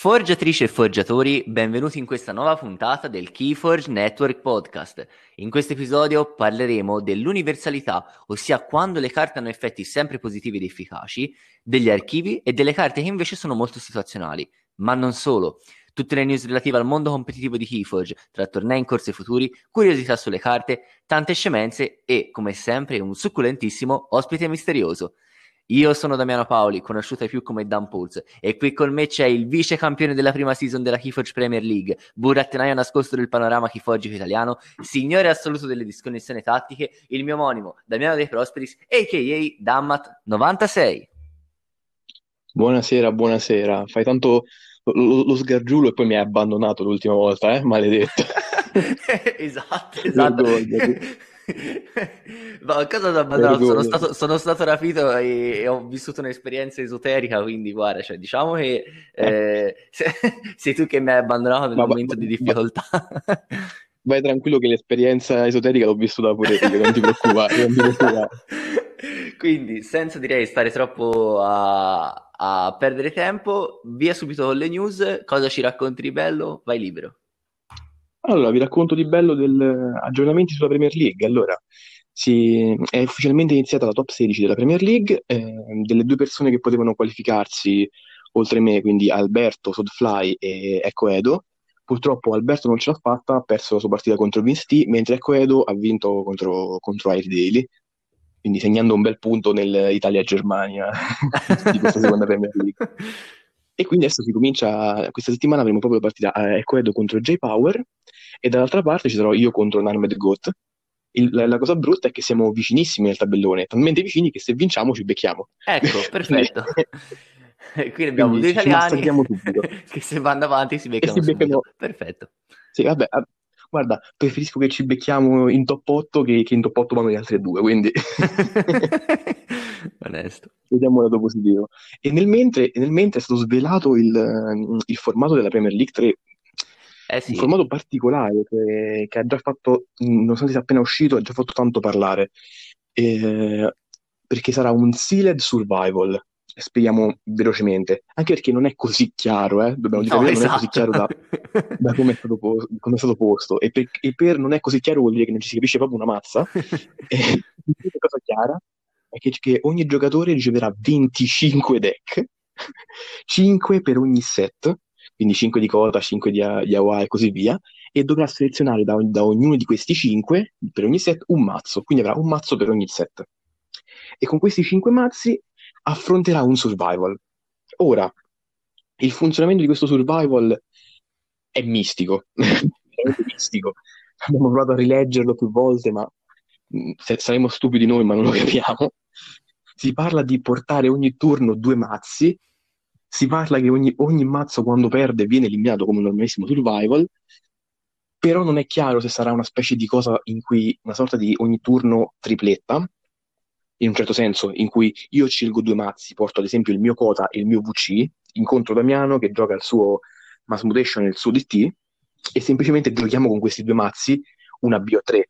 Forgiatrici e forgiatori, benvenuti in questa nuova puntata del Keyforge Network Podcast. In questo episodio parleremo dell'universalità, ossia quando le carte hanno effetti sempre positivi ed efficaci, degli archivi e delle carte che invece sono molto situazionali. Ma non solo. Tutte le news relative al mondo competitivo di Keyforge, tra tornei in corso e futuri, curiosità sulle carte, tante scemenze e, come sempre, un succulentissimo ospite misterioso. Io sono Damiano Paoli, conosciuto ai più come Dan Pulse, e qui con me c'è il vice campione della prima season della Keyforge Premier League, burattenaio nascosto del panorama keyforgico italiano, signore assoluto delle disconnessioni tattiche, il mio omonimo Damiano De Prosperis, a.k.a. Dammat96. Buonasera, buonasera. Fai tanto lo, lo sgargiulo e poi mi hai abbandonato l'ultima volta, eh? Maledetto. esatto, esatto. Ma cosa da abbandonato? Sono stato, sono stato rapito e, e, ho vissuto un'esperienza esoterica, quindi guarda, cioè, diciamo che eh, se, sei tu che mi hai abbandonato nel ma, momento ma, di difficoltà. Vai tranquillo che l'esperienza esoterica l'ho vissuta pure io, non ti preoccupare. Non ti preoccupare. quindi, senza direi stare troppo a, a perdere tempo, via subito con le news. Cosa ci racconti di bello? Vai libero. Allora, vi racconto di bello degli aggiornamenti sulla Premier League. Allora, si, è ufficialmente iniziata la top 16 della Premier League, eh, delle due persone che potevano qualificarsi oltre me, quindi Alberto, Sodfly e Ecco Edo. Purtroppo Alberto non ce l'ha fatta, ha perso la sua partita contro Vince T, mentre Ecco Edo ha vinto contro, contro Air Daily, quindi segnando un bel punto nell'Italia-Germania di questa seconda Premier League. E quindi adesso si comincia, questa settimana avremo proprio la partita eh, Ecco Edo contro J-Power, e dall'altra parte ci sarò io contro Narmed Goat. Il, la, la, cosa brutta è che siamo vicinissimi nel tabellone, talmente vicini che se vinciamo ci becchiamo. Ecco, perfetto. Quindi abbiamo Quindi due italiani che se vanno avanti si beccano. Si beccano... Perfetto. Sì, vabbè, guarda, preferisco che ci becchiamo in top 8 che, che in top 8 vanno gli altri due, quindi... Onesto. Vediamo il lato positivo. E nel mentre, nel mentre, è stato svelato il, il formato della Premier League 3 eh sì. un formato particolare che, che, ha già fatto, nonostante sia appena uscito, ha già fatto tanto parlare. Eh, perché sarà un sealed survival. Spieghiamo velocemente, anche perché non è così chiaro, eh? dobbiamo dire, no, esatto. non è così esatto. chiaro da, da come, è stato come è stato posto. E per, e per, non è così chiaro vuol dire che non ci si capisce proprio una mazza. e la cosa chiara è che, che ogni giocatore riceverà 25 deck, 5 per ogni set, quindi 5 di Kota, 5 di, Hawaii e così via, e dovrà selezionare da, da, ognuno di questi 5 per ogni set un mazzo, quindi avrà un mazzo per ogni set. E con questi 5 mazzi affronterà un survival. Ora, il funzionamento di questo survival è mistico, è mistico. Abbiamo provato a rileggerlo più volte, ma mm, saremo stupidi noi, ma non lo capiamo. Si parla di portare ogni turno due mazzi si parla che ogni, ogni mazzo quando perde viene eliminato come un normalissimo survival, però non è chiaro se sarà una specie di cosa in cui una sorta di ogni turno tripletta, in un certo senso, in cui io scelgo due mazzi, porto ad esempio il mio Kota e il mio VC, incontro Damiano che gioca il suo Mass Mutation e il suo DT, e semplicemente giochiamo con questi due mazzi una BO3.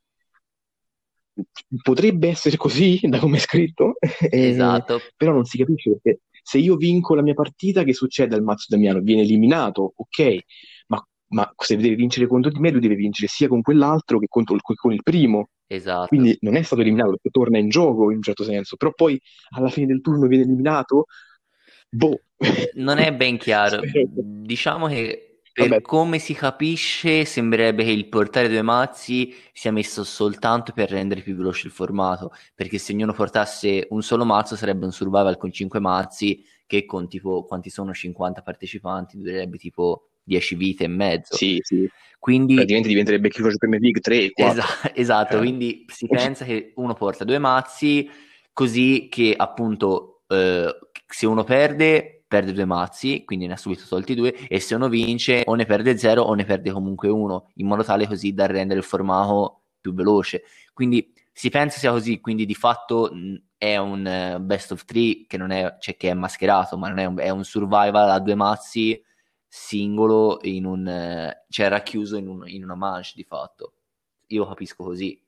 Potrebbe essere così da come è scritto, esatto. eh, però non si capisce perché se io vinco la mia partita, che succede al Mazzo Damiano? Viene eliminato, ok, ma, se deve vincere contro di me, lui deve vincere sia con quell'altro che contro il, con il primo. Esatto. Quindi non è stato eliminato, perché torna in gioco in un certo senso, però poi alla fine del turno viene eliminato. Boh. Non è ben chiaro. diciamo che per Vabbè. come si capisce, sembrerebbe che il portare due mazzi sia messo soltanto per rendere più veloce il formato, perché se ognuno portasse un solo mazzo sarebbe un survival con cinque mazzi, che con tipo, quanti sono 50 partecipanti, durerebbe tipo 10 vite e mezzo. Sì, sì. Quindi... Praticamente diventerebbe Keyforge Premier League 3 4. Esatto, esatto. Eh. quindi si pensa che uno porta due mazzi, così che appunto eh, se uno perde perde due mazzi, quindi ne ha subito tolti due, e se uno vince o ne perde zero o ne perde comunque uno, in modo tale così da rendere il formato più veloce. Quindi si pensa sia così, quindi di fatto è un uh, best of three che non è, cioè, che è mascherato, ma non è un, è un survival a due mazzi singolo in un, cioè racchiuso in, un, in una manche di fatto. Io capisco così.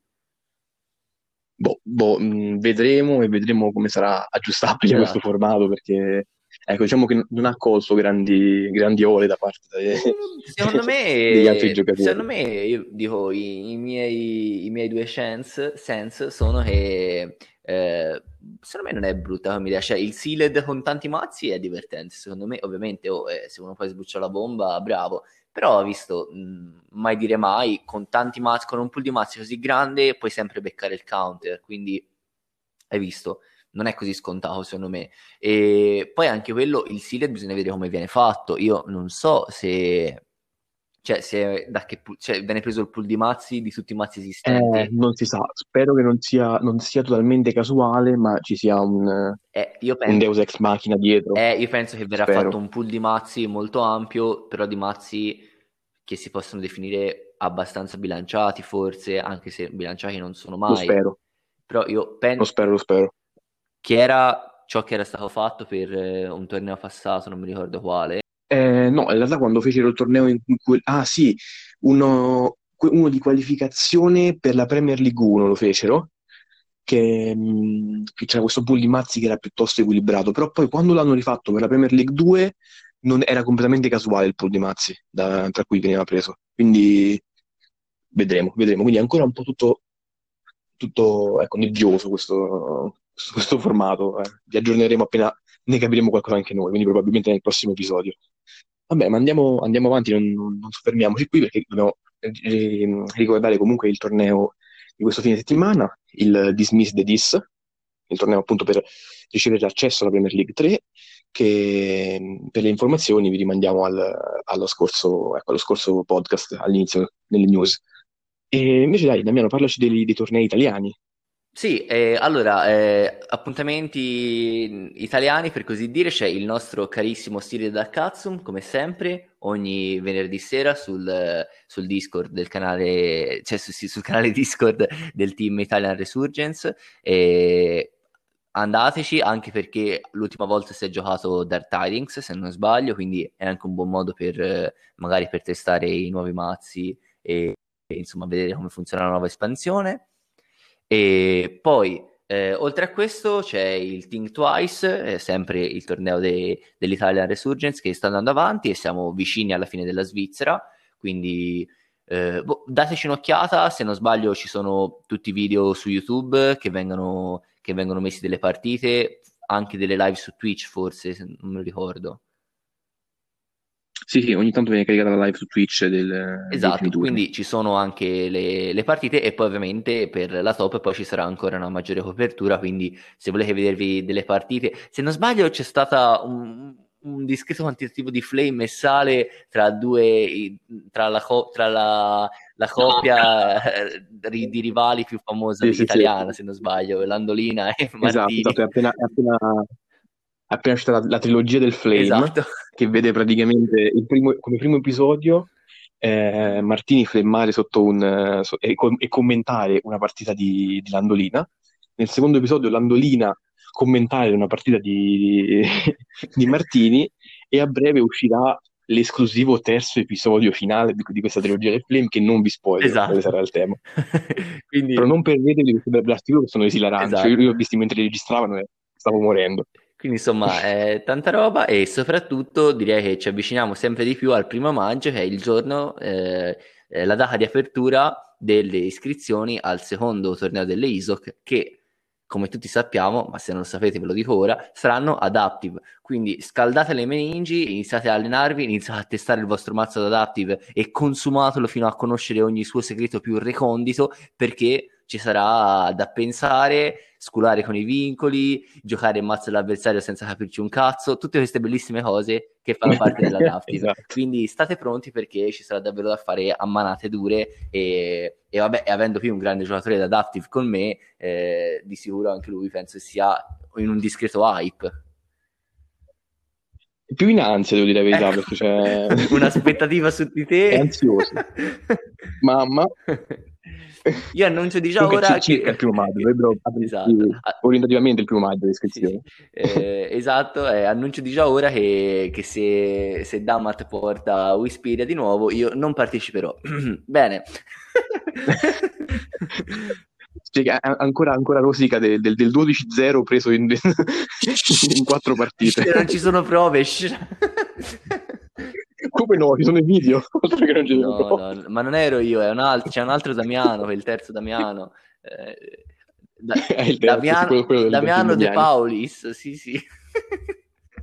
Boh, boh, mh, vedremo e vedremo come sarà aggiustabile esatto. questo formato perché ecco, diciamo che non ha colto grandi, grandi ore da parte dei, secondo me, degli altri giocatori. Secondo me, io dico, i, i miei, i miei due sense, sense sono che eh, secondo me non è brutta come idea, cioè il sealed con tanti mazzi è divertente, secondo me ovviamente oh, eh, se uno poi sbuccia la bomba, bravo, però ho visto, mh, mai dire mai, con tanti mazzi, con un pool di mazzi così grande puoi sempre beccare il counter, quindi hai visto, non è così scontato secondo me. E poi anche quello, il sealed bisogna vedere come viene fatto, io non so se cioè, se da che cioè, viene preso il pool di mazzi di tutti i mazzi esistenti? Eh, non si sa, spero che non sia, non sia totalmente casuale, ma ci sia un, eh, penso, un Deus Ex Machina dietro. Eh, io penso che verrà spero. fatto un pool di mazzi molto ampio, però di mazzi che si possono definire abbastanza bilanciati, forse, anche se bilanciati non sono mai. Lo spero. Però io penso... Lo spero, lo spero. Che era ciò che era stato fatto per eh, un torneo passato, non mi ricordo quale, eh, no, in realtà quando fecero il torneo in cui... Ah sì, uno, uno di qualificazione per la Premier League 1 lo fecero, che, mm, che c'era questo pool di mazzi che era piuttosto equilibrato, però poi quando l'hanno rifatto per la Premier League 2 non era completamente casuale il pool di mazzi da, tra cui veniva preso. Quindi vedremo, vedremo. Quindi è ancora un po' tutto, tutto ecco, nebbioso questo, questo formato. Eh. Vi aggiorneremo appena ne capiremo qualcosa anche noi, quindi probabilmente nel prossimo episodio. Vabbè, ma andiamo, andiamo avanti, non, non, soffermiamoci qui perché dobbiamo eh, ricordare comunque il torneo di questo fine settimana, il Dismiss the Dis, il torneo appunto per ricevere l'accesso alla Premier League 3, che per le informazioni vi rimandiamo al, allo, scorso, ecco, allo scorso podcast, all'inizio, nelle news. E invece dai, Damiano, parlaci dei, dei tornei italiani. Sì, eh, allora, eh, appuntamenti italiani per così dire, c'è il nostro carissimo Stile da Katsum, come sempre, ogni venerdì sera sul, sul Discord del canale, cioè su, sul canale Discord del team Italian Resurgence. E andateci anche perché l'ultima volta si è giocato Dark Tidings, se non sbaglio, quindi è anche un buon modo per magari per testare i nuovi mazzi e, e insomma vedere come funziona la nuova espansione. E poi, eh, oltre a questo, c'è il Think Twice, eh, sempre il torneo de- dell'Italian Resurgence che sta andando avanti e siamo vicini alla fine della Svizzera, quindi eh, boh, dateci un'occhiata, se non sbaglio ci sono tutti i video su YouTube che vengono, che vengono messi delle partite, anche delle live su Twitch forse, se non me lo ricordo. Sì, sì, ogni tanto viene caricata la live su Twitch del Esatto, quindi ci sono anche le, le, partite e poi ovviamente per la top poi ci sarà ancora una maggiore copertura, quindi se volete vedervi delle partite, se non sbaglio c'è stata un, un discreto quantitativo di flame e sale tra due, tra la, tra la, la coppia di, di, rivali più famosa sì, italiana, sì, se non sbaglio, Landolina e Martini. Esatto, esatto è appena, è appena appena uscita la, la, trilogia del Flame, esatto. che vede praticamente primo, come primo episodio eh, Martini flemmare sotto un, so, e, e, commentare una partita di, di, Landolina. Nel secondo episodio Landolina commentare una partita di, di Martini e a breve uscirà l'esclusivo terzo episodio finale di, di, questa trilogia del Flame che non vi spoiler esatto. quale sarà il tema. Quindi... Però non perdetevi l'articolo che sono esilaranti. Esatto. Cioè, io, io ho visto mentre registravano e stavo morendo. Quindi insomma è tanta roba e soprattutto direi che ci avviciniamo sempre di più al primo maggio che è il giorno, eh, eh, la data di apertura delle iscrizioni al secondo torneo delle ISOC che come tutti sappiamo, ma se non lo sapete ve lo dico ora, saranno adaptive. Quindi scaldate le meningi, iniziate a allenarvi, iniziate a testare il vostro mazzo adaptive e consumatelo fino a conoscere ogni suo segreto più recondito perché ci sarà da pensare sculare con i vincoli, giocare in mazzo all'avversario senza capirci un cazzo, tutte queste bellissime cose che fanno parte della drafting. esatto. Quindi state pronti perché ci sarà davvero da fare a manate dure e, e vabbè, avendo qui un grande giocatore da adaptive con me, eh, di sicuro anche lui penso sia in un discreto hype. Più in ansia, devo dire la verità, ecco. perché c'è... Un'aspettativa su di te. È ansioso. Mamma. Io annuncio di già ora c- circa il primo maggio, dovrebbero esatto. orientativamente il primo maggio le iscrizioni. Sì, eh, esatto, eh, annuncio di già ora che, che se, se Damat porta Wispiria di nuovo io non parteciperò. Bene. spiega, ancora, ancora rosica del, del, del 12-0 preso in, in quattro partite. non ci sono prove. Come no? Ci sono i video. no, no, ma non ero io, un altro, c'è un altro Damiano, che è il terzo Damiano. Eh, da, terzo, Damiano, quello, quello Damiano De Paulis, sì, sì.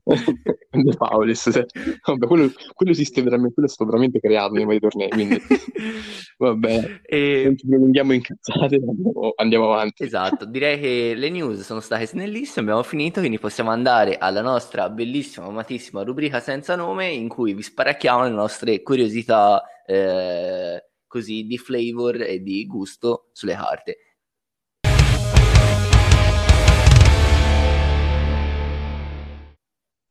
De Paulis, vabbè, quello, quello, esiste veramente, quello è stato veramente creato nei vari tornei, quindi vabbè, e... non ci prolunghiamo in cazzate, andiamo, andiamo, avanti. Esatto, direi che le news sono state snellissime, abbiamo finito, quindi possiamo andare alla nostra bellissima, amatissima rubrica senza nome in cui vi sparacchiamo le nostre curiosità eh, così di flavor e di gusto sulle carte.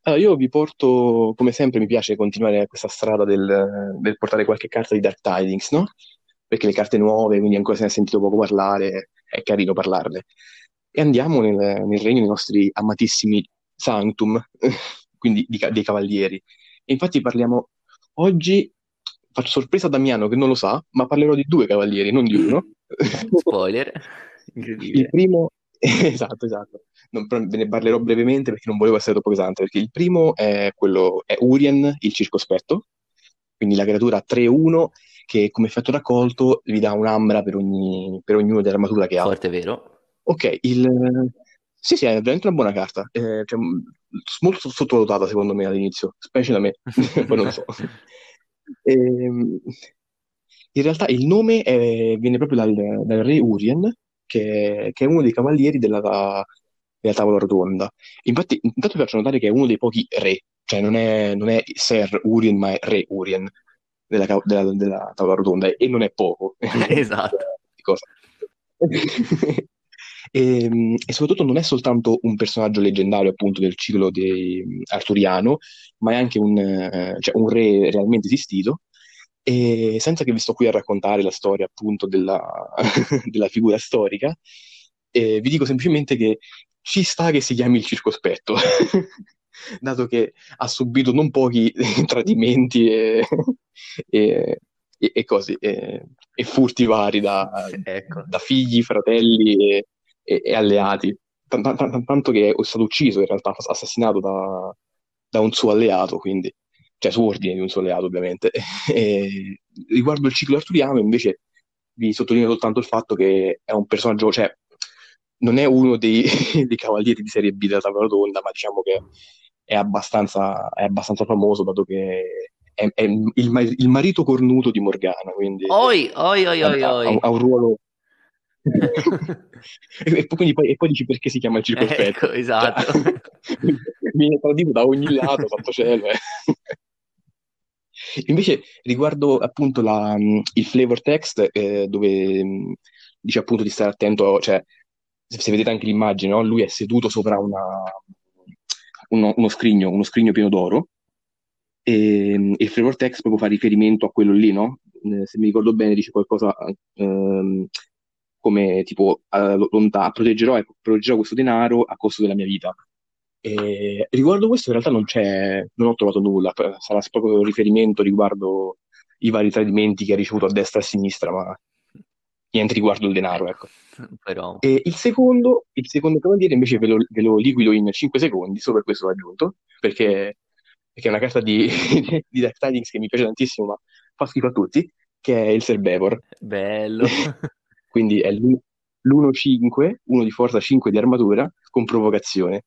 Allora, io vi porto, come sempre, mi piace continuare questa strada del, del portare qualche carta di Dark Tidings, no? Perché le carte nuove, quindi ancora se ne è sentito poco parlare, è carino parlarne. E andiamo nel, nel regno dei nostri amatissimi Sanctum, quindi di, dei cavalieri. E infatti parliamo oggi, faccio sorpresa a Damiano che non lo sa, ma parlerò di due cavalieri, non di uno. Spoiler, incredibile. Il primo esatto, esatto. Non, ve ne parlerò brevemente perché non volevo essere troppo pesante, perché il primo è quello, è Urien, il circospetto, quindi la creatura 3-1 che come effetto raccolto vi dà un'ambra per, ogni, per ognuno dell'armatura che ha. Forte, vero? Ok, il... Sì, sì, è veramente una buona carta. Eh, cioè, molto sottovalutata secondo me all'inizio, specie da me, poi non lo so. E, ehm, in realtà il nome è, viene proprio dal, dal re Urien, che, che è uno dei cavalieri della, della tavola rotonda. Infatti, intanto vi faccio notare che è uno dei pochi re, cioè non è, non è Ser Urien, ma è re Urien della, della, della tavola rotonda, e non è poco. Esatto. e, e, soprattutto non è soltanto un personaggio leggendario appunto del ciclo di, arturiano, ma è anche un, eh, cioè, un re realmente esistito e senza che vi sto qui a raccontare la storia appunto della, della figura storica, eh, vi dico semplicemente che ci sta che si chiami il circospetto, dato che ha subito non pochi tradimenti e, e, e, e cose, e, furti vari da, ecco. da figli, fratelli e, alleati. tanto che è stato ucciso in realtà, assassinato da, da un suo alleato, quindi cioè su ordine di un solleato ovviamente. E, riguardo il ciclo arturiano invece vi sottolineo soltanto il fatto che è un personaggio, cioè non è uno dei, dei cavalieri di serie B della tavola rotonda, ma diciamo che è abbastanza, è abbastanza famoso dato che è, è il, il, marito cornuto di Morgana, quindi oi, oi, oi, oi, ha, ha, ha un ruolo... e, poi, e, poi, dici perché si chiama il circospetto. Ecco, esatto. Cioè, viene tradito da ogni lato, tanto cielo. Eh. Invece, riguardo appunto la, il flavor text, eh, dove dice appunto di stare attento, cioè, se, se vedete anche l'immagine, no? lui è seduto sopra una, uno, uno, scrigno, uno scrigno pieno d'oro, e, e, il flavor text proprio fa riferimento a quello lì, no? Eh, se mi ricordo bene, dice qualcosa ehm, come tipo, eh, lontano, proteggerò, ecco, proteggerò questo denaro a costo della mia vita. E riguardo questo in realtà non c'è, non ho trovato nulla, sarà proprio un riferimento riguardo i vari tradimenti che ha ricevuto a destra e a sinistra, ma niente riguardo il denaro, ecco. Però... E il secondo, il secondo cavaliere invece ve lo, ve lo liquido in 5 secondi, solo per questo l'ho aggiunto, perché, perché, è una carta di, di Dark Tidings che mi piace tantissimo, ma fa schifo a tutti, che è il Serbevor. Bello! Quindi è l'1-5, uno di forza 5 di armatura, con provocazione.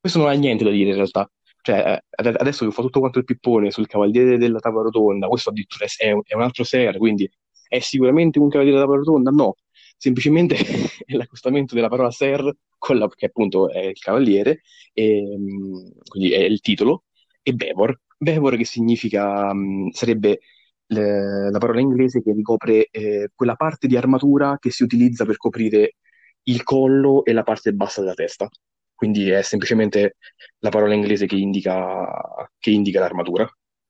Questo non ha niente da dire in realtà. Cioè, eh, adesso che fatto tutto quanto il pippone sul Cavaliere della Tavola Rotonda, questo addirittura è un, è un altro ser, quindi è sicuramente un Cavaliere della Tavola Rotonda? No, semplicemente è l'accostamento della parola ser, con la, che appunto è il Cavaliere, e, mm, quindi è il titolo, e Bevor. Bevor che significa, mm, sarebbe le, la parola inglese che ricopre eh, quella parte di armatura che si utilizza per coprire il collo e la parte bassa della testa. Quindi è semplicemente la parola inglese che indica, che indica l'armatura.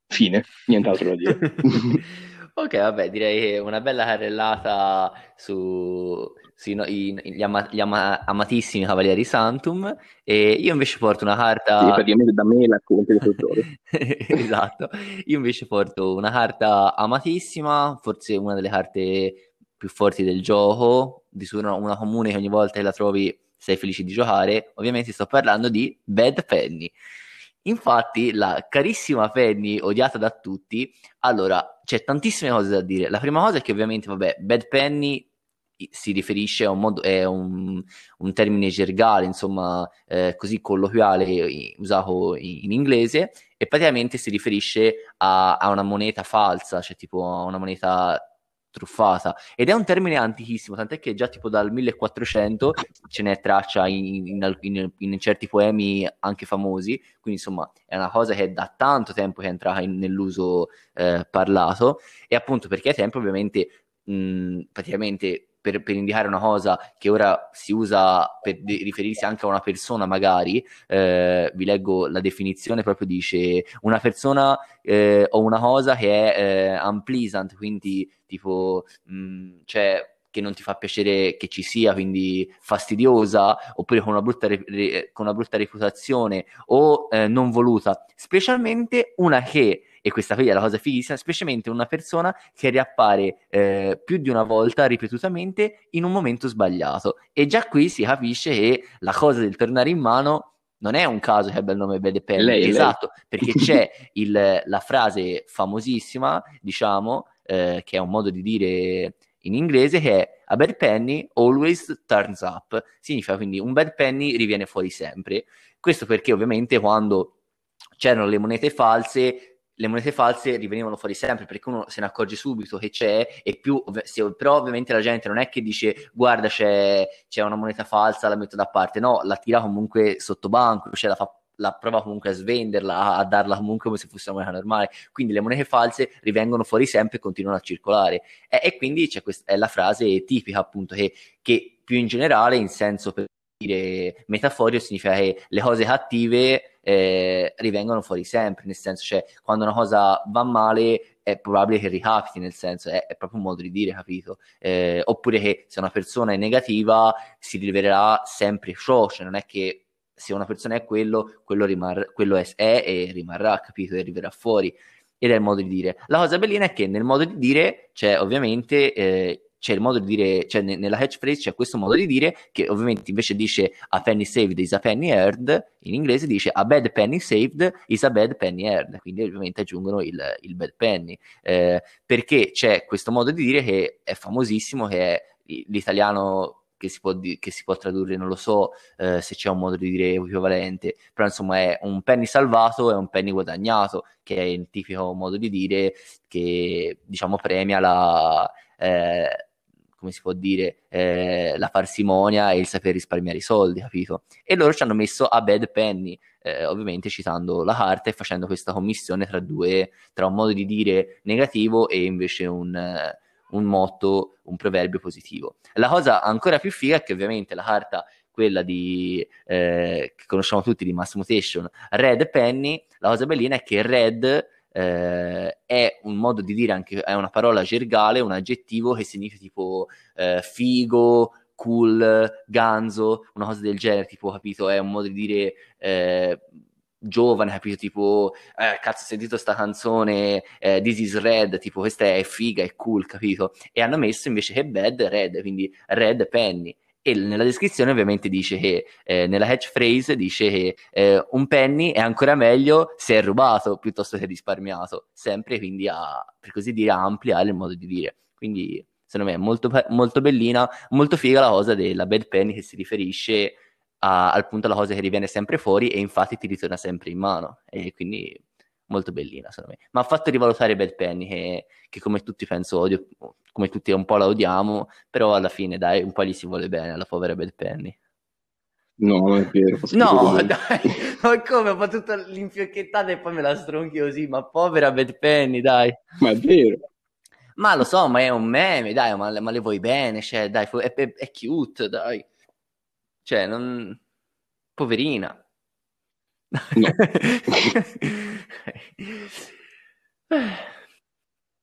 Fine, nient'altro da dire. ok, vabbè, direi che una bella carrellata su, sui no, i, gli, ama, ama, amatissimi Cavalieri Santum e io invece porto una carta... Sì, praticamente da me la conte Esatto, io invece porto una carta amatissima, forse una delle carte più forti del gioco, di su una, una comune che ogni volta che la trovi sei felice di giocare, ovviamente sto parlando di Bad Penny. Infatti, la carissima Penny, odiata da tutti, allora c'è tantissime cose da dire. La prima cosa è che, ovviamente, vabbè, Bad Penny si riferisce a un modo, è un, un termine gergale, insomma, eh, così colloquiale usato in, in, inglese, e praticamente si riferisce a, a, una moneta falsa, cioè tipo a una moneta truffata. Ed è un termine antichissimo, tant'è che già tipo dal 1400 ce n'è traccia in, in, in certi poemi anche famosi, quindi insomma è una cosa che è da tanto tempo che è entrata nell'uso eh, parlato, e appunto perché ai tempi ovviamente mh, praticamente per, per, indicare una cosa che ora si usa per de- riferirsi anche a una persona, magari, eh, vi leggo la definizione, proprio dice una persona eh, o una cosa che è eh, unpleasant, quindi tipo, mh, cioè che non ti fa piacere che ci sia, quindi fastidiosa, oppure con una brutta, re- con una brutta reputazione o eh, non voluta, specialmente una che e questa qui è la cosa fighissima, specialmente una persona che riappare eh, più di una volta ripetutamente in un momento sbagliato. E già qui si capisce che la cosa del tornare in mano non è un caso che abbia il nome Bad Penny, lei, esatto, lei. perché c'è il, la frase famosissima, diciamo, eh, che è un modo di dire in inglese che è a bad penny always turns up, significa quindi un bad penny riviene fuori sempre. Questo perché ovviamente quando c'erano le monete false le monete false rivenivano fuori sempre perché uno se ne accorge subito che c'è e più se, però ovviamente la gente non è che dice guarda c'è, c'è, una moneta falsa la metto da parte no la tira comunque sotto banco cioè la fa la prova comunque a svenderla, a, a darla comunque come se fosse una moneta normale. Quindi le monete false rivengono fuori sempre e continuano a circolare. E, e quindi c'è questa, è la frase tipica, appunto, che, che più in generale, in senso per dire metaforico, significa che le cose cattive eh, rivengono fuori sempre, nel senso, cioè, quando una cosa va male è probabile che ricapiti, nel senso, è, è proprio un modo di dire, capito? Eh, oppure che se una persona è negativa si rivelerà sempre ciò, cioè non è che se una persona è quello, quello, rimar- quello è, è, e rimarrà, capito? E arriverà fuori. Ed è il modo di dire. La cosa bellina è che nel modo di dire c'è ovviamente eh, c'è il modo di dire, cioè nella catchphrase c'è questo modo di dire che ovviamente invece dice a penny saved is a penny earned, in inglese dice a bad penny saved is a bad penny earned, quindi ovviamente aggiungono il, il bad penny, eh, perché c'è questo modo di dire che è famosissimo, che è l'italiano che si, può che si può tradurre, non lo so eh, se c'è un modo di dire equivalente, però insomma è un penny salvato e un penny guadagnato, che è il tipico modo di dire che diciamo premia la... Eh, come si può dire, eh, la parsimonia e il saper risparmiare i soldi, capito? E loro ci hanno messo a bad penny, eh, ovviamente citando la carta e facendo questa commissione tra due, tra un modo di dire negativo e invece un, un motto, un proverbio positivo. La cosa ancora più figa è che ovviamente la carta quella di, eh, che conosciamo tutti di Mass Mutation, Red Penny, la cosa bellina è che Red eh, è un modo di dire anche, è una parola gergale, un aggettivo che significa tipo eh, figo, cool, ganzo, una cosa del genere, tipo, capito? È un modo di dire eh, giovane, capito? Tipo, eh, cazzo, ho sentito sta canzone, eh, This is Red, tipo, questa è figa, è cool, capito? E hanno messo invece che Bad, Red, quindi Red Penny e nella descrizione ovviamente dice che eh, nella catchphrase dice che eh, un penny è ancora meglio se è rubato piuttosto che risparmiato, sempre quindi a, per così dire, a ampliare il modo di dire. Quindi secondo me è molto, molto bellina, molto figa la cosa della bad penny che si riferisce a, al punto alla cosa che riviene sempre fuori e infatti ti ritorna sempre in mano e quindi molto bellina secondo me. Ma ha fatto rivalutare Bad Penny che, che come tutti penso odio, come tutti un po' la odiamo, però alla fine dai, un po' gli si vuole bene alla povera Bad Penny. No, non è vero. No, dai, ma come ho fatto tutta l'infiocchettata e poi me la stronchi così, ma povera Bad Penny, dai. Ma è vero. Ma lo so, ma è un meme, dai, ma, ma le vuoi bene, cioè, dai, è, è, è cute, dai. Cioè, non... Poverina. No.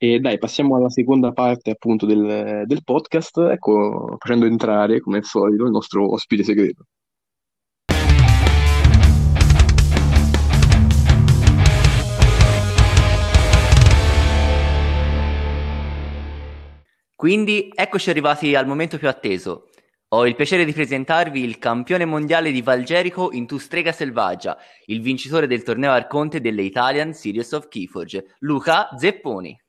E dai, passiamo alla seconda parte appunto del, del podcast, ecco, facendo entrare, come al solito, il nostro ospite segreto. Quindi eccoci arrivati al momento più atteso. Ho il piacere di presentarvi il campione mondiale di Valgerico in Tu Strega Selvaggia, il vincitore del torneo Arconte delle Italian Series of Keyforge, Luca Zepponi.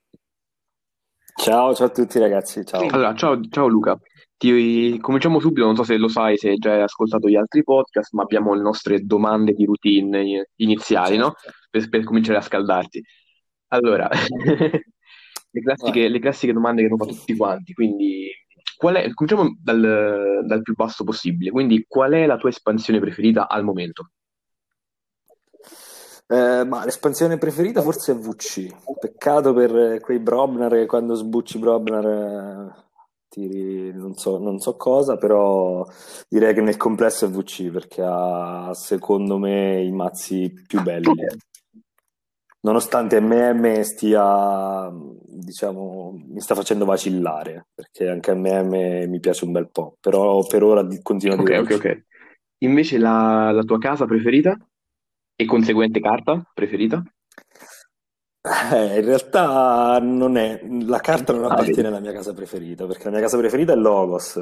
Ciao, ciao a tutti ragazzi, ciao. Allora, ciao, ciao Luca. Ti, cominciamo subito, non so se lo sai, se già hai ascoltato gli altri podcast, ma abbiamo le nostre domande di routine iniziali, no? Per, per cominciare a scaldarti. Allora, le classiche, le classiche domande che non fa tutti quanti, quindi qual è, cominciamo dal, dal più basso possibile, quindi qual è la tua espansione preferita al momento? Eh, ma l'espansione preferita forse è VC. Peccato per quei Brobnar che quando sbucci Brobnar eh, tiri non so, non so cosa, però direi che nel complesso è VC perché ha secondo me i mazzi più belli. Nonostante MM stia, diciamo, mi sta facendo vacillare, perché anche MM mi piace un bel po', però per ora continuo a Ok, dire ok, VC. ok. Invece la, la tua casa preferita e conseguente carta preferita? Eh, in realtà non è, la carta non Ah, appartiene alla mia casa preferita, perché la mia casa preferita è Logos.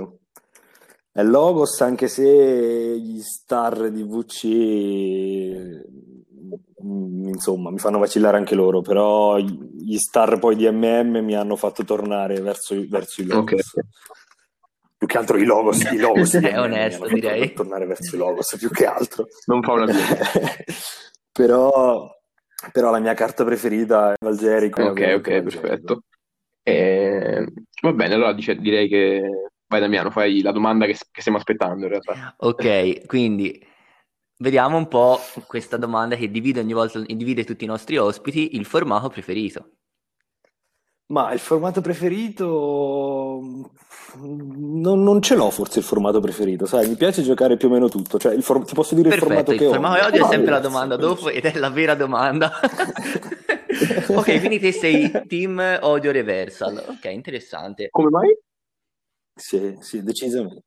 È Logos, anche se gli star di VC, insomma, mi fanno vacillare anche loro, però gli star poi di MM mi hanno fatto tornare verso, verso i Logos. Più che altro i Logos, i Logos di È MM onesto, direi. tornare verso i Logos, più che altro. non fa una. Però, però la mia carta preferita è Valgerico, Ok, ok, Valgerico. perfetto. Eh, va bene, allora dice- direi che vai Damiano, fai la domanda che, che stiamo aspettando in realtà. Ok, quindi vediamo un po' questa domanda che divide ogni volta, divide tutti i nostri ospiti, il formato preferito. Ma il formato preferito non, non ce l'ho forse il formato preferito, sai, mi piace giocare più o meno tutto, cioè il for- ti posso dire il Perfetto, formato il che ho. formato che odio è Ah, sempre la domanda dopo ed è la vera domanda. Ok, quindi te sei team odio reversal. Ok, interessante. Come mai? Sì, sì, decisamente.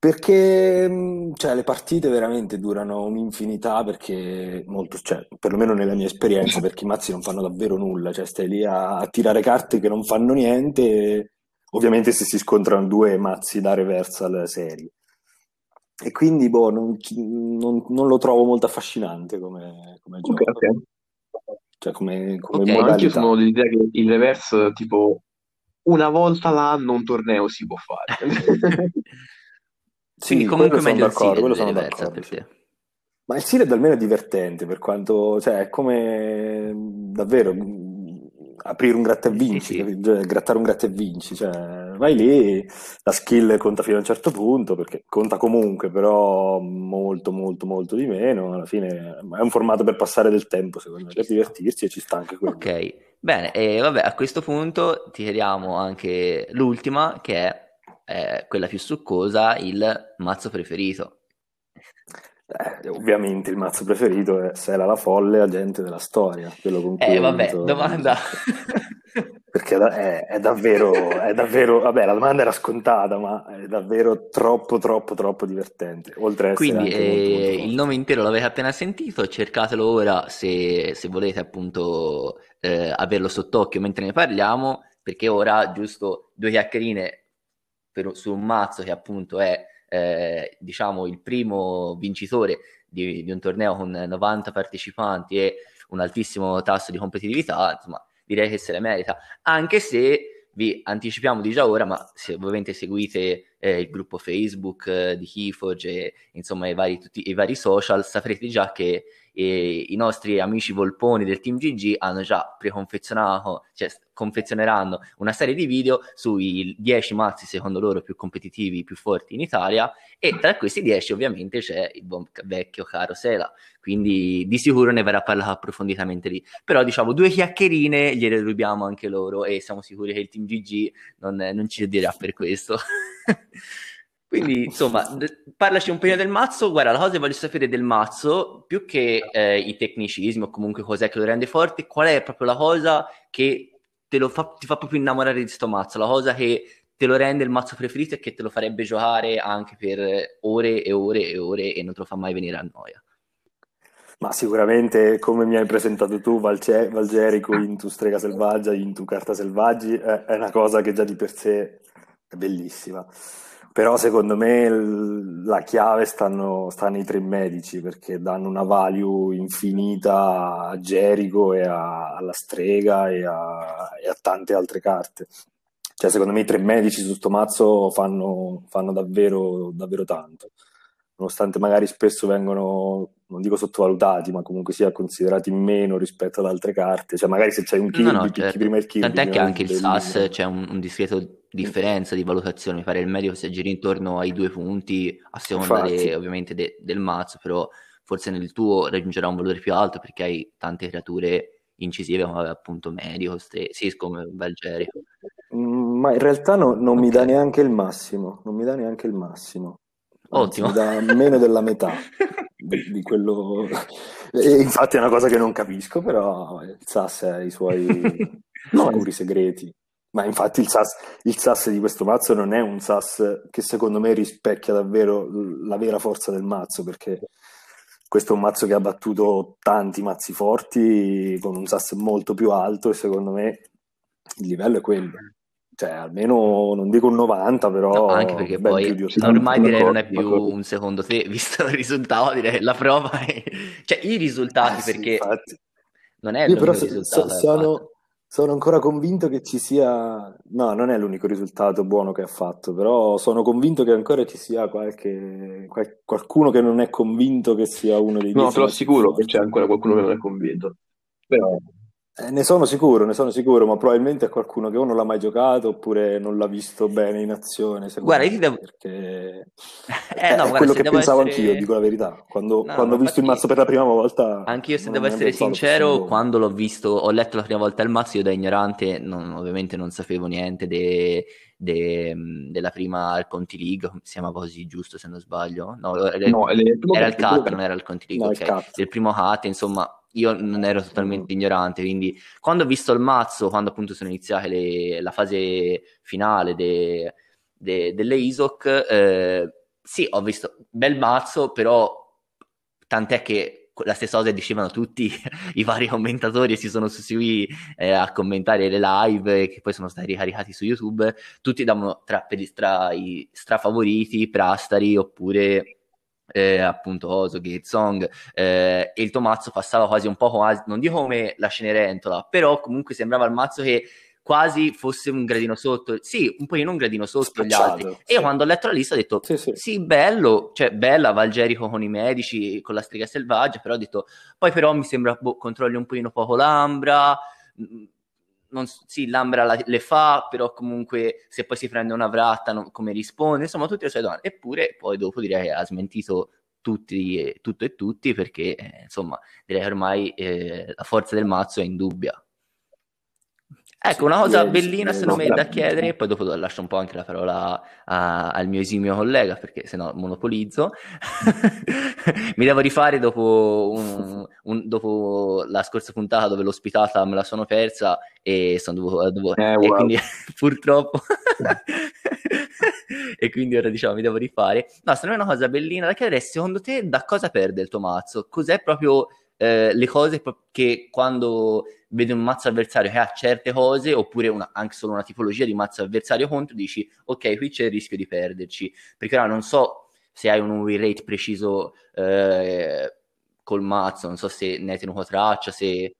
Perché mh, cioè, le partite veramente durano un'infinità perché molto, cioè, perlomeno nella mia esperienza, perché i mazzi non fanno davvero nulla, cioè stai lì a, a tirare carte che non fanno niente, e ovviamente se si scontrano due mazzi da reversal seri. E quindi boh, non, non- non lo trovo molto affascinante come, come Ok, gioco, ok. cioè come, come Ok. Ma anch'io modalità. sono dell'idea che il reverse, tipo, una volta l'anno un torneo si può fare. Quindi Sì, comunque meglio il Sealed sono d'accordo, per sì. te. Ma il Sealed almeno è divertente per quanto, cioè, è come davvero aprire un gratta e Sì, vinci, sì. capi- cioè, grattare un gratta e vinci, cioè, vai lì, la skill conta fino a un certo punto, perché conta comunque, però molto, molto, molto di meno, alla fine è un formato per passare del tempo, secondo me, per divertirsi e ci sta anche quello. Ok, bene, e vabbè, a questo punto tiriamo anche l'ultima, che è eh, quella più succosa, il mazzo preferito. Eh, ovviamente il mazzo preferito è Sela la folle, agente della storia, quello con cui Eh, vabbè, vinto- domanda... Perché è, è- davvero, è davvero, vabbè, la domanda era scontata, ma è davvero troppo, troppo, troppo divertente. Oltre a Quindi anche molto, eh, molto il nome intero l'avete appena sentito, cercatelo ora se, se volete appunto eh, averlo sott'occhio mentre ne parliamo, perché ora giusto due chiacchierine per- su un mazzo che appunto è eh, diciamo il primo vincitore di, di un torneo con 90 partecipanti e un altissimo tasso di competitività, insomma direi che se le merita, anche se vi anticipiamo di già ora, ma se ovviamente seguite eh, il gruppo Facebook eh, di Keyforge e insomma i vari, tutti, i vari social, saprete già che eh, i nostri amici volponi del team GG hanno già preconfezionato, cioè confezioneranno una serie di video sui 10 mazzi secondo loro più competitivi, più forti in Italia e tra questi 10 ovviamente c'è il buon vecchio caro Sela, quindi di sicuro ne verrà parlato approfonditamente lì. Però diciamo due chiacchierine gliele rubiamo anche loro e siamo sicuri che il team GG non, non ci dirà per questo. Quindi, insomma, parlaci un po' del mazzo. Guarda, la cosa che voglio sapere del mazzo, più che eh, i tecnicismi o comunque cos'è che lo rende forte, qual è proprio la cosa che te lo fa, ti fa proprio innamorare di sto mazzo, la cosa che te lo rende il mazzo preferito e che te lo farebbe giocare anche per ore e ore e ore e non te lo fa mai venire a noia. Ma sicuramente, come mi hai presentato tu, Valce- Valgerico tu Strega Selvaggia, in tu Carta Selvaggi, è, è una cosa che già di per sé è bellissima. Però secondo me la chiave stanno, sta nei tre medici perché danno una value infinita a Jericho e a, alla strega e a, e a, tante altre carte. Cioè, secondo me i tre medici su sto mazzo fanno, fanno davvero, davvero tanto. Nonostante magari spesso vengono, non dico sottovalutati, ma comunque sia considerati meno rispetto ad altre carte. Cioè, magari se c'è un Kirby, no, no, certo. prima il Kirby. Tant'è che anche il SAS c'è un, un discreto differenza di valutazione, mi pare il medico si aggira intorno ai due punti a seconda de, ovviamente de, del mazzo, però forse nel tuo raggiungerà un valore più alto perché hai tante creature incisive come appunto medico, stre- sì, come Valgeri. Mm, ma in realtà no, non okay. mi dà neanche il massimo, non mi dà neanche il massimo. Ottimo. dà meno della metà di, di quello... E infatti è una cosa che non capisco, però il SAS ha i suoi oscuri segreti. Ma infatti il SAS, il SAS, di questo mazzo non è un SAS che secondo me rispecchia davvero la vera forza del mazzo, perché questo è un mazzo che ha battuto tanti mazzi forti con un SAS molto più alto e secondo me il livello è quello. Cioè, almeno non dico un 90, però. No, anche perché poi ormai direi non è più un secondo te, visto il risultato, direi la prova è... cioè i risultati, eh, perché sì, non è il risultato. So, sono, sono ancora convinto che ci sia, no, non è l'unico risultato buono che ha fatto, però sono convinto che ancora ci sia qualche, qual- qualcuno che non è convinto che sia uno dei No, te lo assicuro che c'è ancora qualcuno che non è convinto. Però eh, ne sono sicuro, ne sono sicuro, ma probabilmente è qualcuno che o non l'ha mai giocato oppure non l'ha visto bene in azione. Guarda, io ti devo... Perché eh, no, è guarda, quello che pensavo essere... anch'io, dico la verità. Quando, no, quando ho visto il mazzo per la prima volta... Anch'io, se devo essere sincero, quando l'ho visto, ho letto la prima volta il mazzo, io da ignorante, non, ovviamente non sapevo niente de, de, della prima Conti League, si chiama così giusto se non sbaglio? No, era, no, era il CAT, non era il Conti League, no, okay. il, il primo CAT, insomma io non ero totalmente ignorante, quindi quando ho visto il mazzo, quando appunto sono iniziate le, la fase finale de, de, delle ISOC, eh, sì, ho visto bel mazzo, però tant'è che la stessa cosa dicevano tutti i vari commentatori e si sono susseguiti eh, a commentare le live che poi sono stati ricaricati su YouTube, tutti davano tra, per i, tra i strafavoriti Prastari oppure eh, appunto Oso, Song eh, e il Tomazzo passava quasi un po' quasi, non dico come la Cenerentola, però comunque sembrava il mazzo che quasi fosse un gradino sotto, sì, un pochino un gradino sotto gli altri. Sì. E io quando ho letto la lista ho detto, sì, sì. sì, bello, cioè bella Valgerico con i medici, con la strega selvaggia, però ho detto, poi però mi sembra, boh, controlli un pochino poco l'ambra, non, sì, l'Ambra la, le fa, però comunque se poi si prende una vratta, non, come risponde, insomma, tutte le sue domande. Eppure poi dopo direi che ha smentito tutti, tutto e tutti perché, eh, insomma, direi che ormai eh, la forza del mazzo è indubbia. Ecco, una cosa bellina secondo me da chiedere, poi dopo lascio un po' anche la parola a, al mio esimio collega perché se no monopolizzo. Mi devo rifare dopo, un, un, dopo, la scorsa puntata dove l'ospitata me la sono persa e sono dovuto... dovuto eh, wow. e quindi purtroppo... e quindi ora diciamo mi devo rifare. No, secondo me è una cosa bellina da chiedere secondo te da cosa perde il tuo mazzo? Cos'è proprio eh, le cose che quando vedi un mazzo avversario che ha certe cose, oppure una, anche solo una tipologia di mazzo avversario contro, dici ok, qui c'è il rischio di perderci. Perché ora non so se hai un win rate preciso eh, col mazzo, non so se ne hai tenuto traccia, se...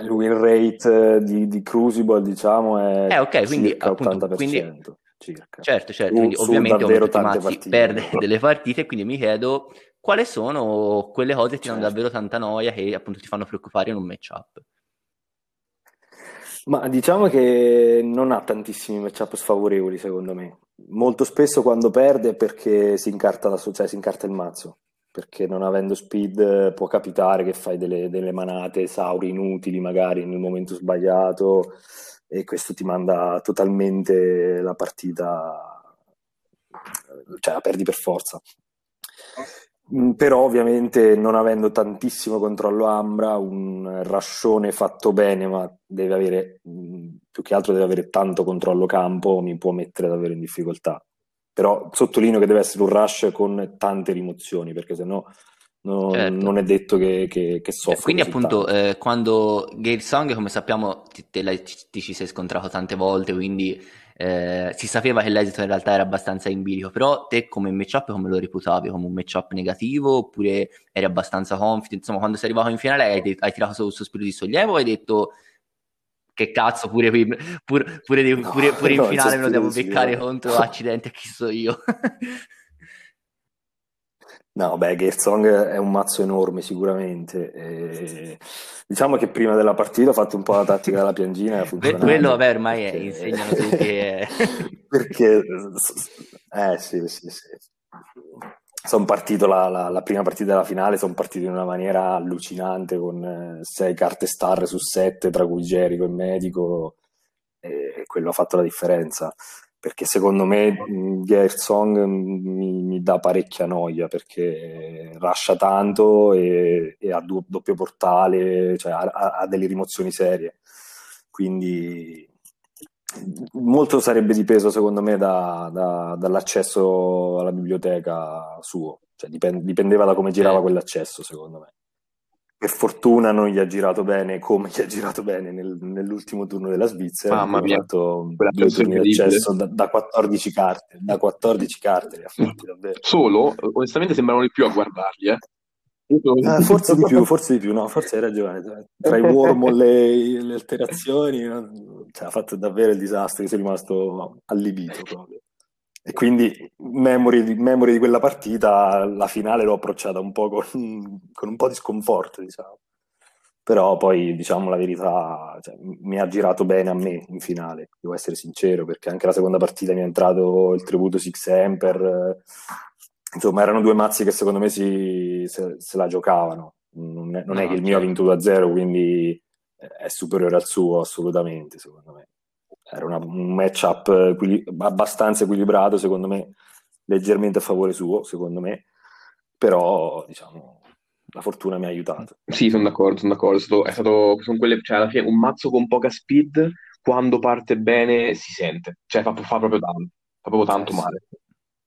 Il win rate eh, di, di Crucible, diciamo, è eh, okay, quindi, appunto, 80%. Quindi, circa. Certo, certo, quindi su ovviamente davvero tante mazzi perde delle partite, quindi mi chiedo quali sono quelle cose che ti danno certo. davvero tanta noia che appunto ti fanno preoccupare in un matchup. Ma diciamo che non ha tantissimi matchup sfavorevoli, secondo me. Molto spesso quando perde è perché si incarta, la, cioè si incarta il mazzo. Perché non avendo speed può capitare che fai delle, delle manate esauri inutili, magari nel momento sbagliato, e questo ti manda totalmente la partita, cioè la perdi per forza. Mm, però ovviamente non avendo tantissimo controllo Ambra, un rascione fatto bene, ma deve avere, mm, più che altro deve avere tanto controllo campo, mi può mettere davvero in difficoltà. Però sottolineo che deve essere un rush con tante rimozioni, perché sennò non, certo. non è detto che, che, che soffra. Quindi appunto eh, quando Gale Song, come sappiamo, ti, te, ti, ci sei scontrato tante volte, quindi eh, si sapeva che l'esito in realtà era abbastanza in bilico, però te come matchup come lo reputavi? Come un matchup negativo oppure eri abbastanza confident? Insomma, quando sei arrivato in finale hai, hai tirato sul sospiro di sollievo o hai detto che cazzo pure, pure, pure, pure, no, pure in finale me lo devo beccare contro accidente chi so io No, beh, Gersong è un mazzo enorme sicuramente. E diciamo che prima della partita ho fatto un po' la tattica della piangina. Quello, vabbè, ormai è, insegnano tutti. Che... perché, eh sì, sì, sì. Sono partito la, la, la, prima partita della finale, sono partito in una maniera allucinante con eh, sei carte star su sette, tra cui Jericho e Medico, e quello ha fatto la differenza perché secondo me Gersong mi, mi, dà parecchia noia perché rascia tanto e, e ha do, doppio portale, cioè ha, ha, delle rimozioni serie. Quindi molto sarebbe dipeso secondo me da, da, dall'accesso alla biblioteca suo, cioè dipende, dipendeva da come girava quell'accesso secondo me per fortuna non gli ha girato bene come gli ha girato bene nel, nell'ultimo turno della Svizzera. Mamma mia, ha fatto due turni di accesso da, da, 14 carte. Da 14 carte li ha fatti davvero. Solo, onestamente sembravano di più a guardarli, eh. Ah, forse di più, forse di più, no, forse hai ragione. Tra i wormhole e le alterazioni, cioè, ha fatto davvero il disastro. Sono rimasto allibito proprio. E quindi, memory di, memory di quella partita, la finale l'ho approcciata un po' con, con un po' di sconforto, diciamo. Però poi, diciamo la verità, cioè, mi ha girato bene a me in finale, devo essere sincero, perché anche la seconda partita mi è entrato il tributo Six Emper. Insomma, erano due mazzi che secondo me si, se, se la giocavano. Non è, non è che il mio ha vinto 2-0, quindi è superiore al suo assolutamente, secondo me era una, un matchup equil- abbastanza equilibrato, secondo me, leggermente a favore suo, secondo me, però diciamo la fortuna mi ha aiutato. Sì, sono d'accordo, sono d'accordo. È stato, sono quelle, cioè, alla fine un mazzo con poca speed, quando parte bene si sente, cioè fa, fa proprio tanto, fa proprio tanto eh, male.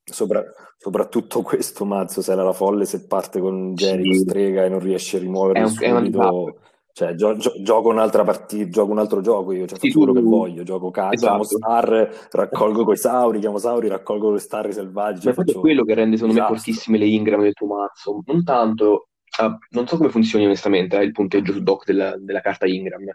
Sopra, soprattutto questo mazzo, se era la folle, se parte con Jericho sì. strega e non riesce a rimuovere subito cioè, gio- gio- gioco un'altra partita, gioco un altro gioco io, cioè, faccio quello che voglio, gioco cazzo, esatto. chiamo star, raccolgo quei sauri, chiamo sauri, raccolgo le star selvaggi. Ma faccio... è quello che rende secondo disastro. me fortissime le Ingram del tuo mazzo, non tanto, uh, non so come funzioni onestamente eh, il punteggio su doc della, della, carta Ingram,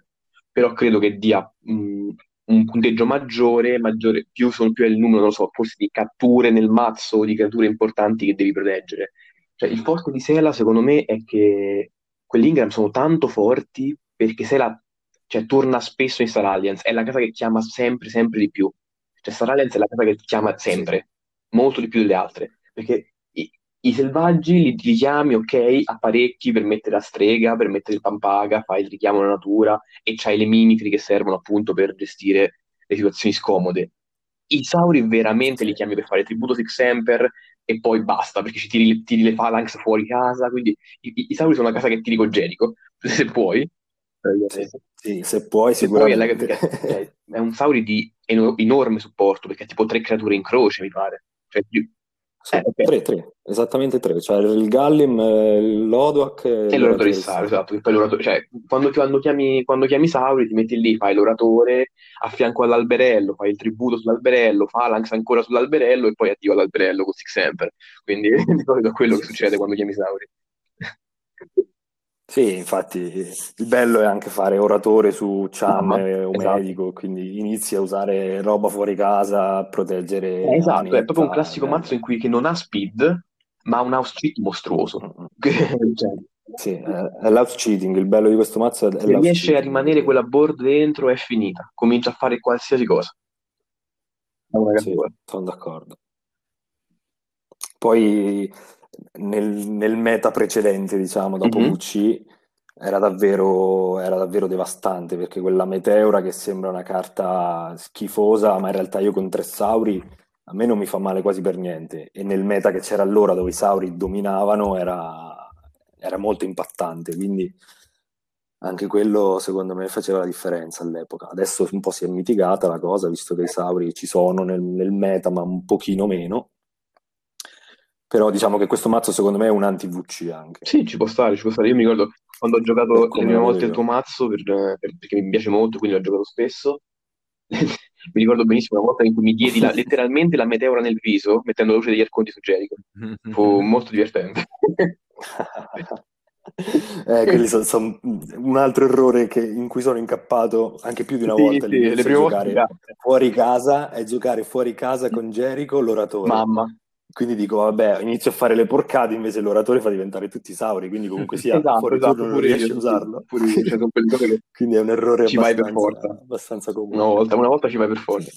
però credo che dia mh, un punteggio maggiore, maggiore più, sono più è il numero, non so, forse di catture nel mazzo, di creature importanti che devi proteggere. Cioè, il forte di Sela, secondo me, è che quell'Ingram sono tanto forti perché se la, cioè, torna spesso in Star Alliance, è la casa che chiama sempre, sempre di più. Cioè, Star Alliance è la casa che chiama sempre, molto di più delle altre, perché i, selvaggi li, li, chiami, ok, apparecchi per mettere la strega, per mettere il pampaga, fai il richiamo alla natura e c'hai le mimicry che servono appunto per gestire le situazioni scomode. I sauri veramente li chiami per fare tributo Six Emper e poi basta, perché ci tiri, tiri le phalanx fuori casa, quindi i, i, i sauri sono una casa che tiri con Gerico, se puoi. Sì, sì, se puoi, se sicuramente. Poi è, è, è, un sauri di enorme supporto, perché ha tipo tre creature in croce, mi pare. Cioè, eh, okay. tre, tre, esattamente tre, cioè il Gallim, l'Oduak e, e l'oratore Sauri, esatto, cioè, quando, quando, chiami, quando chiami Sauri ti metti lì, fai l'oratore a fianco all'alberello, fai il tributo sull'alberello, Phalanx ancora sull'alberello e poi addio all'alberello con Six Emper, quindi di solito è quello che succede quando chiami Sauri. Sì, infatti il bello è anche fare oratore su Chan o esatto. medico, quindi inizi a usare roba fuori casa, proteggere... Eh, esatto, è proprio un classico eh. mazzo in cui che non ha speed, ma ha un house cheat mostruoso. cioè, sì, è l'house cheating, il bello di questo mazzo è Se riesce cheating. a rimanere quella board dentro è finita, comincia a fare qualsiasi cosa. Sì, sono d'accordo. Poi nel, nel, meta precedente, diciamo, dopo mm-hmm. UC, era davvero, era davvero devastante perché quella Meteora che sembra una carta schifosa, ma in realtà io con tre Sauri a me non mi fa male quasi per niente. E nel meta che c'era allora dove i Sauri dominavano era, era molto impattante, quindi anche quello secondo me faceva la differenza all'epoca. Adesso un po' si è mitigata la cosa, visto che i Sauri ci sono nel, nel meta, ma un pochino meno Però diciamo che questo mazzo secondo me è un anti-VC anche. Sì, ci può stare, ci può stare. Io mi ricordo quando ho giocato le prime volte il tuo mazzo, per, per, perché mi piace molto, quindi l'ho giocato spesso. mi ricordo benissimo una volta in cui mi diedi la, letteralmente la meteora nel viso, mettendo la luce degli arconti su Jericho. Fu molto divertente. eh, sono, sono, un altro errore che, in cui sono incappato anche più di una volta. Sì, sì, le prime volte fuori casa e giocare fuori casa con Jericho, l'oratore. Mamma. Quindi dico, vabbè, inizio a fare le porcate, invece l'oratore fa diventare tutti sauri, quindi comunque sia esatto, fuori esatto, non riesci a usarlo. Pure io, cioè, che quindi è un errore ci vai per forza. abbastanza comune. Una volta, una volta ci vai per forza.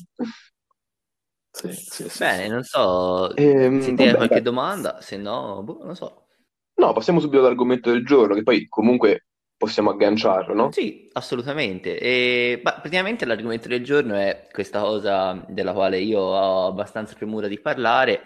Sì, sì, sì, Bene, sì. non so Ehm, se ti hai qualche dai. domanda, se no, boh, non so. No, passiamo subito all'argomento del giorno, che poi comunque possiamo agganciarlo, no? Sì, assolutamente. E, bah, praticamente l'argomento del giorno è questa cosa della quale io ho abbastanza premura di parlare,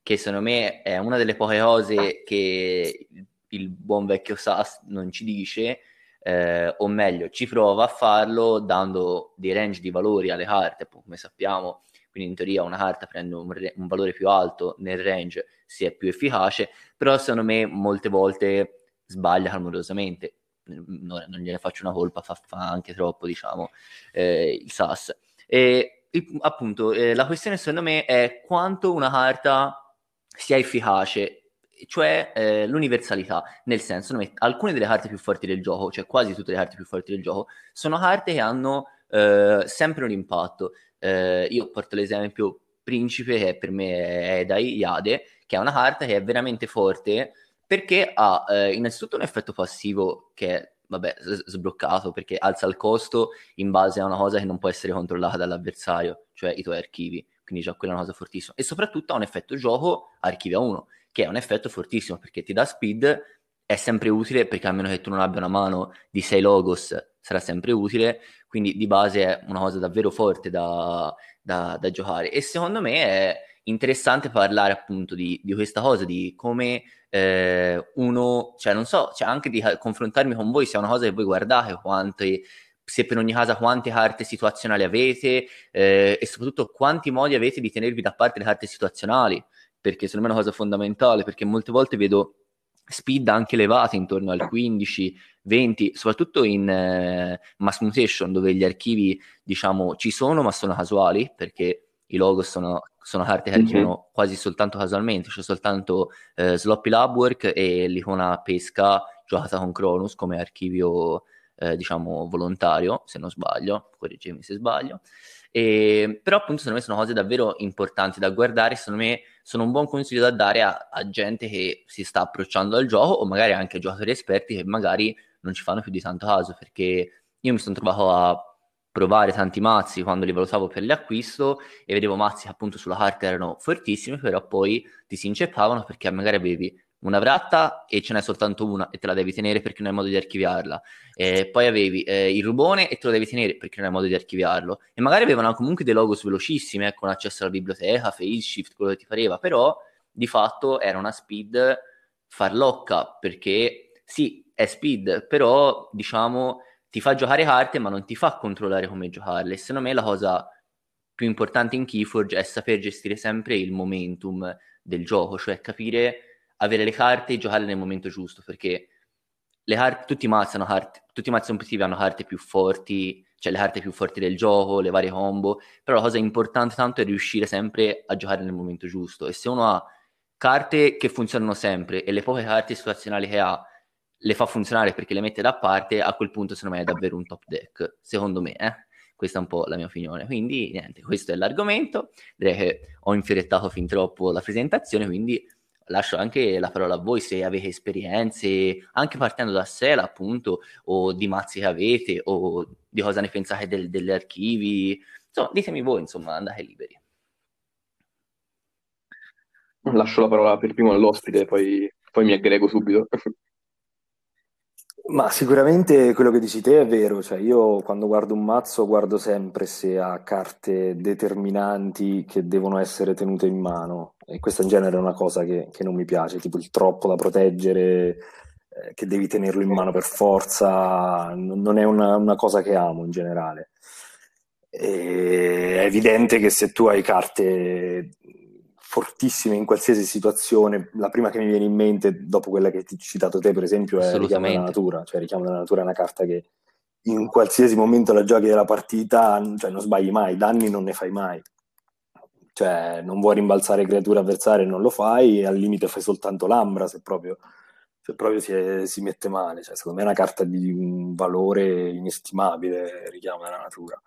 che secondo me è una delle poche cose che il buon vecchio SAS non ci dice, eh, o meglio, ci prova a farlo dando dei range di valori alle carte, appunto, come sappiamo. Quindi in teoria una carta prende un, re- un valore più alto nel range, si è più efficace, però secondo me molte volte sbaglia clamorosamente non, non gliene faccio una colpa, fa, fa anche troppo, diciamo, eh, il SAS. E appunto, eh, la questione secondo me è quanto una carta sia efficace, cioè eh, l'universalità, nel senso, alcune delle carte più forti del gioco, cioè quasi tutte le carte più forti del gioco, sono carte che hanno eh, sempre un impatto. Eh, io porto l'esempio Principe, che per me è dai Iade, che è una carta che è veramente forte perché ha eh, innanzitutto un effetto passivo che è, vabbè, s- sbloccato perché alza il costo in base a una cosa che non può essere controllata dall'avversario, cioè i tuoi archivi, quindi già quella è una cosa fortissima. E soprattutto ha un effetto gioco archivia 1, che è un effetto fortissimo perché ti dà speed, è sempre utile perché a meno che tu non abbia una mano di 6 logos sarà sempre utile, quindi di base è una cosa davvero forte da, da- da giocare. E secondo me è interessante parlare appunto di, di questa cosa, di come eh, uno, cioè non so, cioè anche di ca- confrontarmi con voi se è una cosa che voi guardate, quante, se per ogni casa quante carte situazionali avete eh, e soprattutto quanti modi avete di tenervi da parte le carte situazionali, perché secondo me è una cosa fondamentale, perché molte volte vedo speed anche elevate intorno al 15, 20, soprattutto in eh, mass mutation dove gli archivi diciamo ci sono ma sono casuali perché i logo sono, sono carte che Mhm. archiviano quasi soltanto casualmente, c'è soltanto eh, Sloppy Labwork e l'icona pesca giocata con Cronus come archivio eh, diciamo volontario, se non sbaglio, correggetemi se sbaglio. E, però appunto secondo me sono cose davvero importanti da guardare, secondo me sono un buon consiglio da dare a, a gente che si sta approcciando al gioco o magari anche a giocatori esperti che magari non ci fanno più di tanto caso perché io mi sono trovato a provare tanti mazzi quando li valutavo per l'acquisto e vedevo mazzi che appunto sulla carta erano fortissimi però poi ti si inceppavano perché magari avevi una vratta e ce n'è soltanto una e te la devi tenere perché non hai modo di archiviarla. E poi avevi eh, il rubone e te lo devi tenere perché non hai modo di archiviarlo. E magari avevano comunque dei logos velocissimi eh, con accesso alla biblioteca, face shift, quello che ti pareva però di fatto era una speed farlocca perché sì è speed però diciamo ti fa giocare carte ma non ti fa controllare come giocarle. Secondo me la cosa più importante in Keyforge è saper gestire sempre il momentum del gioco cioè capire avere le carte e giocarle nel momento giusto perché le carte, tutti hanno carte, tutti mazzi competitivi hanno carte più forti, cioè le carte più forti del gioco, le varie combo, però la cosa importante tanto è riuscire sempre a giocare nel momento giusto. E se uno ha carte che funzionano sempre e le poche carte situazionali che ha le fa funzionare perché le mette da parte, a quel punto secondo me è davvero un top deck, secondo me, eh? Questa è un po' la mia opinione. Quindi niente, questo è l'argomento. Direi che ho infiorettato fin troppo la presentazione, quindi lascio anche la parola a voi se avete esperienze, anche partendo da Sela appunto, o di mazzi che avete, o di cosa ne pensate del, degli archivi. Insomma, ditemi voi, insomma, andate liberi. Lascio la parola per primo all'ospite, poi, poi mi aggrego subito. Ma sicuramente quello che dici te è vero, cioè io quando guardo un mazzo guardo sempre se ha carte determinanti che devono essere tenute in mano e questa in genere è una cosa che, che non mi piace, tipo il troppo da proteggere, eh, che devi tenerlo in mano per forza, non non è una, una cosa che amo in generale. E è evidente che se tu hai carte fortissime in qualsiasi situazione. La prima che mi viene in mente, dopo quella che ti citato te, per esempio, è Richiamo della natura. Cioè, Richiamo della natura è una carta che in qualsiasi momento la giochi della partita, cioè non sbagli mai, danni non ne fai mai. Cioè, non vuoi rimbalzare creature avversarie, non lo fai, e al limite fai soltanto l'ambra se proprio, se proprio si, è, si, mette male. Cioè, secondo me è una carta di un valore inestimabile, richiamo della natura.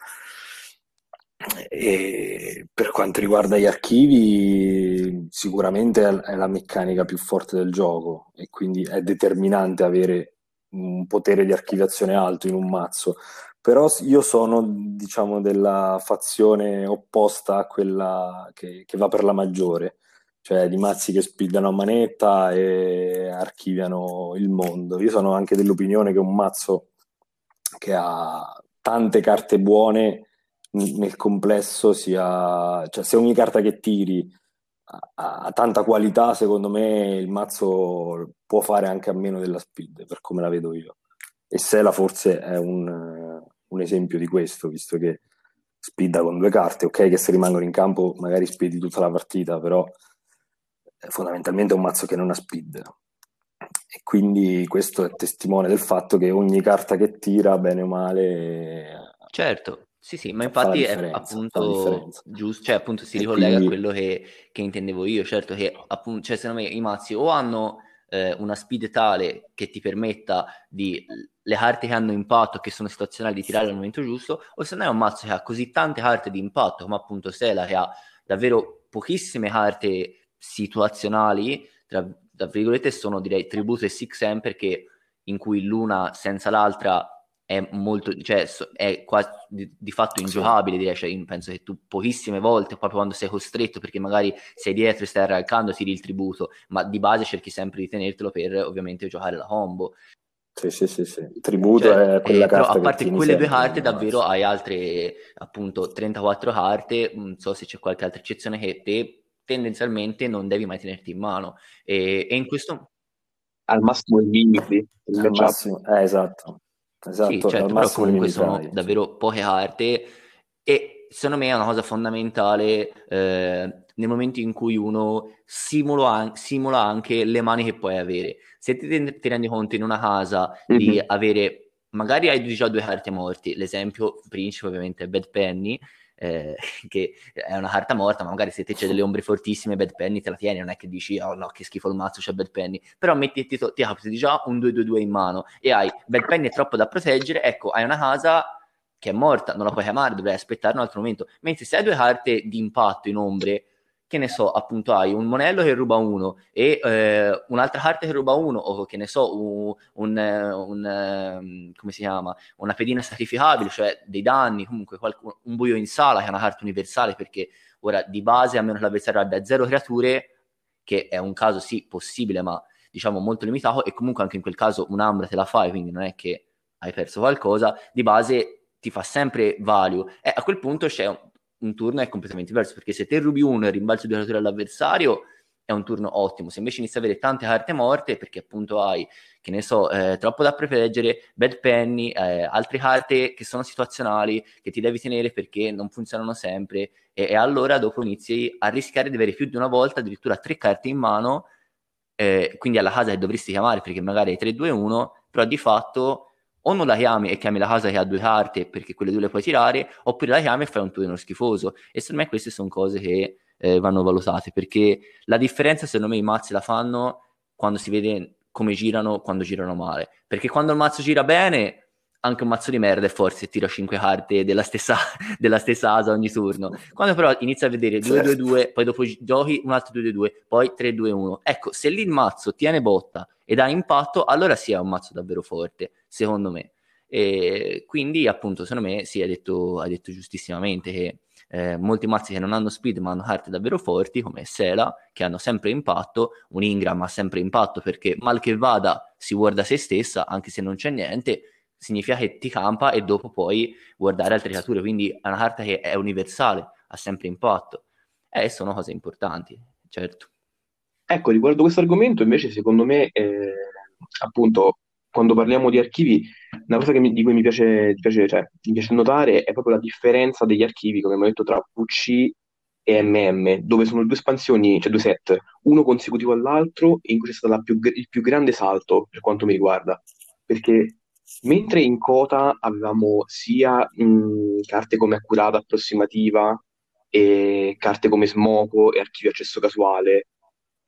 E per quanto riguarda gli archivi, sicuramente è la meccanica più forte del gioco e quindi è determinante avere un potere di archiviazione alto in un mazzo. Però io sono, diciamo, della fazione opposta a quella che, che va per la maggiore, cioè di mazzi che spidano a manetta e archiviano il mondo. Io sono anche dell'opinione che un mazzo che ha tante carte buone nel complesso sia, cioè se ogni carta che tiri ha, tanta qualità, secondo me il mazzo può fare anche a meno della speed, per come la vedo io. E Sela forse è un, un esempio di questo, visto che speeda con due carte, ok che se rimangono in campo magari speedi tutta la partita, però è fondamentalmente un mazzo che non ha speed. E quindi questo è testimone del fatto che ogni carta che tira, bene o male... Certo, sì, sì, ma infatti è appunto giusto, cioè appunto si ricollega quindi... a quello che, che, intendevo io, certo che appunto, cioè secondo me i mazzi o hanno eh, una speed tale che ti permetta di le carte che hanno impatto, che sono situazionali, di tirare al momento giusto, o se no è un mazzo che ha così tante carte di impatto, come appunto Sela, che ha davvero pochissime carte situazionali, tra, tra virgolette sono direi tributo e 6M perché in cui l'una senza l'altra è molto, cioè è quasi di, di fatto ingiocabile, direi, cioè, penso che tu pochissime volte, proprio quando sei costretto, perché magari sei dietro e stai arrancando, tiri il tributo, ma di base cerchi sempre di tenertelo per ovviamente giocare la combo. Sì, sì, sì, sì. Il tributo cioè, è quella eh, carta però, a parte quelle due carte, davvero hai altre, appunto, 34 carte, non so se c'è qualche altra eccezione che te tendenzialmente non devi mai tenerti in mano. E, e in questo... Al massimo i limiti. Al massimo, eh, esatto. Esatto, sì, certo, però comunque sono davvero poche carte e secondo me è una cosa fondamentale eh, nel momento in cui uno simula, simula, anche le mani che puoi avere. Se ti, ti rendi conto in una casa mm-hmm. di mhm. avere, magari hai già due carte morti, l'esempio principe ovviamente è Bad Penny, eh, che è una carta morta, ma magari se te c'è delle ombre fortissime, Bad Penny te la tieni, non è che dici, oh no, che schifo il mazzo, c'è Bad Penny, però metti, ti, ti capiti già un 2-2-2 in mano. E hai Bad Penny è troppo da proteggere, ecco, hai una casa che è morta, non la puoi chiamare, dovrai aspettare un altro momento, mentre se hai due carte di impatto in ombre, che ne so, appunto hai un monello che ruba uno e eh, un'altra carta che ruba uno, o che ne so, un, un, un ehm, come si chiama, una pedina sacrificabile, cioè dei danni, comunque qualcuno, un buio in sala che è una carta universale, perché ora di base, a meno che l'avversario abbia zero creature, che è un caso sì possibile, ma diciamo molto limitato, e comunque anche in quel caso un'ambra te la fai, quindi non è che hai perso qualcosa, di base ti fa sempre value. E a quel punto c'è un turno è completamente diverso, perché se te rubi uno e rimbalzi due creature all'avversario, è un turno ottimo. Se invece inizi a avere tante carte morte, perché appunto hai, che ne so, eh, troppo da proteggere, bad penny, eh, altre carte che sono situazionali, che ti devi tenere perché non funzionano sempre, e, e, allora dopo inizi a rischiare di avere più di una volta addirittura tre carte in mano, eh, quindi alla casa che dovresti chiamare perché magari hai 3-2-1, però di fatto o non la chiami e chiami la casa che ha due carte perché quelle due le puoi tirare, oppure la chiami e fai un turno schifoso. E secondo me queste sono cose che eh, vanno valutate perché la differenza, secondo me, i mazzi la fanno quando si vede come girano quando girano male. Perché quando il mazzo gira bene, anche un mazzo di merda e forse tira 5 carte della stessa, della stessa asa ogni turno. Quando però inizia a vedere 2-2-2, certo. poi dopo giochi un altro 2-2, poi 3-2-1. Ecco, se lì il mazzo tiene botta ed ha impatto, allora sì è un mazzo davvero forte, secondo me. E quindi, appunto, secondo me sì, è detto, detto giustissimamente che eh, molti mazzi che non hanno speed ma hanno carte davvero forti, come Sela, che hanno sempre impatto, un Ingram ha sempre impatto perché mal che vada si guarda se stessa, anche se non c'è niente, significa che ti campa e dopo puoi guardare altre creature, quindi è una carta che è universale, ha sempre impatto. E eh, sono cose importanti, certo. Ecco, riguardo questo argomento, invece, secondo me, eh, appunto, quando parliamo di archivi, una cosa mi, di cui mi piace, piace, cioè, mi piace, notare è proprio la differenza degli archivi, come abbiamo detto, tra VC e MM, dove sono due espansioni, cioè due set, uno consecutivo all'altro, in cui c'è stato più, il più grande salto per quanto mi riguarda. Perché mentre in Cota avevamo sia mh, carte come accurata approssimativa, e carte come Smoco e archivio accesso casuale,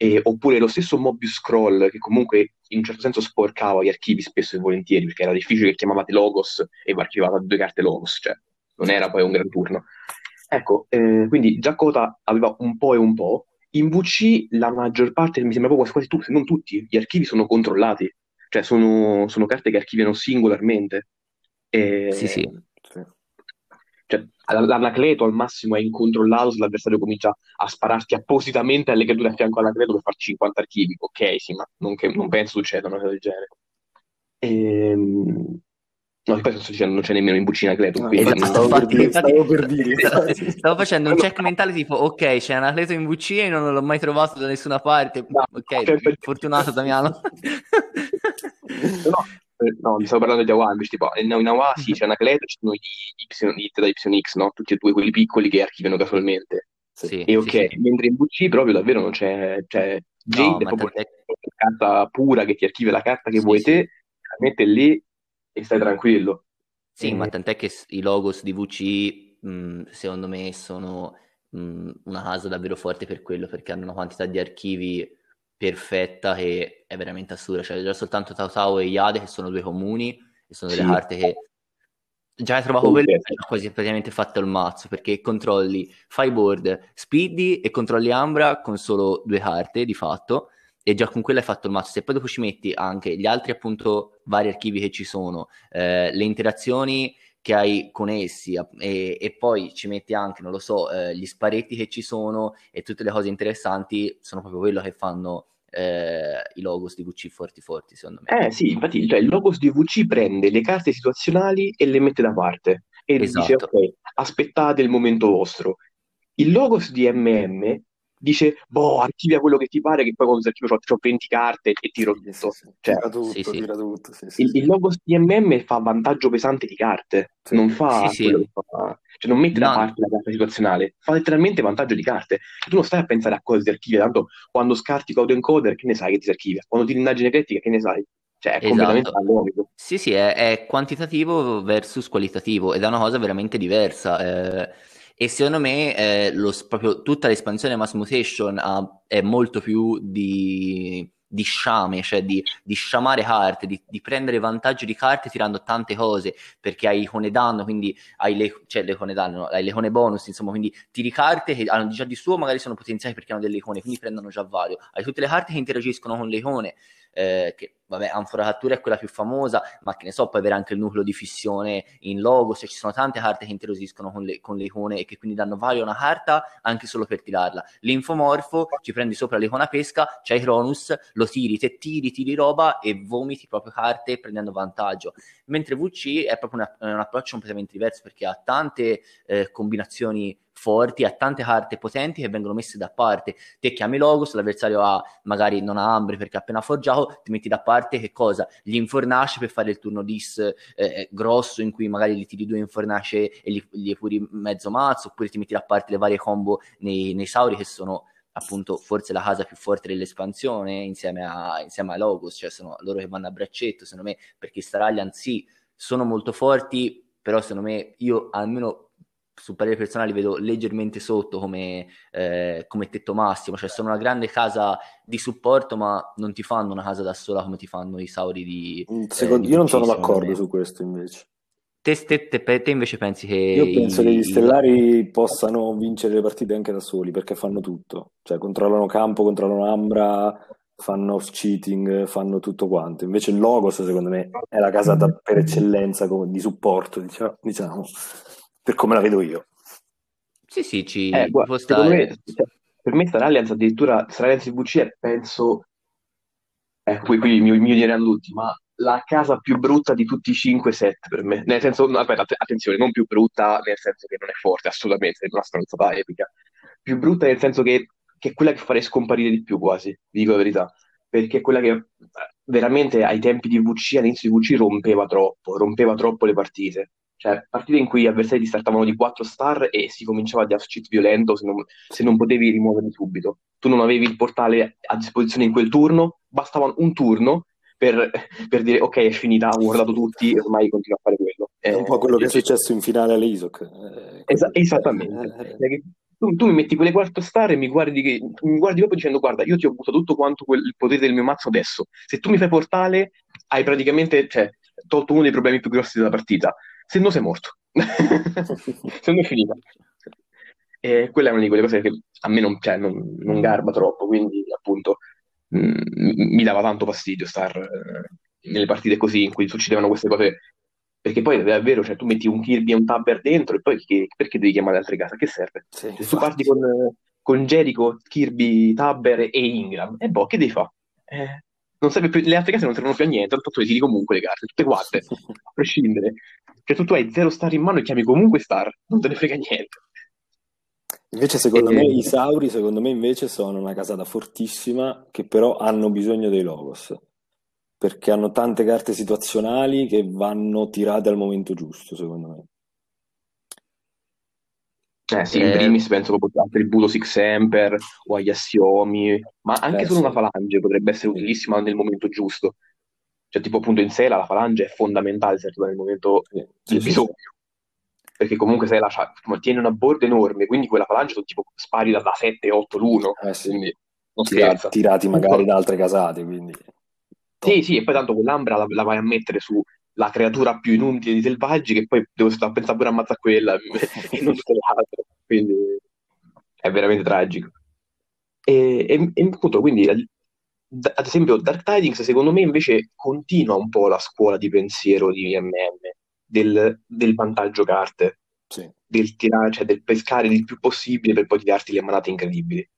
e, oppure lo stesso Mobius Scroll, che comunque in un certo senso sporcava gli archivi spesso e volentieri, perché era difficile che chiamavate Logos e vi archivavate due carte Logos, cioè non era poi un gran turno. Ecco, eh, quindi già Cota aveva un po' e un po'. In VC la maggior parte, mi sembra quasi, quasi tutti, se non tutti, gli archivi sono controllati, cioè sono, sono carte che archiviano singolarmente. E, Sì, sì. Cioè, l'anacleto al massimo è incontrollato se l'avversario comincia a spararti appositamente alle creature a fianco all'anacleto per far 50 archivi. Ok, sì, ma non, che- non penso succeda una cosa del genere. Ehm, No, poi sto dicendo non c'è nemmeno in bucina Cleto, No, Esatto, stavo per infatti, stavo per dire, stavo facendo un check mentale tipo ok c'è un atleta in VC e non l'ho mai trovato da nessuna parte No, ok aspetta. fortunato Damiano No, no, mi stavo parlando di Awa, invece tipo, in, in Awa sì, c'è una Cleto, ci sono gli Y, da YX, no? Tutti e due quelli piccoli che archiviano casualmente. sì, E ok, sì, sì. mentre in VC proprio davvero non c'è, cioè Jade No, è proprio una carta pura che ti archiva la carta che vuoi te, la mette lì e stai tranquillo. Sì, Eh, ma tant'è che i logos di VC, mh, secondo me, sono mh, una casa davvero forte per quello, perché hanno una quantità di archivi perfetta che è veramente assurda. Cioè, già soltanto Tau Tau e Iade, che sono due comuni, e sono delle Sì. carte che già hai trovato quello e quasi praticamente fatto il mazzo, perché controlli Fireboard, Speedy e controlli Ambra con solo due carte, di fatto, e già con quello hai fatto il mazzo. Se poi dopo ci metti anche gli altri, appunto, vari archivi che ci sono, eh, le interazioni che hai con essi e, e poi ci metti anche, non lo so, eh, gli sparetti che ci sono e tutte le cose interessanti, sono proprio quello che fanno eh, i logos di VC forti forti, secondo me. Eh sì, infatti cioè, il logos di VC prende le carte situazionali e le mette da parte e dice Esatto. ok, aspettate il momento vostro. Il logos di MM dice boh, archivia quello che ti pare che poi quando archivio ho 20 carte e tiro Sì, tutto. sì. Cioè, Tira tutto, sì, sì. tira tutto. Sì, sì, il, sì. il logos di MM fa vantaggio pesante di carte, Sì. non fa Sì, sì. quello che fa, cioè non mette da No. parte la carta situazionale, fa letteralmente vantaggio di carte. Tu non stai a pensare a cosa ti archivia, tanto quando scarti code encoder, che ne sai che ti si archivia? Quando tiri indagine critica, che ne sai? Cioè, è Esatto. completamente analogico. Sì, sì, è, è quantitativo versus qualitativo ed è una cosa veramente diversa. eh, e secondo me eh, lo proprio tutta l'espansione Mass Mutation ha- è molto più di, di sciame, cioè di, di sciamare carte, di, di prendere vantaggio di carte tirando tante cose, perché hai icone danno, quindi hai le, cioè le icone danno, no, hai le icone bonus, insomma, quindi tiri carte che hanno già di suo, magari sono potenziate perché hanno delle icone, quindi prendono già value. Hai tutte le carte che interagiscono con le icone, eh, che vabbè, Anfora Cattura è quella più famosa, ma che ne so, puoi avere anche il nucleo di fissione in logo, cioè ci sono tante carte che interagiscono con le, con le icone e che quindi danno value a una carta anche solo per tirarla. L'infomorfo, ci prendi sopra l'icona pesca, c'hai Cronus, lo tiri, te tiri, tiri roba e vomiti proprio carte prendendo vantaggio. Mentre VC è proprio una- un approccio completamente diverso perché ha tante eh, combinazioni forti, ha tante carte potenti che vengono messe da parte. Te chiami Logos, l'avversario ha magari non ha Ambre perché ha appena forgiato, ti metti da parte che cosa? Gli infornace per fare il turno dis eh, grosso in cui magari gli tiri due infornace e gli, gli puri mezzo mazzo, oppure ti metti da parte le varie combo nei, nei Sauri che sono appunto forse la casa più forte dell'espansione insieme a, insieme a Logos, cioè sono loro che vanno a braccetto, secondo me, perché Star Alliance sì, sono molto forti, però secondo me io almeno su parere personale li vedo leggermente sotto come, eh, come tetto massimo, cioè sono una grande casa di supporto, ma non ti fanno una casa da sola come ti fanno i Sauri di... Mm, eh, secondo- di io non sono d'accordo su questo invece. Te, te- te- te invece pensi che... Io penso i- che gli i- stellari possano vincere le partite anche da soli perché fanno tutto, cioè controllano campo, controllano Ambra, fanno cheating, fanno tutto quanto. Invece il Logos, secondo me, è la casa da- per eccellenza come- di supporto, diciamo, diciamo, per come la vedo io. Sì, sì, ci Eh, guarda, stare. me, cioè, per me Star Alliance addirittura, Star Alliance VC è, penso, eh, qui, qui mi, mi odieranno tutti, ma la casa più brutta di tutti i 5 set per me. Nel senso, no, aspetta, att- attenzione, non più brutta nel senso che non è forte, assolutamente, è una stronzata epica. Più brutta nel senso che, che è quella che farei scomparire di più quasi, vi dico la verità. Perché è quella che eh, veramente ai tempi di VC, all'inizio di VC rompeva troppo, rompeva troppo le partite. Cioè partite in cui gli avversari ti startavano di 4 star e si cominciava di cheat violento se non, se non potevi rimuoverli subito. Tu non avevi il portale a disposizione in quel turno, bastava un turno per, per dire ok è finita, ho guardato tutti e ormai continua a fare quello. È un po' quello che è successo in finale all'ISOC. Eh, es- esattamente. Eh, eh. Tu, tu, mi metti quelle 4 star e mi guardi, che, mi guardi proprio dicendo guarda io ti ho buttato tutto quanto quel, il potere del mio mazzo adesso. Se tu mi fai portale hai praticamente cioè, tolto uno dei problemi più grossi della partita se no sei morto. se no è finita. E quella è una di quelle cose che a me non, cioè, non, non garba troppo, quindi appunto mh, mm, mi dava tanto fastidio star eh, nelle partite così in cui succedevano queste cose. Perché poi davvero, cioè, tu metti un Kirby e un Tabber dentro e poi che, perché devi chiamare altre case? A che serve? Sì, Se tu parti con, con Jericho, Kirby, Tabber e Ingram, e boh, che devi fare? Eh, più, le altre case non servono più a niente, tanto le tiri comunque le carte, tutte quante, a prescindere. Cioè tu, tu hai zero star in mano e chiami comunque star, non te ne frega niente. Invece secondo e... me i Sauri, secondo me invece sono una casata fortissima che però hanno bisogno dei logos, perché hanno tante carte situazionali che vanno tirate al momento giusto, secondo me. Eh sì, in eh, primis penso proprio al tributo Six Emper o agli Assiomi, ma anche solo sì. una falange potrebbe essere utilissima nel momento giusto. Cioè, tipo appunto in Sela la falange è fondamentale se arriva nel momento sì, del sì, bisogno. Perché comunque Sela tiene una board enorme, quindi quella falange sono tipo spari da, da 7, 8 l'uno. Eh sì. Quindi non Tirati, tirati magari da altre casate, quindi... Sì, sì, e poi tanto quell'ambra la, la vai a mettere su la creatura più inutile di selvaggi che poi devo stare a pensare pure a ammazzare quella e non altre quindi è veramente tragico. E, e, e appunto quindi ad esempio Dark Tidings secondo me invece continua un po' la scuola di pensiero di MM del, del vantaggio carte. Sì. del, tirare, cioè del pescare il più possibile per poi tirarti le manate incredibili.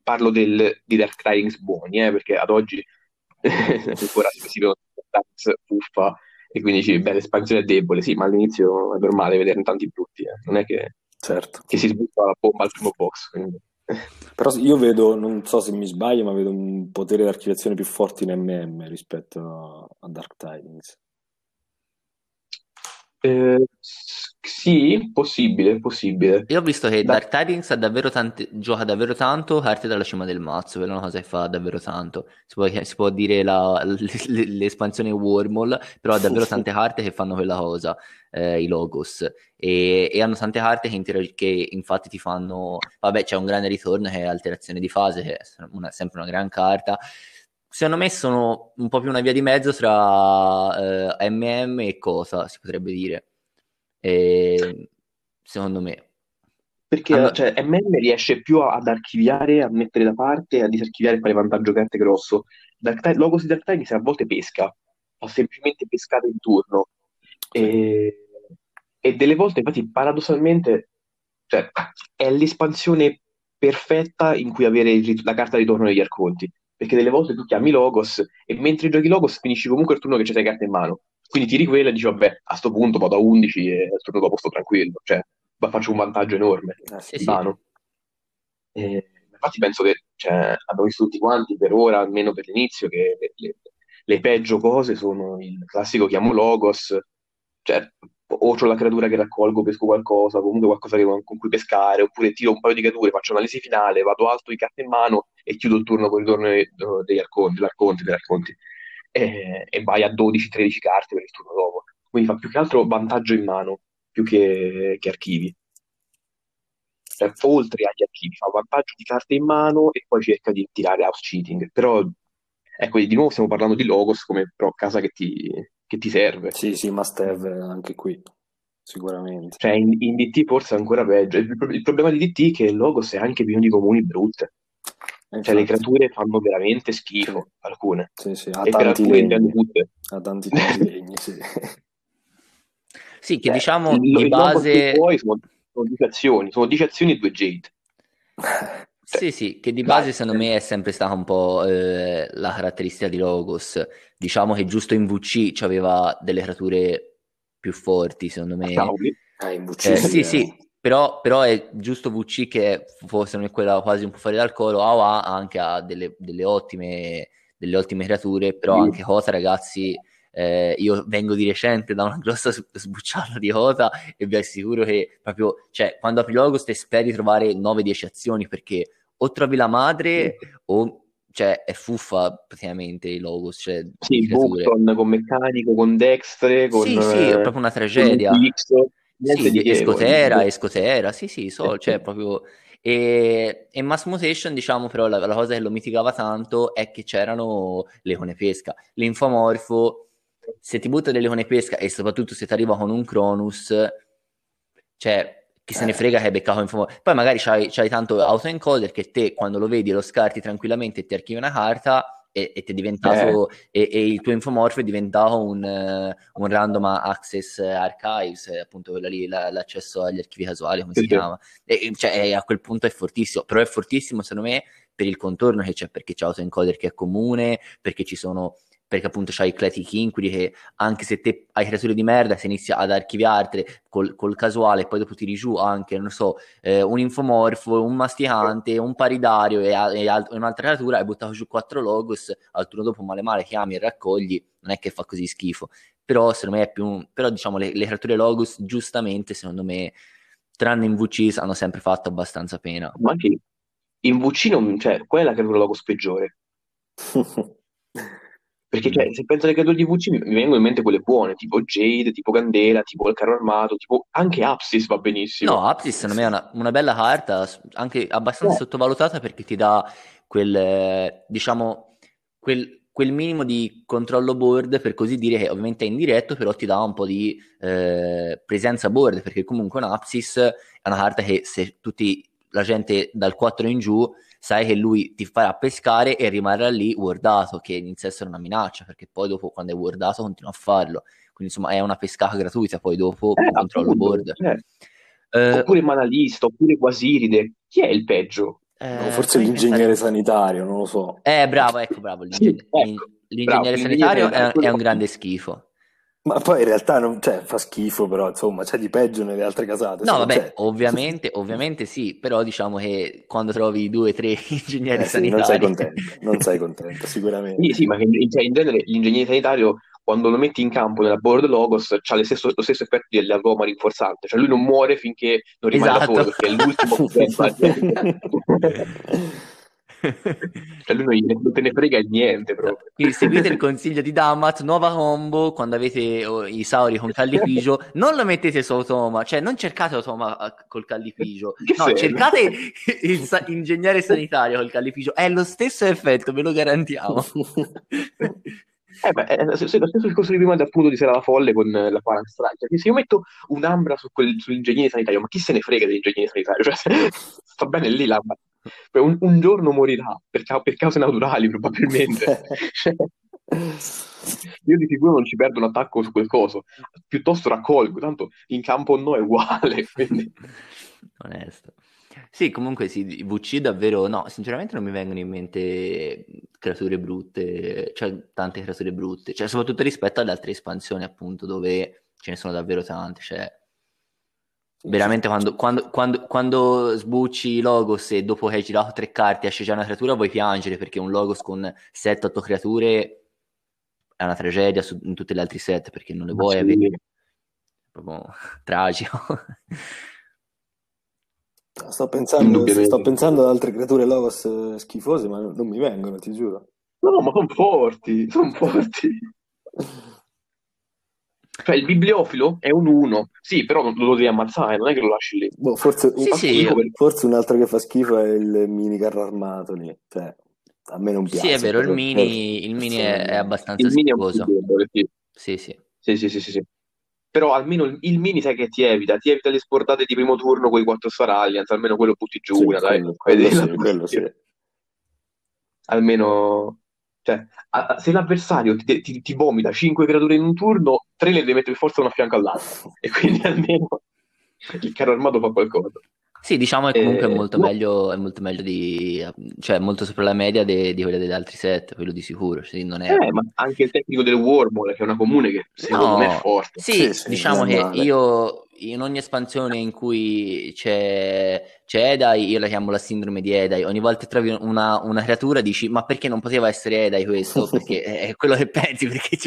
Parlo del, di Dark Tidings buoni eh, perché ad oggi ancora si vedono fuffa e quindi dici, beh, l'espansione è debole, sì, ma all'inizio è normale vederne tanti brutti, eh. non è che, certo. che si sbutta la bomba al primo box. Quindi. Però io vedo, non so se mi sbaglio, ma vedo un potere di archiviazione più forte in MM rispetto a Dark Tidings. Eh, sì, possibile, possibile. Io ho visto che da... Dark Tidings davvero tante... gioca davvero tanto carte dalla cima del mazzo, quella è una cosa che fa davvero tanto. Si può, si può dire la... l'espansione Wormhole, però ha davvero tante carte che fanno quella cosa, eh, i logos. E... e, hanno tante carte che, inter... che, infatti ti fanno... Vabbè, c'è un grande ritorno che è alterazione di fase, che è una... sempre una gran carta secondo me sono un po' più una via di mezzo tra eh, MM e cosa si potrebbe dire. E, secondo me. Perché allora... cioè, MM riesce più ad archiviare, a mettere da parte, a disarchiviare e fare vantaggio carte grosso. Dark Logos di Dark Time a volte pesca, fa semplicemente pescare in turno. E, e delle volte, infatti, paradossalmente, cioè, è l'espansione perfetta in cui avere il, la carta di ritorno degli arconti perché delle volte tu chiami Logos e mentre giochi Logos finisci comunque il turno che c'è sei carte in mano. Quindi tiri quella e dici, vabbè, a sto punto vado a 11 e il turno dopo sto tranquillo, cioè faccio un vantaggio enorme. Ah, sì, sì. E, infatti penso che cioè, abbiamo visto tutti quanti per ora, almeno per l'inizio, che le, le, peggio cose sono il classico chiamo Logos, cioè o ho la creatura che raccolgo, pesco qualcosa, comunque qualcosa che, con cui pescare, oppure tiro un paio di creature, faccio un'analisi finale, vado alto di carte in mano e chiudo il turno con il ritorno degli arconti, dell'arconti, degli arconti, e, e vai a 12-13 carte per il turno dopo. Quindi fa più che altro vantaggio in mano, più che, che archivi. Cioè, oltre agli archivi, fa vantaggio di carte in mano e poi cerca di tirare house cheating. Però, ecco, di nuovo stiamo parlando di Logos come però casa che ti, che ti serve. Sì, sì, must have anche qui, sicuramente. Cioè, in, in DT forse è ancora peggio. Il, il, problema di DT è che il Logos è anche pieno di comuni brutte. Cioè, le creature fanno veramente schifo, alcune. Sì, sì, ha e tanti legni. tutte. Ha tanti, legni, sì. Sì, che Beh, diciamo di base... Poi sono, sono 10 azioni, sono 10 azioni e 2 Jade. Sì, sì, che di base secondo me è sempre stata un po' eh, la caratteristica di Logos. Diciamo che giusto in VC aveva delle creature più forti, secondo me. Ah, in VC, eh, sì, sì, però, però, è giusto VC che forse non è quella quasi un po' fuori dal coro, AOA anche ha delle, delle, ottime, delle ottime creature, però anche Cosa ragazzi eh, io vengo di recente da una grossa sbucciata di Hota e vi assicuro che proprio, cioè, quando apri Logos ti speri di trovare 9-10 azioni perché o trovi la madre o cioè è fuffa praticamente i logos. Cioè, sì, Bukton con meccanico, con Dextre, con... Sì, sì, è proprio una tragedia. Sì, di Escotera, Escotera, sì, sì, so, cioè proprio... E, e Mass Mutation, diciamo, però la, la, cosa che lo mitigava tanto è che c'erano Leone Pesca. L'infomorfo, se ti butta del Leone Pesca e soprattutto se ti arriva con un Cronus, cioè chi se ne eh. frega che hai beccato in fumo. Poi magari c'hai, c'hai tanto autoencoder che te quando lo vedi lo scarti tranquillamente e ti archivi una carta e, e diventato eh. e, e, il tuo infomorfo è diventato un, uh, un random access archives, appunto quella lì, la, l'accesso agli archivi casuali, come sì, si chiama. E, cioè, a quel punto è fortissimo, però è fortissimo secondo me per il contorno che c'è, perché c'è autoencoder che è comune, perché ci sono perché appunto c'hai i Clatic Inquiry che anche se te hai creature di merda, se inizi ad archiviartele col, col casuale e poi dopo tiri giù anche, non so, eh, un infomorfo, un masticante, un paridario e, e alt- un'altra creatura, hai buttato giù quattro logos, al turno dopo male male chiami e raccogli, non è che fa così schifo. Però secondo me è più... però diciamo le, le creature logos giustamente secondo me, tranne in VC, hanno sempre fatto abbastanza pena. Ma anche in VC non, cioè, qual è la creatura logos peggiore? Perché cioè, se penso alle creature di VC mi, mi vengono in mente quelle buone, tipo Jade, tipo Candela, tipo il carro armato, tipo anche Apsis va benissimo. No, Apsis secondo me è una, una bella carta, anche abbastanza eh. sottovalutata perché ti dà quel, diciamo, quel, quel, minimo di controllo board, per così dire, che ovviamente è indiretto, però ti dà un po' di eh, presenza board, perché comunque un Apsis è una carta che se tutti la gente dal 4 in giù sai che lui ti farà pescare e rimarrà lì wordato, che inizia a essere una minaccia, perché poi dopo quando è wordato continua a farlo. Quindi insomma è una pescata gratuita, poi dopo eh, controllo appunto, board. Eh. Eh, oppure Manalista, oppure Quasiride. Chi è il peggio? No, forse l'ingegnere sanitario, non lo so. Eh, bravo, ecco, bravo. L'ingeg- sì, ecco, l'ingegnere bravo, sanitario è, è un grande schifo. Ma poi in realtà non, cioè, fa schifo, però insomma c'è di peggio nelle altre casate. No, vabbè, ovviamente, ovviamente sì, però diciamo che quando trovi due o tre ingegneri eh, sanitari... non sei contento, non sei contento, sicuramente. Sì, sì, ma cioè, in genere l'ingegnere sanitario quando lo metti in campo nella board logos ha lo stesso, lo stesso effetto dell'argoma rinforzante, cioè lui non muore finché non rimane esatto. da solo, perché è l'ultimo che cioè lui non, te ne frega niente proprio. Quindi seguite il consiglio di Damat, nuova combo, quando avete oh, i sauri con callipigio, non lo mettete su automa, cioè non cercate automa ah, col callipigio, no, senso? cercate il sa- ingegnere sanitario col callipigio, è lo stesso effetto, ve lo garantiamo. Eh beh, è lo stesso discorso di prima appunto di Sera la Folle con la Paran Strike. Cioè, se io metto un'ambra su quel, sull'ingegnere sanitario, ma chi se ne frega dell'ingegnere sanitario? Cioè, sta bene lì l'ambra. Un, un, giorno morirà per, per cause naturali, probabilmente. Io di sicuro non ci perdo un attacco su quel coso, piuttosto raccolgo, tanto in campo no è uguale. Quindi... Onesto. Sì, comunque sì, VC davvero no, sinceramente non mi vengono in mente creature brutte, cioè tante creature brutte, cioè soprattutto rispetto alle altre espansioni appunto dove ce ne sono davvero tante, cioè Veramente quando, quando, quando, quando sbucci Logos e dopo che hai girato tre carte esce già una creatura vuoi piangere perché un Logos con 7-8 creature è una tragedia su, in tutte le altre set perché non le vuoi sì. avere. È proprio tragico. Sto pensando, sto pensando ad altre creature Logos eh, schifose ma non mi vengono, ti giuro. No, ma sono forti, sono forti. Cioè, il bibliofilo è un 1, sì, però lo, lo devi ammazzare, non è che lo lasci lì. Boh, forse, sì, un, sì, per... forse un altro che fa schifo è il mini carro armato lì. Cioè, a me non piace. Sì, è vero, il mini, per... il mini è, è, abbastanza il schifoso. Debole, sì. Sì, sì. Sì, sì, sì, sì, sì. Però almeno il, il, mini sai che ti evita, ti evita le sportate di primo turno con i 4 Star Alliance, almeno quello butti giù, sì, dai. Quello, quello, sì, quello sì. Almeno cioè, a, se l'avversario ti, ti, ti, vomita 5 creature in un turno, 3 le devi mettere per forza una a fianco all'altra. E quindi almeno il carro armato fa qualcosa. Sì, diciamo che comunque eh, è, molto no. meglio, è molto meglio di... cioè molto sopra la media di quelle degli altri set, quello di sicuro. Sì, non è... Eh, ma anche il tecnico del Wormhole, che è una comune che secondo no, me è forte. Sì, sì, sì diciamo che io in ogni espansione in cui c'è, c'è Edai, io la chiamo la sindrome di Edai. Ogni volta che trovi una, una creatura dici: Ma perché non poteva essere Edai questo? Perché è quello che pensi, perché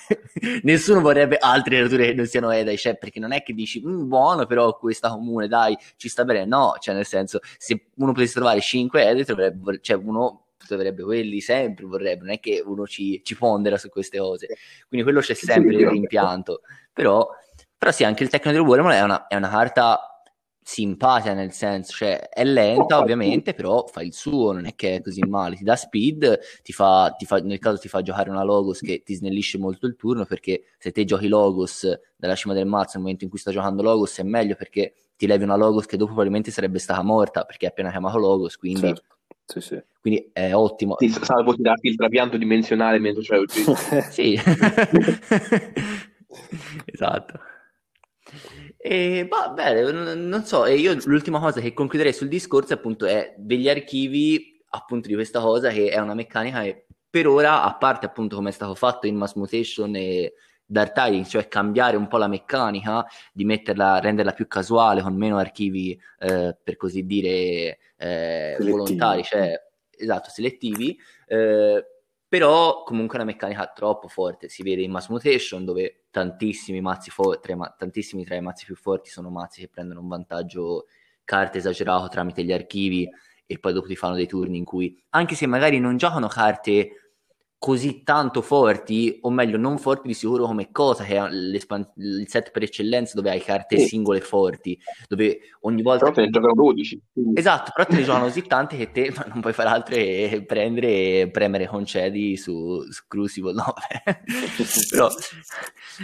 nessuno vorrebbe altre creature che non siano Edai. Cioè, perché non è che dici mm, buono, però questa comune, dai, ci sta bene. No, cioè, nel senso, se uno potesse trovare 5 Edai, troverebbe, cioè uno dovrebbe quelli sempre vorrebbe, non è che uno ci, ci pondera su queste cose. Quindi quello c'è sempre il rimpianto. Però però sì, anche il tecnico del Wormhole è una, è una carta simpatica nel senso, cioè è lenta oh, ovviamente, però fa il suo, non è che è così male, ti dà speed, ti fa, ti fa, nel caso ti fa giocare una Logos che ti snellisce molto il turno, perché se te giochi Logos dalla cima del mazzo nel momento in cui sta giocando Logos è meglio perché ti levi una Logos che dopo probabilmente sarebbe stata morta, perché è appena chiamato Logos, quindi... Certo. Sì, sì. Quindi è ottimo. Sì, salvo tirarti il trapianto dimensionale mentre c'è ucciso. sì. esatto. E va bene, non so, e io l'ultima cosa che concluderei sul discorso appunto è degli archivi appunto di questa cosa che è una meccanica che per ora, a parte appunto come è stato fatto in Mass Mutation e Dark Tidings, cioè cambiare un po' la meccanica, di metterla, renderla più casuale con meno archivi eh, per così dire eh, volontari, cioè esatto, selettivi, eh, però comunque è una meccanica troppo forte, si vede in Mass Mutation dove tantissimi mazzi fo- tre ma- tantissimi tra i mazzi più forti sono mazzi che prendono un vantaggio carte esagerato tramite gli archivi e poi dopo ti fanno dei turni in cui anche se magari non giocano carte così tanto forti, o meglio, non forti di sicuro come cosa, che è il set per eccellenza dove hai carte sì. singole forti, dove ogni volta... Però te ne giocano 12. Esatto, però te ne giocano così tante che te non puoi fare altro che prendere e premere concedi su, su Crucible 9. però,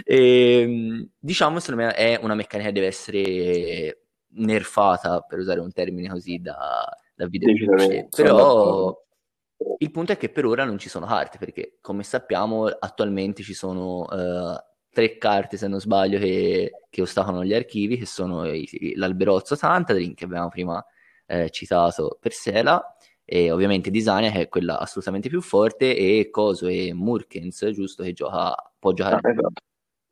eh, diciamo, secondo me è una meccanica che deve essere nerfata, per usare un termine così da, da videogioco. Però il punto è che per ora non ci sono carte, perché come sappiamo attualmente ci sono uh, tre carte, se non sbaglio, che, che ostacolano gli archivi, che sono i, l'Alberozzo Santadrin, che abbiamo prima eh, citato per Sela, e ovviamente Disania, che è quella assolutamente più forte, e Coso e Murkens, giusto, che gioca, può giocare... Ah, esatto.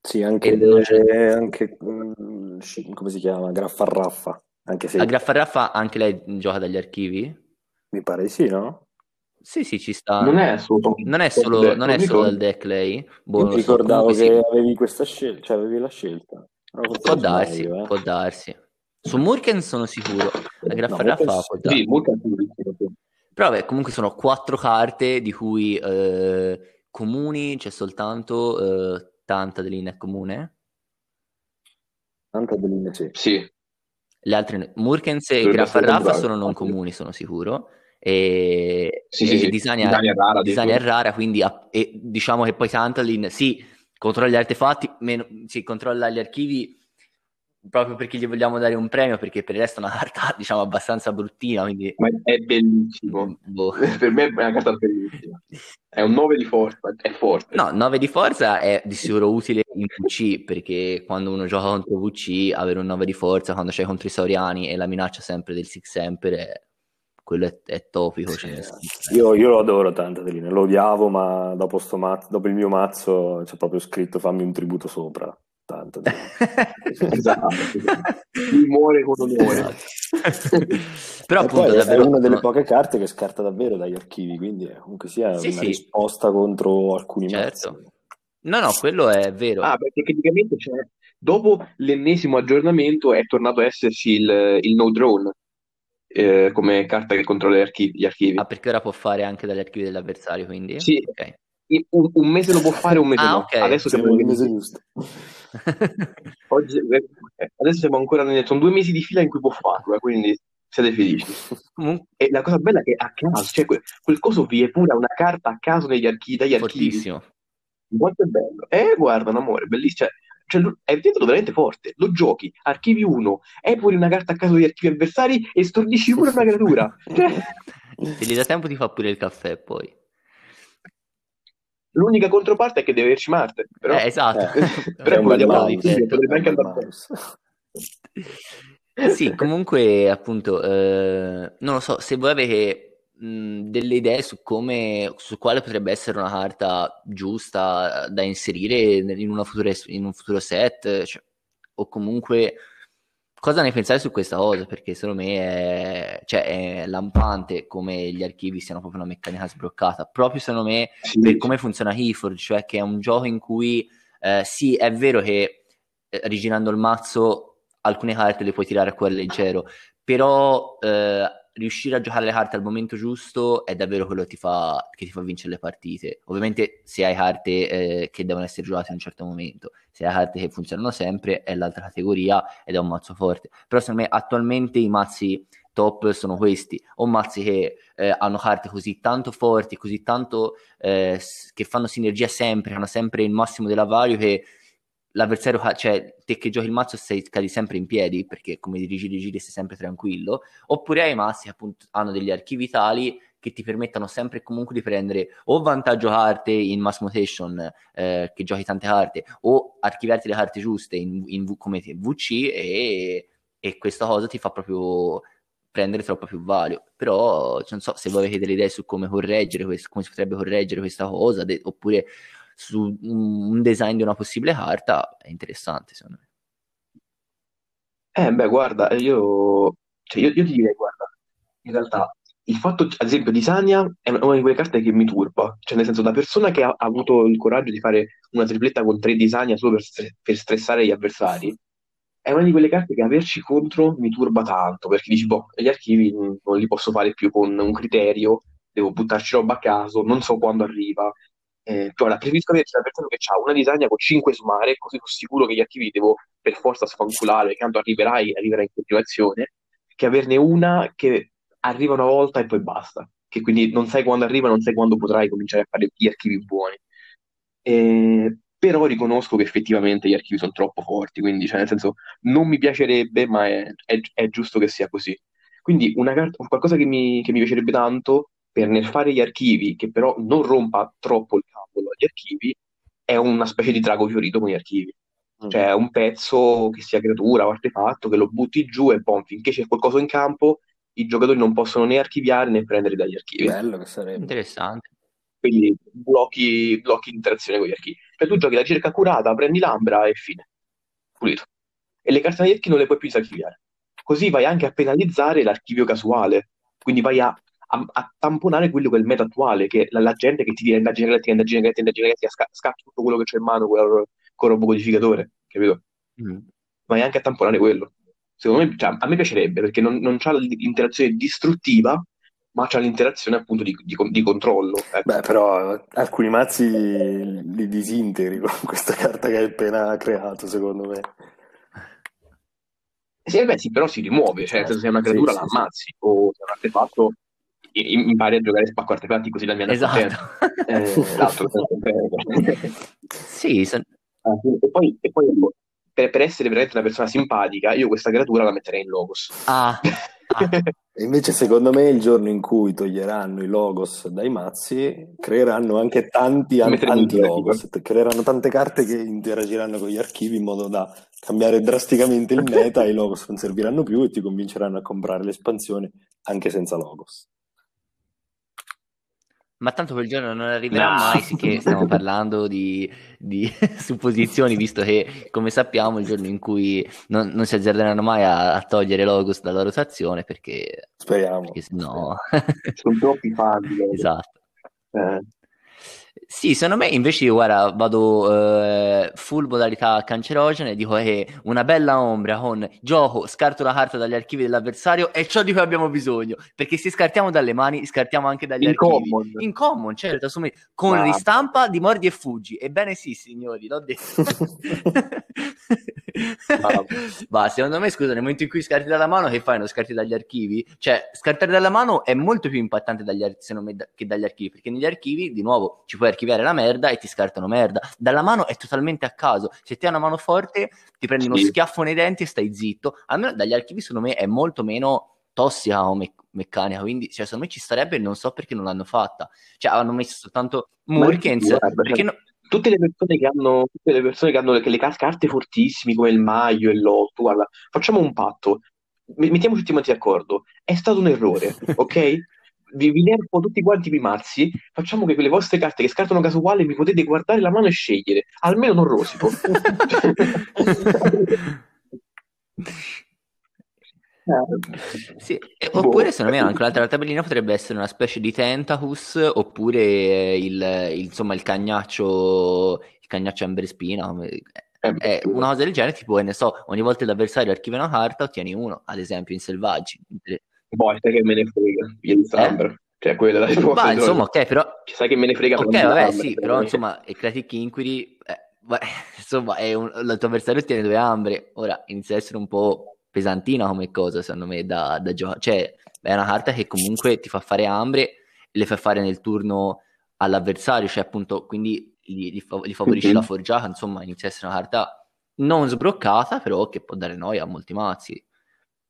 Sì, anche, le, anche mm, come si chiama? Graffarraffa. Anche se... A Graffarraffa anche lei gioca dagli archivi? Mi pare di sì, no? Sì, sì, ci sta. Non è solo, non è solo, non è solo dal deck lei. Boh, Io ricordavo che sì. avevi questa scelta, cioè avevi la scelta. può darsi, sbaglio, eh. può darsi. Su Murken sono sicuro. La Graffarà no, fa può darsi. Sì, Murken Però vabbè, comunque sono quattro carte di cui eh, comuni c'è soltanto eh, tanta dell'Ine comune. Tanta dell'Ine, sì. Sì. Le altre, Murkens e Graffarraffa sono non comuni, sono sicuro e, sì, e sì, Disania, Disania, rara, Disania è rara, quindi e, diciamo che poi Santalin sì, controlla gli artefatti, meno, sì, controlla gli archivi proprio perché gli vogliamo dare un premio, perché per il resto è una carta diciamo abbastanza bruttina. Quindi... Ma è bellissimo, mm, boh. per me è una carta bellissima. È un 9 di forza, è forte. No, 9 di forza è di sicuro utile in VC, perché quando uno gioca contro VC, avere un 9 di forza quando c'è contro i Sauriani e la minaccia sempre del Six Emperor è quello è, è topico. Cioè, io, io, lo adoro Tantadeline, lo odiavo, ma dopo, mazzo, dopo, il mio mazzo c'è proprio scritto fammi un tributo sopra. esatto, mi muore con onore. Però e appunto è una delle poche carte che scarta davvero dagli archivi, quindi comunque sia sì, una sì. risposta contro alcuni certo. mazzi. No, no, quello è vero. Ah, perché tecnicamente c'è, dopo l'ennesimo aggiornamento è tornato a esserci il, il no drone, eh, come carta che controlla gli archivi, gli archivi. Ah, perché ora può fare anche dagli archivi dell'avversario, quindi? Sì, okay. un, un, mese lo può fare, un mese ah, no. Okay. Adesso siamo nel mese giusto. Oggi, eh, adesso siamo ancora nel... Sono due mesi di fila in cui può farlo, eh, quindi siete felici. e la cosa bella è che a caso, cioè quel, quel coso vi è pure una carta a caso negli archivi, dagli archivi. Fortissimo. Molto bello. Eh, guarda, un amore, bellissimo. Cioè, cioè, è diventato veramente forte. Lo giochi, archivi uno, pure una carta a caso degli archivi avversari e stordisci pure una creatura. Cioè... Se gli dà tempo ti fa pure il caffè poi. L'unica controparte è che deve averci Marte. Però... Eh, esatto. Eh, però è quello potrebbe anche andare Sì, comunque appunto, eh, non lo so, se voi delle idee su come, su quale potrebbe essere una carta giusta da inserire in, futura, in un futuro set, cioè, o comunque cosa ne pensate su questa cosa? Perché secondo me è, cioè, è lampante come gli archivi siano proprio una meccanica sbloccata, proprio secondo me sì. per come funziona Keyforge, cioè che è un gioco in cui eh, sì, è vero che eh, rigirando il mazzo alcune carte le puoi tirare a cuore leggero, però eh, riuscire a giocare le carte al momento giusto è davvero quello che ti fa, che ti fa vincere le partite. Ovviamente se hai carte eh, che devono essere giocate in un certo momento, se hai carte che funzionano sempre è l'altra categoria ed è un mazzo forte. Però secondo me attualmente i mazzi top sono questi, o mazzi che eh, hanno carte così tanto forti, così tanto eh, che fanno sinergia sempre, hanno sempre il massimo della value che l'avversario, cioè te che giochi il mazzo sei, cadi sempre in piedi perché come dirigi i giri sei sempre tranquillo, oppure hai mazzi che appunto hanno degli archivi tali che ti permettano sempre e comunque di prendere o vantaggio carte in mass mutation eh, che giochi tante carte o archiviarti le carte giuste in, in come te, VC e, e questa cosa ti fa proprio prendere troppo più value. Però non so se voi avete delle idee su come correggere questo, come si potrebbe correggere questa cosa, de- oppure su un design di una possibile carta è interessante secondo me. Eh, beh, guarda, io, cioè, io, io ti direi, guarda, in realtà il fatto, ad esempio, di Sania è una di quelle carte che mi turba, cioè nel senso, da persona che ha, ha avuto il coraggio di fare una tripletta con tre di Sania solo per, per stressare gli avversari, è una di quelle carte che averci contro mi turba tanto, perché dici, boh, gli archivi non li posso fare più con un criterio, devo buttarci roba a caso, non so quando arriva, eh, ora, preferisco avere la persona che ha una disegna con 5 su mare, così sono sicuro che gli archivi devo per forza sfanculare, tanto arriverai, arriverai in continuazione, che averne una che arriva una volta e poi basta. Che quindi non sai quando arriva, non sai quando potrai cominciare a fare gli archivi buoni. Eh, però riconosco che effettivamente gli archivi sono troppo forti, quindi cioè, nel senso non mi piacerebbe, ma è, è, è giusto che sia così. Quindi una carta, qualcosa che mi, che mi piacerebbe tanto per nerfare gli archivi, che però non rompa troppo il cavolo agli archivi, è una specie di drago fiorito con gli archivi. Mm. Cioè un pezzo che sia creatura o artefatto che lo butti giù e poi finché c'è qualcosa in campo i giocatori non possono né archiviare né prendere dagli archivi. Bello che sarebbe. Interessante. Quindi blocchi, blocchi l'interazione con gli archivi. Cioè tu giochi la ricerca curata, prendi l'ambra e fine. Pulito. E le carte dagli archivi non le puoi più disarchiviare. Così vai anche a penalizzare l'archivio casuale. Quindi vai a a, a, tamponare quello che è il meta attuale, che la, la gente che ti dice indagine galattica, indagine galattica, indagine galattica, sca- tutto quello che c'è in mano con, con il robocodificatore, capito? Mm. Ma è anche a tamponare quello. Secondo me, cioè, a me piacerebbe, perché non, non c'ha l'interazione distruttiva, ma c'ha l'interazione appunto di, di, di controllo. Ecco. Beh, però alcuni mazzi li disintegri con questa carta che hai appena creato, secondo me. Sì, beh, sì, però si rimuove, cioè se è una creatura sì, la ammazzi, sì. o se è un artefatto impari a giocare spacco artefatti così da mia esatto. eh, esatto sì, son... ah, e poi, e poi per, per, essere veramente una persona simpatica io questa creatura la metterei in logos. Ah, ah. invece secondo me il giorno in cui toglieranno i logos dai mazzi creeranno anche tanti anti-logos. creeranno tante carte che interagiranno con gli archivi in modo da cambiare drasticamente il meta e i logos non serviranno più e ti convinceranno a comprare l'espansione anche senza logos ma tanto quel giorno non arriverà no. mai, sicché stiamo parlando di, di, supposizioni, visto che, come sappiamo, il giorno in cui non, non si azzarderanno mai a, a, togliere Logos dalla rotazione, perché... Speriamo. Perché sennò... Sono troppi fan. esatto. Eh. Sì, secondo me invece io guarda, vado eh, full modalità cancerogene e dico che una bella ombra con gioco, scarto la carta dagli archivi dell'avversario è ciò di cui abbiamo bisogno, perché se scartiamo dalle mani, scartiamo anche dagli in archivi. Common. In common, certo, assumete, con Ma... ristampa di mordi e fuggi. Ebbene sì, signori, l'ho detto. Ma secondo me, scusa, nel momento in cui scarti dalla mano, che fai? Non scarti dagli archivi? Cioè, scartare dalla mano è molto più impattante dagli, me, che dagli archivi, perché negli archivi, di nuovo, ci puoi archiviare la merda e ti scartano merda. Dalla mano è totalmente a caso. Se ti hai una mano forte, ti prendi uno schiaffo nei denti e stai zitto. Almeno dagli archivi, secondo me, è molto meno tossica o me- meccanica. Quindi, cioè, secondo me ci starebbe e non so perché non l'hanno fatta. Cioè, hanno messo soltanto Murkens. Perché no- tutte le persone che hanno, tutte le persone che hanno le, le carte fortissime come il Maio e l'Otto, guarda, facciamo un patto, mettiamoci tutti quanti d'accordo, è stato un errore, ok? Vi, vi nerfo tutti quanti i mazzi, facciamo che quelle vostre carte che scartano casuale mi potete guardare la mano e scegliere, almeno non rosico. Sì, oppure boh. secondo me anche un'altra tabellina potrebbe essere una specie di Tentacus oppure il, il, insomma, il cagnaccio il cagnaccio Amberspina è una cosa del genere tipo ne so ogni volta che l'avversario archivia una carta ottieni uno ad esempio in selvaggi boh sai che me ne frega il Thunder eh? cioè quella la risposta ma insomma ok però sai che me ne frega ok vabbè sì però insomma il Creative Inquiry eh, beh, insomma un, il tuo avversario ottiene due ambre ora inizia a essere un po' pesantina come cosa, secondo me, da, da giocare. Cioè, è una carta che comunque ti fa fare ambre e le fa fare nel turno all'avversario, cioè appunto, quindi gli, gli, gli favorisce mm-hmm. la forgiata, insomma, inizia a essere una carta non sbroccata, però che può dare noia a molti mazzi.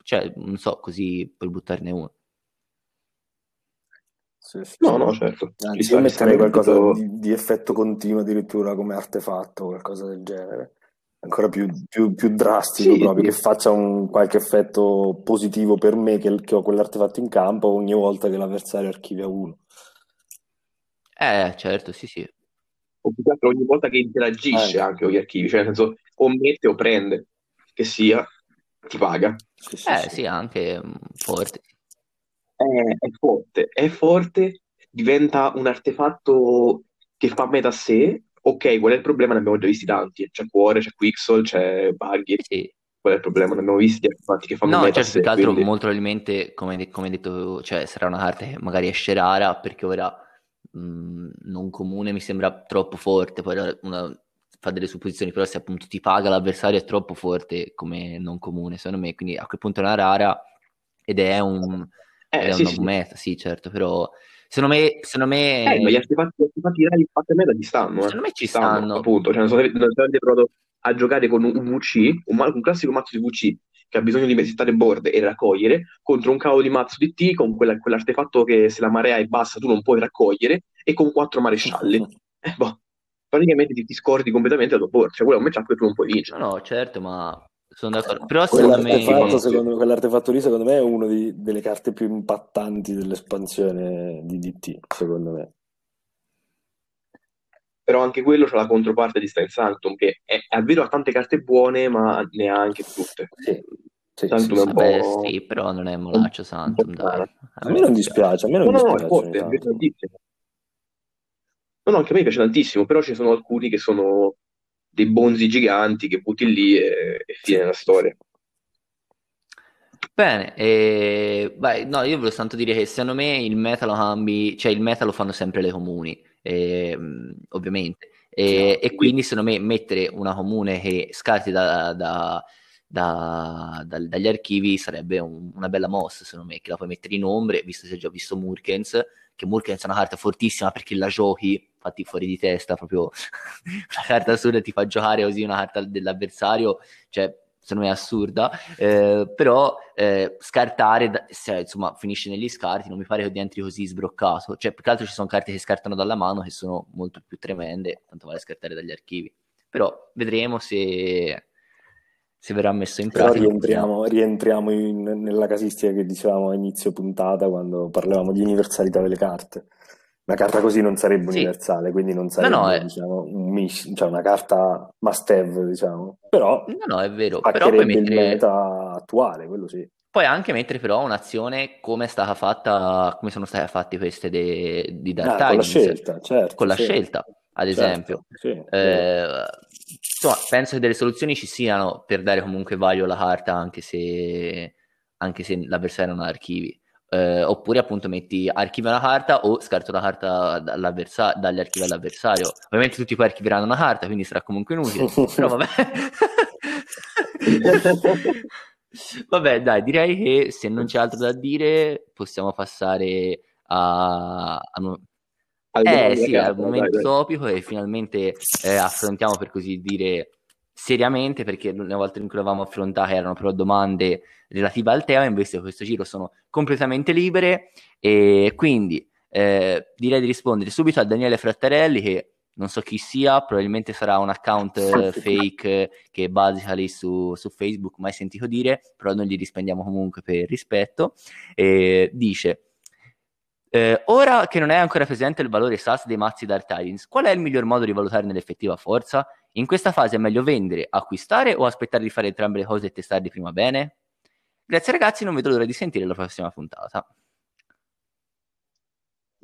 Cioè, non so, così puoi buttarne uno. Sì, sì, no, no, certo. Anzi, io metterei qualcosa di, di, effetto continuo addirittura come artefatto, qualcosa del genere ancora più, più, più drastico, sì, proprio, sì. che faccia un, qualche effetto positivo per me che, che, ho quell'artefatto in campo ogni volta che l'avversario archivia uno. Eh, certo, sì, sì. O più che altro ogni volta che interagisce eh. anche con gli archivi, cioè nel senso o mette o prende, che sia, ti paga. Sì, sì, eh, sì, anche mm, forte. È, è forte, è forte, diventa un artefatto che fa metà sé ok, qual è il problema? Ne abbiamo già visti tanti. C'è Cuore, c'è Quixel, c'è Buggy. Sì. Qual è il problema? Ne abbiamo visti infatti che fanno No, meta certo, più che altro quindi... molto probabilmente, come, come detto, cioè, sarà una carta che magari esce rara perché ora mh, non comune mi sembra troppo forte, poi una, fa delle supposizioni, però se appunto ti paga l'avversario è troppo forte come non comune, secondo me, quindi a quel punto è una rara ed è un... Eh, ed è sì, una sì. meta, sì, certo, però Secondo me, secondo me... Eh, ma gli artefatti, gli artefatti rari fatti a me ci stanno. Eh. Secondo me ci stanno. stanno. Appunto, cioè, non so se avete provato a giocare con un VC, un, un, classico mazzo di VC che ha bisogno di settare board e raccogliere, contro un cavolo di mazzo di T con quella, quell'artefatto che se la marea è bassa tu non puoi raccogliere, e con quattro marescialli. eh, boh, praticamente ti, ti scordi completamente la tua board. Cioè, quello è un matchup che tu non puoi vincere. No, no, certo, ma sono d'accordo. Però secondo me... Secondo, quell'artefatto lì, secondo me, è una delle carte più impattanti dell'espansione di DT, secondo me. Però anche quello c'ha la controparte di Stein Sanctum, che è, è vero ha tante carte buone, ma ne ha anche tutte. Sì. Sì, Sanctum sì, Vabbè, sì, però non è molaccio Sanctum, dai. A me non dispiace, a me non no, dispiace. No, no, è forte, è. No, no, anche a me piace tantissimo, però ci sono alcuni che sono dei bonzi giganti che butti lì e, e fine la storia. Bene, e... Beh, no, io volevo tanto dire che secondo me il meta lo cambi, cioè il meta lo fanno sempre le comuni, e, ovviamente, e, no, e quindi secondo me mettere una comune che scarti da, da, da, dagli archivi sarebbe un, una bella mossa, secondo me, che la puoi mettere in ombre, visto che hai già visto Murkens, che Murkens è una carta fortissima perché la giochi fatti fuori di testa, proprio una carta assurda ti fa giocare così una carta dell'avversario, cioè secondo me è assurda, eh, però eh, scartare, se insomma finisce negli scarti, non mi pare che diventi così sbroccato, cioè più che altro ci sono carte che scartano dalla mano che sono molto più tremende, tanto vale scartare dagli archivi, però vedremo se, se verrà messo in pratica. Però rientriamo, rientriamo in, nella casistica che dicevamo a inizio puntata quando parlavamo di universalità delle carte una carta così non sarebbe sì. universale, quindi non sarebbe no, no, è... diciamo, un mish, cioè una carta must have, diciamo. Però no, no, è vero, però puoi mettere il meta attuale, quello sì. Puoi anche mettere però un'azione come è stata fatta, come sono state fatte queste de, di Dark ah, Con la scelta, certo. Con la sì. scelta, ad certo, esempio. Sì, eh, insomma, penso che delle soluzioni ci siano per dare comunque value alla carta anche se, anche se l'avversario non ha archivi eh, oppure appunto metti archivia una carta o scarto la carta dagli archivi all'avversario. Ovviamente tutti poi archivieranno una carta, quindi sarà comunque inutile, però vabbè. vabbè, dai, direi che se non c'è altro da dire possiamo passare a... a... Eh sì, al momento dai, topico e finalmente eh, affrontiamo per così dire seriamente perché le volte in cui l'avevamo affrontata erano però domande relative al tema, invece questo giro sono completamente libere. E quindi eh, direi di rispondere subito a Daniele Frattarelli che non so chi sia, probabilmente sarà un account eh, fake che basa lì su, su, Facebook, mai sentito dire, però noi gli rispondiamo comunque per rispetto. E dice Eh, ora che non è ancora presente il valore SAS dei mazzi Dark Tidings, qual è il miglior modo di valutare nell'effettiva forza? In questa fase è meglio vendere, acquistare o aspettare di fare entrambe le cose e testarli prima bene? Grazie ragazzi, non vedo l'ora di sentire la prossima puntata.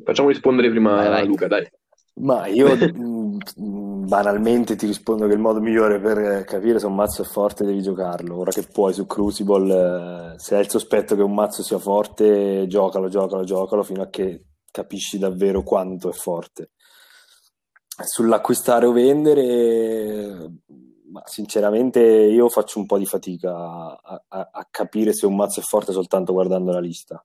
Facciamo rispondere prima vai, vai. Luca, dai. Ma io mm, banalmente ti rispondo che il modo migliore per capire se un mazzo è forte devi giocarlo. Ora che puoi su Crucible, eh, se hai il sospetto che un mazzo sia forte, giocalo, giocalo, giocalo fino a che capisci davvero quanto è forte. Sull'acquistare o vendere, sinceramente io faccio un po' di fatica a, a, a capire se un mazzo è forte soltanto guardando la lista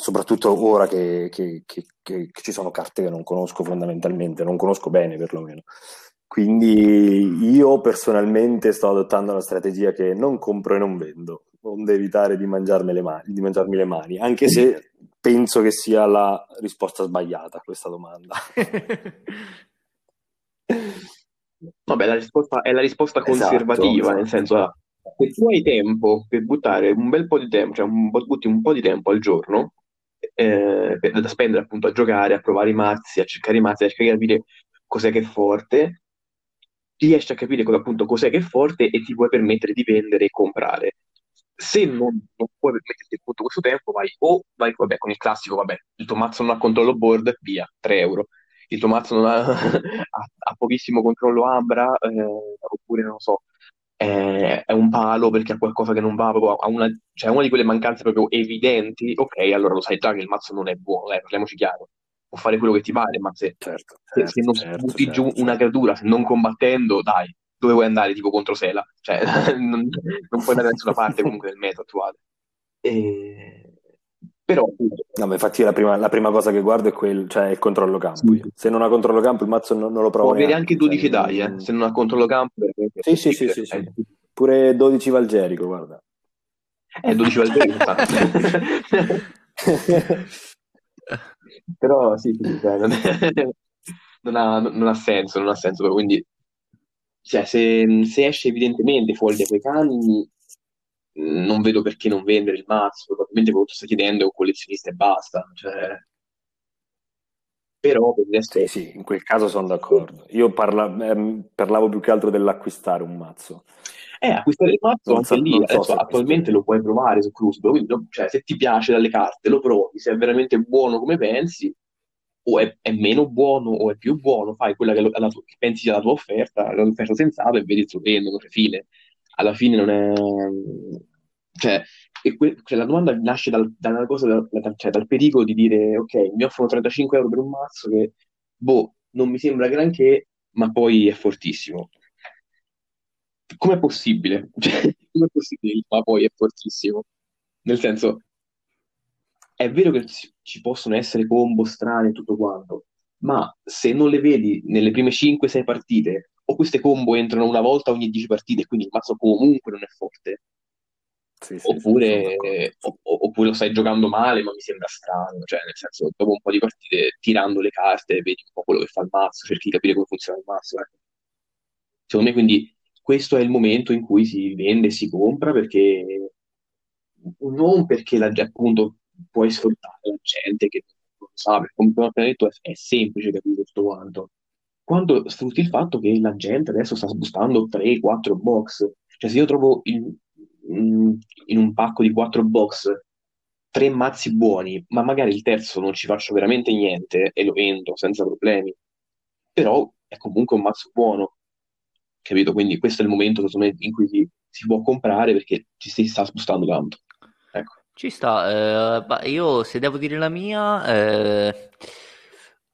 soprattutto ora che, che, che, che, ci sono carte che non conosco fondamentalmente, non conosco bene perlomeno. Quindi io personalmente sto adottando la strategia che non compro e non vendo, onde evitare di, le mani, di mangiarmi le mani, anche se penso che sia la risposta sbagliata a questa domanda. Vabbè, la risposta è la risposta esatto, conservativa, esatto, nel senso, esatto. se tu hai tempo per buttare un bel po' di tempo, cioè un, butti un po' di tempo al giorno, eh, da spendere appunto a giocare, a provare i mazzi, a cercare i mazzi, a cercare di capire cos'è che è forte, riesci a capire appunto cos'è che è forte e ti puoi permettere di vendere e comprare. Se non, non puoi permetterti appunto questo tempo, vai o vai vabbè, con il classico, vabbè, il tuo mazzo non ha controllo board, via, 3 euro. Il tuo mazzo non ha, ha, ha pochissimo controllo Ambra, eh, oppure non lo so, è, è un palo perché ha qualcosa che non va, proprio ha una, cioè una di quelle mancanze proprio evidenti, ok, allora lo sai già che il mazzo non è buono, eh, parliamoci chiaro, può fare quello che ti pare, ma se, certo, certo, se, se non certo, butti certo, giù certo. una creatura, se non combattendo, dai, dove vuoi andare tipo contro Sela? Cioè, non, non puoi andare da nessuna parte comunque del meta attuale. E... Però, no, ma infatti la prima, la prima, cosa che guardo è, quel, cioè, il controllo campo. Sì. Se non ha controllo campo, il mazzo non, non lo provo. Può avere anche 12 cioè, dai, eh, se non ha controllo campo. Sì, sì, sì, sì, sì. Pure 12 Valgerico, guarda. Eh, 12 Valgerico, Però sì, sì cioè, non, è, non, ha, non, ha, senso, non ha senso. Quindi, cioè, se, se esce evidentemente fuori dai quei canoni, non vedo perché non vendere il mazzo, probabilmente quello che sto chiedendo è un collezionista e basta. Cioè... Però per il sì, sì, in quel caso sono d'accordo. Io parla, ehm, parlavo più che altro dell'acquistare un mazzo. Eh, acquistare il mazzo anche so, lì, so adesso, attualmente lo puoi provare su Crucible, quindi cioè, se ti piace dalle carte lo provi, se è veramente buono come pensi, o è, è meno buono o è più buono, fai quella che, la, che pensi sia la tua offerta, l'offerta sensata e vedi il suo vendono, fine. Alla fine non è cioè, que- cioè, la domanda nasce dal, da cosa, da, da, cioè, dal pericolo di dire, ok, mi offrono 35 euro per un mazzo che, boh, non mi sembra granché, ma poi è fortissimo. Com'è possibile? Cioè, com'è possibile, ma poi è fortissimo? Nel senso, è vero che ci possono essere combo strane e tutto quanto, ma se non le vedi nelle prime 5-6 partite, o queste combo entrano una volta ogni 10 partite, quindi il mazzo comunque non è forte, sì, sì, oppure, opp- oppure, lo stai giocando male, ma mi sembra strano. Cioè, nel senso, dopo un po' di partite, tirando le carte, vedi un po' quello che fa il mazzo, cerchi di capire come funziona il mazzo. Eh. Secondo me, quindi, questo è il momento in cui si vende e si compra perché non perché la gente appunto puoi sfruttare la gente che non lo sa, perché come ho appena detto è, è semplice capire tutto quanto. Quando sfrutti il fatto che la gente adesso sta sbustando 3-4 box, cioè se io trovo il, in un pacco di quattro box tre mazzi buoni, ma magari il terzo non ci faccio veramente niente e lo vendo senza problemi. Però è comunque un mazzo buono, capito? Quindi questo è il momento me, in cui si, si, può comprare perché ci si sta spostando tanto. Ecco. Ci sta, eh, io se devo dire la mia... Eh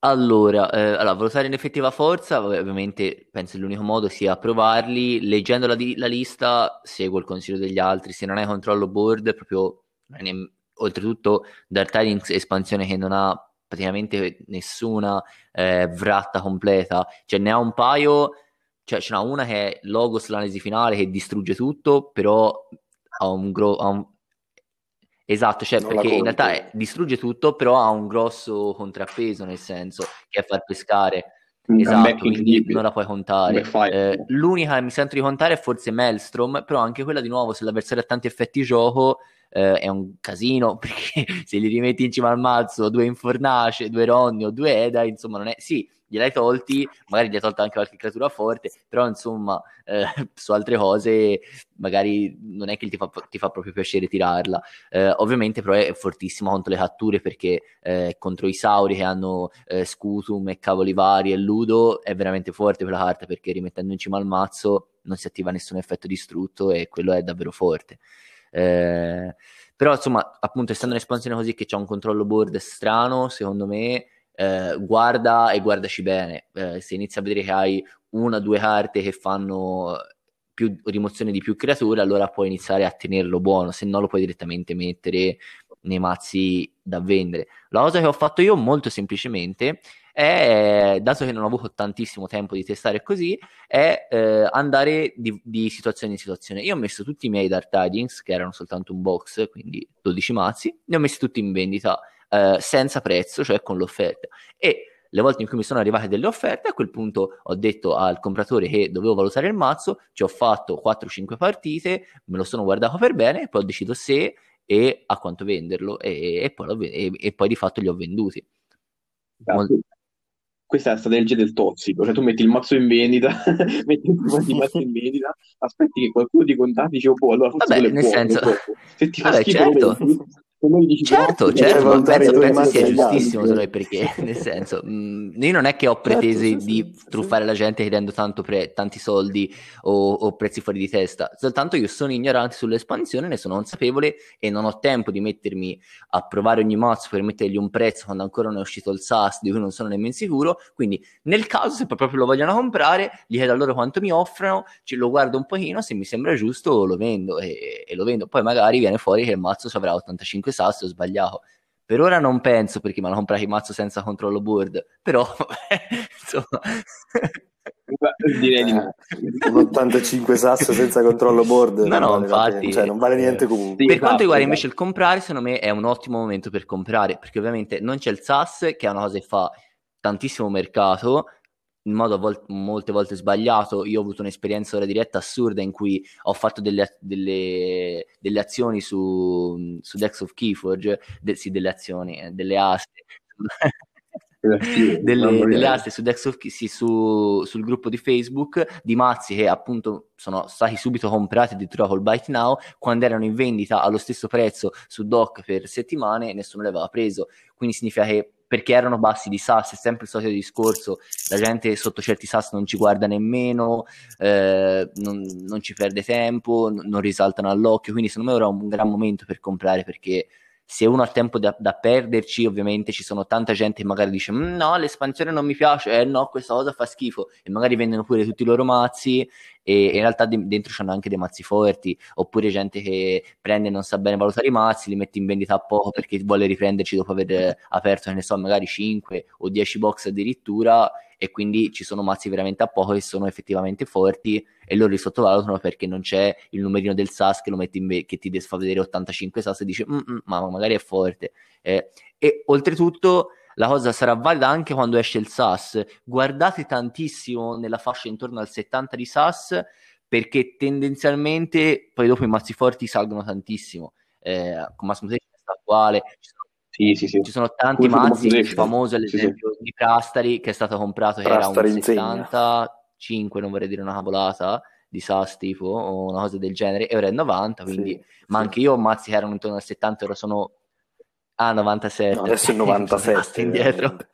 allora, eh, allora, valutare in effettiva forza, ovviamente penso l'unico modo sia provarli. Leggendo la, di- la lista, seguo il consiglio degli altri. Se non hai controllo board, proprio ne- oltretutto Dark Tidings espansione che non ha praticamente nessuna eh, vratta completa, cioè ne ha un paio, cioè ce n'ha una che è Logos l'analisi finale che distrugge tutto, però ha un, gro- ha un Esatto, cioè non perché in realtà è, distrugge tutto, però ha un grosso contrappeso, nel senso che è far pescare. Un esatto, quindi non la puoi contare. Eh, l'unica che mi sento di contare è forse Maelstrom, però anche quella di nuovo, se l'avversario ha tanti effetti gioco, eh, è un casino perché se li rimetti in cima al mazzo due Infornace, due Ronny o due Eda, insomma non è... Sì, gliel'hai tolti, magari gli hai tolto anche qualche creatura forte, però insomma eh, su altre cose magari non è che ti fa, ti fa proprio piacere tirarla. Eh, ovviamente però è fortissima contro le catture perché eh, contro i Sauri che hanno eh, Scutum e cavoli vari e Ludo è veramente forte quella carta perché rimettendo in cima al mazzo non si attiva nessun effetto distrutto e quello è davvero forte. Eh, però insomma, appunto, essendo un'espansione così che c'è un controllo board strano, secondo me, eh, guarda e guardaci bene. Eh, se inizi a vedere che hai una o due carte che fanno più rimozione di più creature, allora puoi iniziare a tenerlo buono, se no lo puoi direttamente mettere nei mazzi da vendere. La cosa che ho fatto io molto semplicemente è, dato che non ho avuto tantissimo tempo di testare così, è eh, andare di, di, situazione in situazione. Io ho messo tutti i miei Dark Tidings, che erano soltanto un box, quindi 12 mazzi, li ho messi tutti in vendita eh, senza prezzo, cioè con l'offerta. E le volte in cui mi sono arrivate delle offerte, a quel punto ho detto al compratore che dovevo valutare il mazzo, ci ho fatto 4-5 partite, me lo sono guardato per bene, e poi ho deciso se e a quanto venderlo e, e, poi, e, e poi, di fatto li ho venduti. Esatto questa è la strategia del tossico, cioè tu metti il mazzo in vendita, metti il mazzo in vendita, aspetti che qualcuno ti contatti e dici, oh, boh, allora forse Vabbè, nel buono, senso... Se ti fa Vabbè, schifo, certo. Certo, certo, penso, penso sia giustissimo solo perché, nel senso, mh, mm, io non è che ho certo, pretese certo, di sì, truffare sì. la gente chiedendo tanto pre- tanti soldi o, o, prezzi fuori di testa, soltanto io sono ignorante sull'espansione, ne sono consapevole e non ho tempo di mettermi a provare ogni mazzo per mettergli un prezzo quando ancora non è uscito il SAS di cui non sono nemmeno sicuro, quindi nel caso se proprio lo vogliono comprare, gli chiedo a loro quanto mi offrono, lo guardo un pochino, se mi sembra giusto lo vendo e, e lo vendo, poi magari viene fuori che il mazzo avrà 85 5 sassi ho sbagliato. Per ora non penso perché mi hanno comprato il mazzo senza controllo board, però insomma... Direi di no. 85 sasso senza controllo board. No, no, vale infatti. Cioè, non vale niente comunque. Per quanto riguarda invece il comprare, secondo me è un ottimo momento per comprare, perché ovviamente non c'è il SAS, che è una cosa che fa tantissimo mercato, in modo vol- molte volte sbagliato. Io ho avuto un'esperienza ora diretta assurda in cui ho fatto delle, delle, delle azioni su, su Dex of Keyforge, de- sì, delle azioni, eh, delle aste. delle, delle, aste su Dex of Key, sì, su, sul gruppo di Facebook di mazzi che appunto sono stati subito comprati col Byte Now quando erano in vendita allo stesso prezzo su Doc per settimane nessuno le aveva preso quindi significa che perché erano bassi di SAS, è sempre il solito discorso, la gente sotto certi SAS non ci guarda nemmeno, eh, non, non, ci perde tempo, non risaltano all'occhio, quindi secondo me ora è un gran momento per comprare perché se uno ha tempo da, da, perderci, ovviamente ci sono tanta gente che magari dice mm, no, l'espansione non mi piace, eh no, questa cosa fa schifo, e magari vendono pure tutti i loro mazzi e, in realtà de- dentro c'hanno anche dei mazzi forti, oppure gente che prende e non sa bene valutare i mazzi, li mette in vendita a poco perché vuole riprenderci dopo aver aperto, ne so, magari 5 o 10 box addirittura e quindi ci sono mazzi veramente a poco che sono effettivamente forti e loro li sottovalutano perché non c'è il numerino del SAS che, lo metti in be- che ti fa vedere 85 SAS e dici ma magari è forte eh, e oltretutto la cosa sarà valida anche quando esce il SAS. Guardate tantissimo nella fascia intorno al 70 di SAS perché tendenzialmente poi dopo i mazzi forti salgono tantissimo. Eh, con Massimo Tecci attuale ci sì, sì, sì. Ci sono tanti Come mazzi, il famoso l'esempio sì, sì. di Prastari che è stato comprato che Prastari era un 75, non vorrei dire una cavolata, di SAS tipo o una cosa del genere, e ora è 90, quindi... Sì, ma anche io ho mazzi che erano intorno al 70, ora sono... Ah, 97. No, adesso è 97. indietro.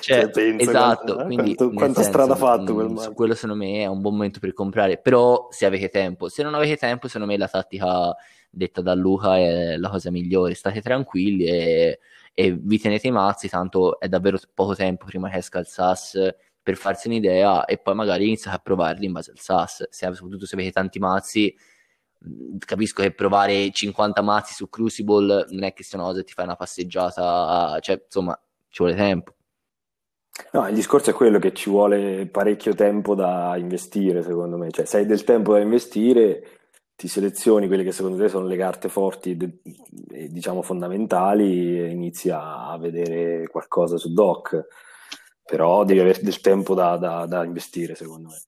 cioè, cioè esatto, quanto, quindi quanto, quanta senso, strada ha fatto quel mh, quello secondo me è un buon momento per comprare, però se avete tempo, se non avete tempo secondo me la tattica detta da Luca è la cosa migliore, state tranquilli e, e vi tenete i mazzi, tanto è davvero poco tempo prima che esca il SAS per farsi un'idea e poi magari iniziate a provarli in base al SAS, se, soprattutto se avete tanti mazzi capisco che provare 50 mazzi su Crucible non è che una cosa che ti fai una passeggiata, cioè insomma ci vuole tempo. No, il discorso è quello che ci vuole parecchio tempo da investire, secondo me. Cioè, se hai del tempo da investire, ti selezioni quelle che secondo te sono le carte forti e diciamo fondamentali e inizi a vedere qualcosa su doc però devi avere del tempo da, da, da investire secondo me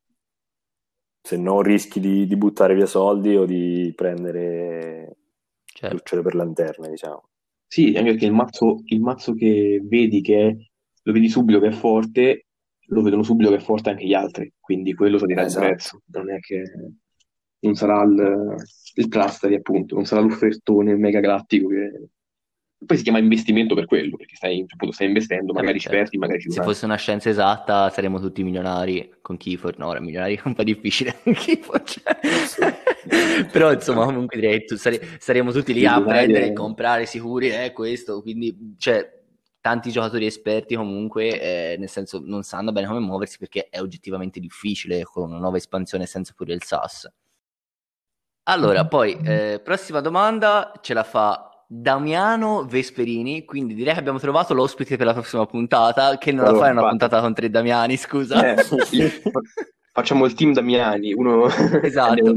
se no rischi di, di buttare via soldi o di prendere certo. lucciole per lanterne, diciamo. Sì, anche perché il mazzo, il mazzo che vedi che è, lo vedi subito che è forte, lo vedono subito che è forte anche gli altri, quindi quello salirà esatto. il prezzo, non è che non sarà il, il cluster appunto, non sarà l'offertone mega galattico che poi si chiama investimento per quello, perché stai, appunto, stai investendo, magari certo. sperti, magari ci Se fosse una scienza esatta saremmo tutti milionari con Keyforge, no, ora milionari è un po' difficile con Keyforge, però insomma comunque direi tu, sare, saremmo tutti lì a prendere e comprare sicuri, eh, questo, quindi cioè tanti giocatori esperti comunque, eh, nel senso non sanno bene come muoversi perché è oggettivamente difficile con una nuova espansione senza pure il SAS. Allora, mm-hmm. poi, eh, prossima domanda ce la fa Damiano Vesperini, quindi direi che abbiamo trovato l'ospite per la prossima puntata, che non allora, la fai una va. puntata con tre Damiani, scusa. Eh, facciamo il team Damiani, uno... Esatto.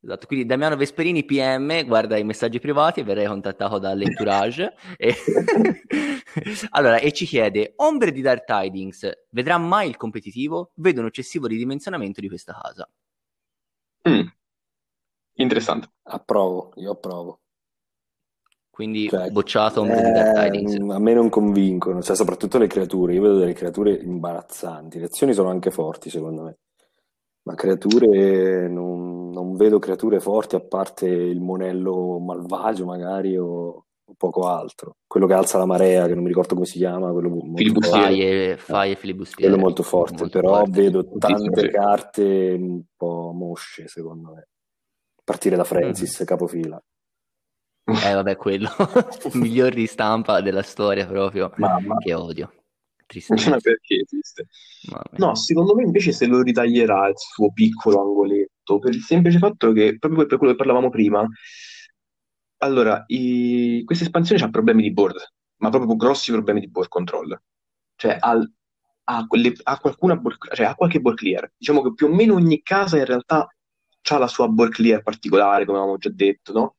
Esatto, quindi Damiano Vesperini PM guarda i messaggi privati e verrei contattato dall'entourage. e... allora, e ci chiede: Ombre di Dark Tidings vedrà mai il competitivo? Vedo un eccessivo ridimensionamento di questa casa. Mm. Interessante. Approvo, io approvo. Quindi cioè, bocciato eh, Dark Tidings. A me non convincono, cioè soprattutto le creature. Io vedo delle creature imbarazzanti. Le azioni sono anche forti, secondo me. Ma creature, non, non vedo creature forti a parte il monello malvagio, magari, o, o poco altro. Quello che alza la marea, che non mi ricordo come si chiama, quello molto Faie, faie filibustiere. Quello molto forte, molto però forte. vedo tante carte un po' mosce, secondo me. Partire da Francis, mm. capofila. Eh vabbè, quello, il miglior ristampa della storia proprio, Mamma. che odio. Tristissimo. Ma perché esiste? No, secondo me invece se lo ritaglierà il suo piccolo angoletto, per il semplice fatto che, proprio per quello che parlavamo prima, allora, i... questa espansione ha problemi di board, ma proprio grossi problemi di board control. Cioè, al... ha, quelle... ha, qualcuna board... cioè, ha qualche board clear. Diciamo che più o meno ogni casa in realtà ha la sua board clear particolare, come avevamo già detto, no?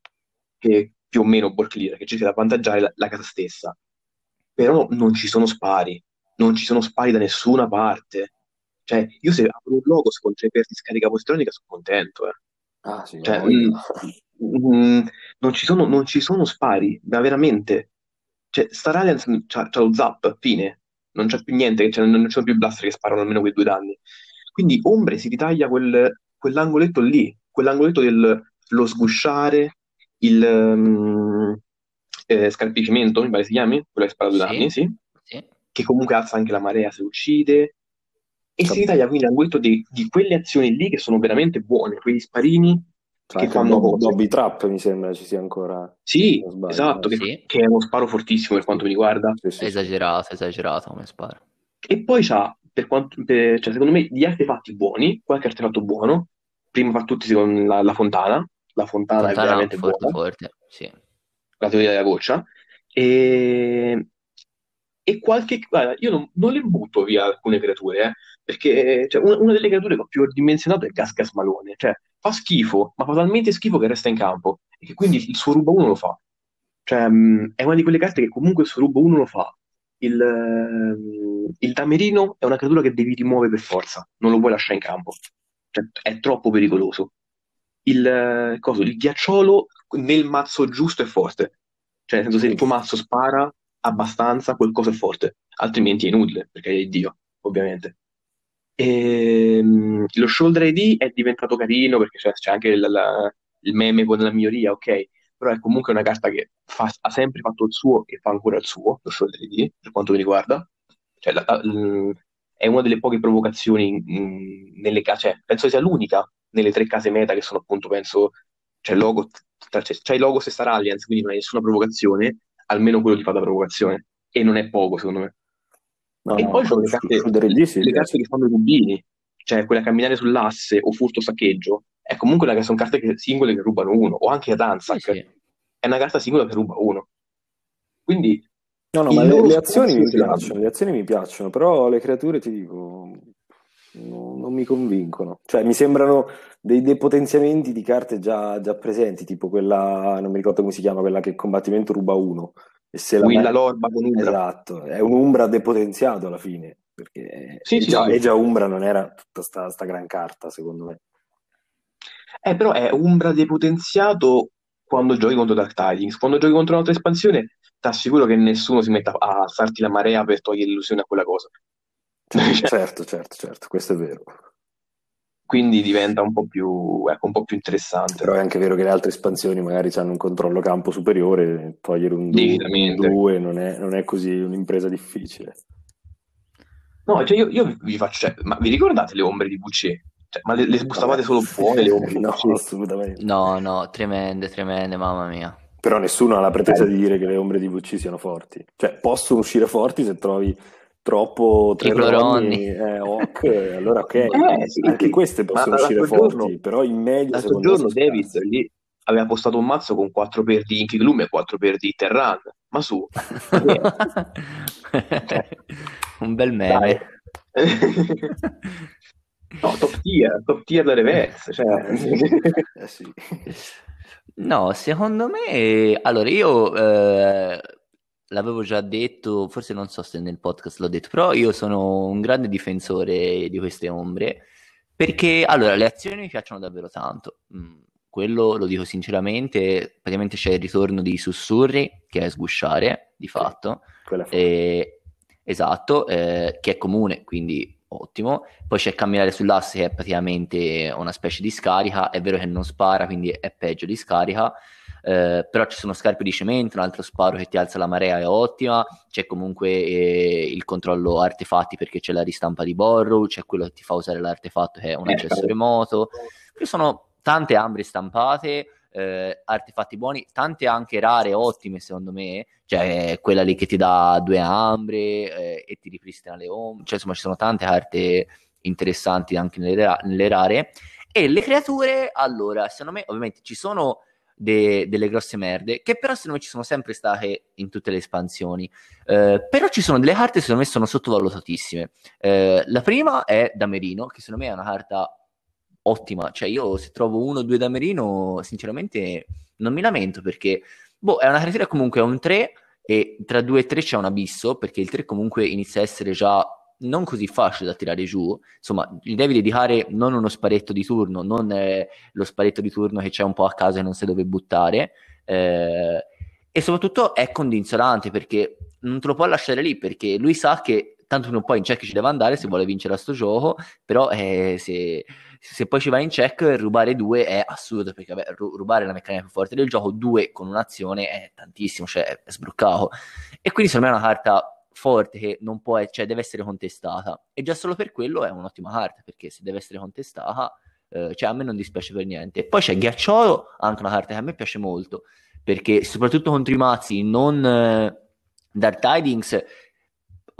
Che più o meno board clear, che cerca di avvantaggiare la, la casa stessa. Però non ci sono spari, non ci sono spari da nessuna parte. Cioè, io se apro un logo con tre per di scarica positronica sono contento, eh. Ah, sì, cioè, mh, mh, mm, non, ci sono, non ci sono spari, ma veramente. Cioè, Star Alliance c'ha, c'ha lo zap, fine. Non c'è più niente, cioè, non ci sono più blaster che sparano almeno quei due danni. Quindi Ombre si ritaglia quel, quell'angoletto lì, quell'angoletto dello sgusciare, il um, eh, scalpicimento, mi pare si chiami, quello che spara due sì. danni, sì. sì. Che comunque alza anche la marea se uccide. E si ritaglia quindi l'angoletto di, di quelle azioni lì che sono veramente buone, quegli sparini che fanno Bobby, Bobby Trap mi sembra ci sia ancora sì esatto che, sì. che, è uno sparo fortissimo per quanto mi riguarda sì, sì, esagerato esagerato come sparo e poi c'ha per quanto per, cioè, secondo me di artefatti buoni qualche artefatto buono prima fra tutti secondo la, la fontana la fontana, fontana è veramente forte, buona forte, sì. la teoria della goccia e, e qualche guarda, io non, non, le butto via alcune creature eh, perché cioè, una, una, delle creature che ho più dimensionato è Gas Gas Malone cioè fa schifo, ma fa talmente schifo che resta in campo e che quindi il suo rubo 1 lo fa. Cioè, mm, è una di quelle carte che comunque il suo rubo 1 lo fa. Il, uh, il Damerino è una creatura che devi rimuovere per forza, non lo puoi lasciare in campo. Cioè, è troppo pericoloso. Il, uh, coso, il ghiacciolo nel mazzo giusto è forte. Cioè, nel senso, se il tuo mazzo spara abbastanza, quel coso è forte, altrimenti è inutile, perché è Dio, ovviamente. E, ehm, lo shoulder ID è diventato carino perché c'è, c'è anche la, la, il meme con la miglioria, ok, però è comunque una carta che fa, ha sempre fatto il suo e fa ancora il suo, lo shoulder ID, per quanto mi riguarda. Cioè, la, è una delle poche provocazioni mh, nelle case, cioè, penso sia l'unica nelle tre case meta che sono appunto, penso, c'è logo, c'è, c'è il logo se Star Alliance, quindi non hai nessuna provocazione, almeno quello ti fa da provocazione. E non è poco, secondo me. No, e no, poi sono le carte, sì, le carte che fanno i rubini, cioè quella camminare sull'asse o furto saccheggio, è comunque una, sono carte che, singole che rubano uno, o anche ad Anzac, sì, sì. è una carta singola che ruba uno. Quindi... No, no, ma le, le, azioni mi piacciono, le azioni mi piacciono, però le creature ti dico, no, non mi convincono. Cioè, mi sembrano dei depotenziamenti di carte già, già presenti, tipo quella, non mi ricordo come si chiama, quella che combattimento ruba uno. E se la Willa Lorba con Umbra. Esatto, è un Umbra depotenziato alla fine. perché Sì, e sì, già, sì. e già Umbra non era tutta sta, sta gran carta, secondo me. Eh, però è Umbra depotenziato quando giochi contro Dark Tidings. Quando giochi contro un'altra espansione, assicuro che nessuno si metta a alzarti la marea per togliere l'illusione a quella cosa. Cioè, Certo, certo, certo, questo è vero. quindi diventa un po' più, ecco, un po' più interessante. Però è anche vero che le altre espansioni magari hanno un controllo campo superiore, togliere un Decisamente. 2 non è, non è così un'impresa difficile. No, cioè io, io vi faccio, cioè, ma vi ricordate le ombre di Bucce? Cioè, ma le, le bustavate solo buone le ombre No, assolutamente. No, no, tremende, tremende, mamma mia. Però nessuno ha la pretesa di dire che le ombre di VC siano forti. Cioè, possono uscire forti se trovi troppo tre ronni, eh, eh, allora ok. Eh, sì, Anche sì. queste possono Ma uscire forti, giorno- però in media L'altro giorno scarse. lì aveva postato un mazzo con 4 per di Inky Gloom e 4 per di Terran. Ma su, Un bel meme. No, top tier, top tier da reverse. Cioè. Eh sì. No, secondo me, allora io eh, l'avevo già detto, forse non so se nel podcast l'ho detto, però io sono un grande difensore di queste ombre perché allora le azioni mi piacciono davvero tanto. Mm, quello lo dico sinceramente, praticamente c'è il ritorno di sussurri che è sgusciare di fatto. Forte. Eh, esatto, eh, che è comune, quindi ottimo. Poi c'è camminare sull'asse che è praticamente una specie di scarica, è vero che non spara, quindi è peggio di scarica, eh, però ci sono scarpe di cemento, un altro sparo che ti alza la marea è ottima, c'è comunque eh, il controllo artefatti perché c'è la ristampa di Borrow, c'è quello che ti fa usare l'artefatto che è un accesso cavolo. remoto, ci sono tante ambre stampate, eh, artefatti buoni, tante anche rare, ottime secondo me, cioè quella lì che ti dà due ambre eh, e ti ripristina le ombre, cioè insomma ci sono tante carte interessanti anche nelle, ra- nelle rare. E le creature, allora, secondo me ovviamente ci sono de- delle grosse merde, che però secondo me ci sono sempre state in tutte le espansioni. Eh, però ci sono delle carte secondo me sono sottovalutatissime. Eh, la prima è Damerino, che secondo me è una carta ottima. Cioè, io se trovo uno o due Damerino, sinceramente non mi lamento perché boh, è una creatura comunque a un 3 e tra 2 e 3 c'è un abisso, perché il 3 comunque inizia a essere già non così facile da tirare giù. Insomma, gli devi dedicare non uno sparetto di turno, non eh, lo sparetto di turno che c'è un po' a casa e non sai dove buttare. eh, e soprattutto è condizionante perché non te lo può lasciare lì perché lui sa che tanto prima o poi in check ci deve andare se vuole vincere a sto gioco, però eh, se, se poi ci va in check rubare due è assurdo perché vabbè, ru- rubare la meccanica più forte del gioco, due con un'azione è tantissimo, cioè è, sbroccato. E quindi secondo me è una carta forte che non può, cioè deve essere contestata e già solo per quello è un'ottima carta perché se deve essere contestata eh, cioè a me non dispiace per niente poi c'è Ghiacciolo anche una carta che a me piace molto perché soprattutto contro i mazzi non eh, Dark Tidings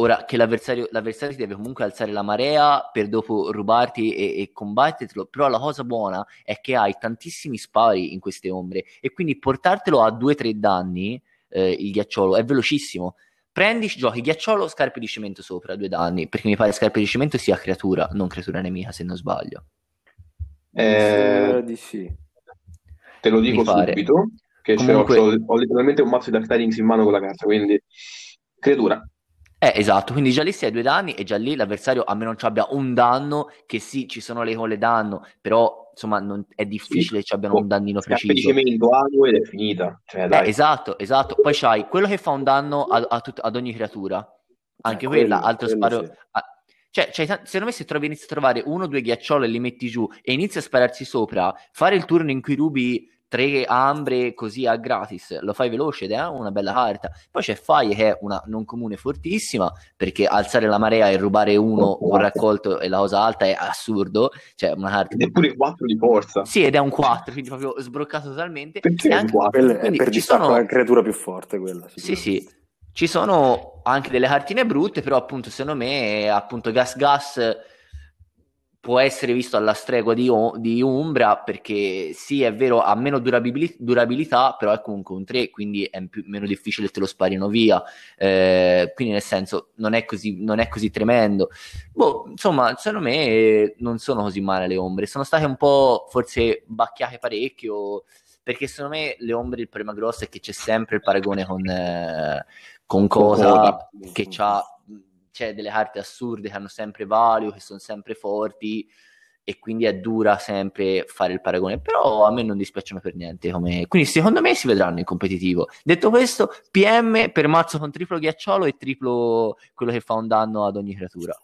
ora che l'avversario, l'avversario ti deve comunque alzare la marea per dopo rubarti e, e combattertelo però la cosa buona è che hai tantissimi spari in queste ombre e quindi portartelo a 2-3 danni eh, il ghiacciolo è velocissimo Prendi, giochi ghiacciolo, scarpe di cemento sopra, due danni, perché mi pare scarpe di cemento sia creatura, non creatura nemica, se non sbaglio. Eh, Eh, di sì. te lo dico subito, che Comunque- c'ho- ho letteralmente un mazzo di Dark Tidings in mano con la carta, quindi creatura. Eh, esatto, quindi già lì sei a due danni e già lì l'avversario, a meno non ci abbia un danno, che sì, ci sono le con le danno, però insomma non- è difficile che ci abbiano un dannino preciso. anu ed è finita. Cioè, Eh, esatto, esatto. Poi c'hai quello che fa un danno a- a tut- ad ogni creatura. Anche Eh, quella, quello- altro quello sparo. sì. a- Cioè, tan- secondo me se trovi, inizi a trovare uno o due ghiaccioli e li metti giù e inizi a spararsi sopra, fare il turno in cui rubi tre ambre così a gratis, lo fai veloce ed è una bella carta. Poi c'è Faye che è una non comune fortissima, perché alzare la marea e rubare uno con raccolto e la cosa alta è assurdo, cioè una carta... Ed è pure 4 di forza. Sì, ed è un 4, quindi proprio sbroccato totalmente. Perché è un anche- 4? Quella è Quindi per ci distacco sono- la creatura più forte quella. Sì, sì, ci sono anche delle cartine brutte, però appunto secondo me appunto Gas Gas può essere visto alla stregua di, O- di Umbra perché sì è vero ha meno durabili- durabilità però è comunque un 3 quindi è più- meno difficile che te lo sparino via. Eh, quindi nel senso non è così, non è così tremendo. Boh, insomma secondo me non sono così male le ombre. Sono state un po' forse bacchiate parecchio perché secondo me le ombre il problema grosso è che c'è sempre il paragone con, eh, con cosa Coda. che c'ha c'è delle carte assurde che hanno sempre value, che sono sempre forti e quindi è dura sempre fare il paragone, però a me non dispiacciono per niente. Come... Quindi secondo me si vedranno in competitivo. Detto questo, PM per mazzo con triplo ghiacciolo e triplo quello che fa un danno ad ogni creatura.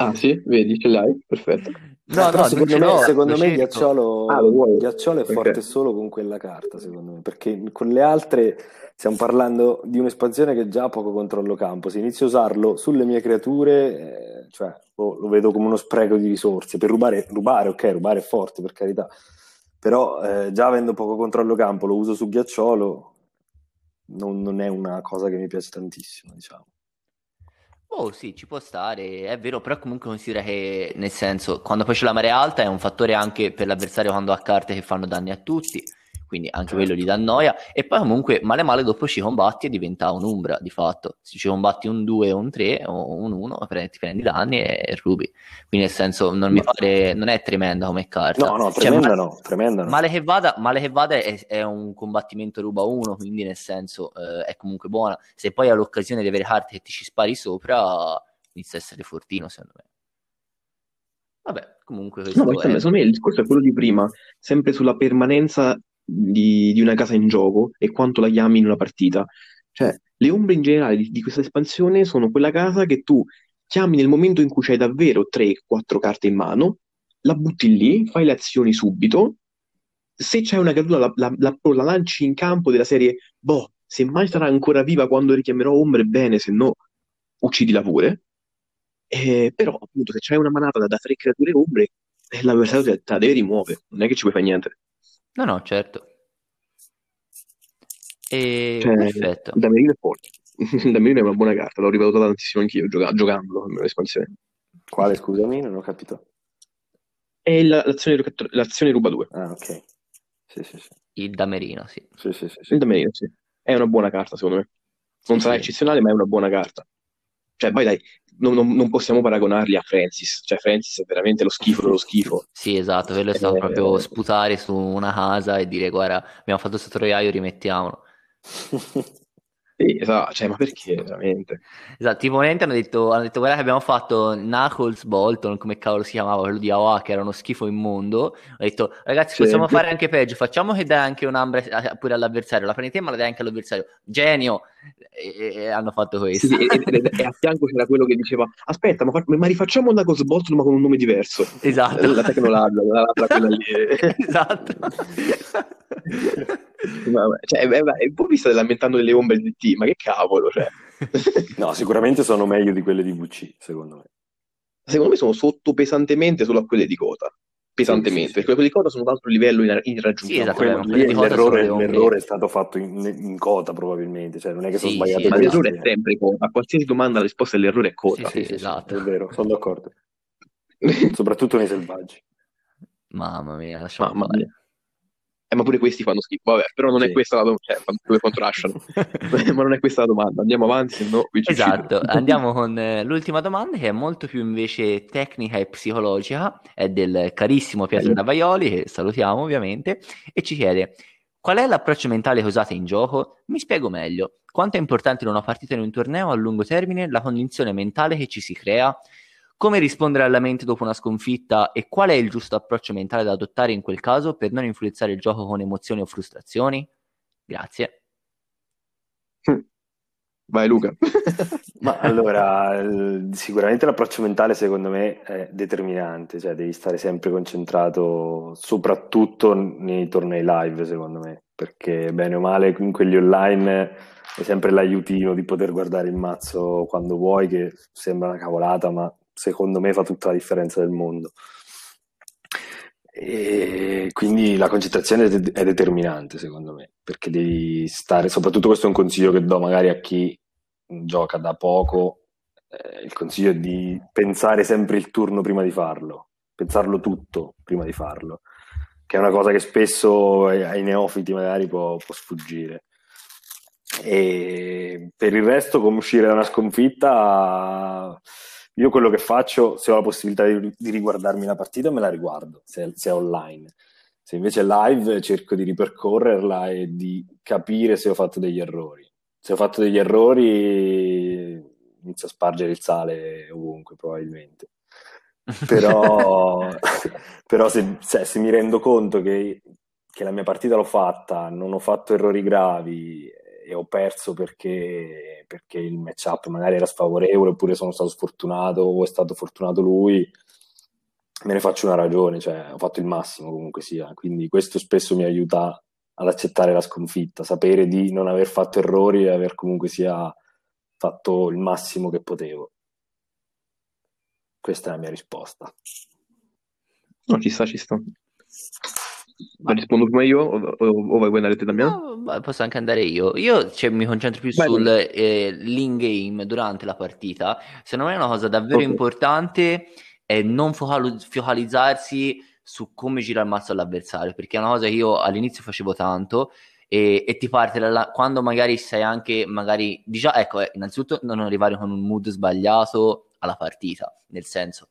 Ah sì, vedi, ce l'hai, perfetto. No, no, secondo me, secondo me Ghiacciolo, ah, Ghiacciolo è okay. forte solo con quella carta, secondo me, perché con le altre stiamo parlando di un'espansione che già ha poco controllo campo. Se inizio a usarlo sulle mie creature, eh, cioè, oh, lo vedo come uno spreco di risorse. Per rubare, rubare, ok, rubare è forte, per carità. Però eh, già avendo poco controllo campo, lo uso su Ghiacciolo, non, non è una cosa che mi piace tantissimo, diciamo. Oh sì, ci può stare, è vero, però comunque considera che, nel senso, quando poi c'è la marea alta è un fattore anche per l'avversario quando ha carte che fanno danni a tutti, quindi anche quello gli dà noia, e poi comunque male male dopo ci combatti e diventa un'umbra di fatto, se ci combatti un 2 o un 3 o un 1 ti prendi danni e rubi, quindi nel senso non mi pare, non è tremenda come carta. No, no, tremenda cioè, no, tremenda no. Male che vada, male che vada è, è, un combattimento ruba 1, quindi nel senso eh, è comunque buona, se poi hai l'occasione di avere carte che ti ci spari sopra, inizia a essere fortino secondo me. Vabbè, comunque questo no, è... secondo me il discorso è quello di prima, sempre sulla permanenza di, di, una casa in gioco e quanto la chiami in una partita. Cioè, le ombre in generale di, di questa espansione sono quella casa che tu chiami nel momento in cui c'hai davvero 3-4 carte in mano, la butti lì, fai le azioni subito. Se c'è una caduta, la, la, la, la lanci in campo della serie, boh, se mai sarà ancora viva quando richiamerò ombre, bene, se no, uccidila pure. Eh, però, appunto, se c'è una manata da, da tre creature ombre, eh, l'avversario te la deve rimuovere, non è che ci puoi fare niente. No, no, certo. E... Cioè, Perfetto. Damerino è forte. Damerino è una buona carta, l'ho rivalutato tantissimo anch'io gioca- giocandolo nell'espansione. Quale, scusami? Non ho capito. È la- l'azione, l'azione ruba 2. Ah, ok. Sì, sì, sì. Il Damerino, sì. Sì, sì, sì, sì. Il Damerino, sì. È una buona carta, secondo me. Non sì, sarà sì. eccezionale, ma è una buona carta. Cioè, poi dai, non, non, non, possiamo paragonarli a Francis. Cioè, Francis è veramente lo schifo dello schifo. Sì, esatto, quello è stato eh, proprio sputare su una casa e dire guarda, abbiamo fatto questo troiaio, rimettiamolo. Sì, esatto, cioè, ma perché veramente? Esatto, tipo hanno detto, hanno detto guarda che abbiamo fatto Knuckles Bolton, come cavolo si chiamava, quello di AOA, che era uno schifo immondo. Ho detto ragazzi sì. possiamo fare anche peggio, facciamo che dai anche un'ambra pure all'avversario, la prendi te ma la dai anche all'avversario. Genio! E, e hanno fatto questo. Sì, e, e, e, a fianco c'era quello che diceva aspetta, ma, ma rifacciamo Knuckles Bolton ma con un nome diverso. Esatto. La tecnologia, la, la, quella lì. esatto. ma, cioè, beh, beh, un po' visto lamentando delle ombre di T, ma che cavolo, cioè. no, sicuramente sono meglio di quelle di VC, secondo me. Secondo me sono sotto pesantemente solo a quelle di Cota. Pesantemente, sì, sì, sì. perché quelle di Cota sono un altro livello irraggiungibile. Sì, esatto, l'errore, l'errore è stato fatto in, in, Cota, probabilmente. Cioè, non è che sono sbagliato. ma l'errore è sempre Cota. A qualsiasi domanda la risposta dell'errore è Cota. Sì, esatto. È vero, sono d'accordo. Soprattutto nei selvaggi. Mamma mia, lasciamo Mamma mia. Eh, ma pure questi fanno schifo. Vabbè, però non sì. è questa la domanda. Cioè, quanto lasciano. ma non è questa la domanda. Andiamo avanti, se no ci Esatto, andiamo con eh, l'ultima domanda che è molto più invece tecnica e psicologica. È del carissimo Pietro Navaioli, che salutiamo ovviamente, e ci chiede Qual è l'approccio mentale che usate in gioco? Mi spiego meglio. Quanto è importante in una partita in un torneo a lungo termine la condizione mentale che ci si crea? Come rispondere alla mente dopo una sconfitta e qual è il giusto approccio mentale da adottare in quel caso per non influenzare il gioco con emozioni o frustrazioni? Grazie. Vai Luca. Ma allora, sicuramente l'approccio mentale secondo me è determinante, cioè devi stare sempre concentrato, soprattutto nei tornei live secondo me, perché bene o male in quelli online è sempre l'aiutino di poter guardare il mazzo quando vuoi, che sembra una cavolata, ma secondo me fa tutta la differenza del mondo. E quindi la concentrazione è determinante, secondo me, perché devi stare, soprattutto questo è un consiglio che do magari a chi gioca da poco, eh, il consiglio è di pensare sempre il turno prima di farlo, pensarlo tutto prima di farlo, che è una cosa che spesso ai neofiti magari può, può sfuggire. E per il resto, come uscire da una sconfitta io quello che faccio, se ho la possibilità di, di riguardarmi la partita, me la riguardo, se, se, è online. Se invece è live, cerco di ripercorrerla e di capire se ho fatto degli errori. Se ho fatto degli errori, inizio a spargere il sale ovunque probabilmente. Però, però se, se, se, mi rendo conto che, che la mia partita l'ho fatta, non ho fatto errori gravi e ho perso perché, perché il matchup magari era sfavorevole oppure sono stato sfortunato o è stato fortunato lui, me ne faccio una ragione, cioè ho fatto il massimo comunque sia, quindi questo spesso mi aiuta ad accettare la sconfitta, sapere di non aver fatto errori e aver comunque sia fatto il massimo che potevo. Questa è la mia risposta. No, ci sta, ci sta. Ma rispondo prima io o, o, o vuoi andare te da me? No, posso anche andare io. Io cioè, mi concentro più sul eh, durante la partita. Secondo me è una cosa davvero okay. importante è non focalizzarsi su come gira il mazzo all'avversario, perché è una cosa che io all'inizio facevo tanto e, e ti parte da quando magari sei anche, magari, diciamo, ecco, eh, innanzitutto non arrivare con un mood sbagliato alla partita, nel senso,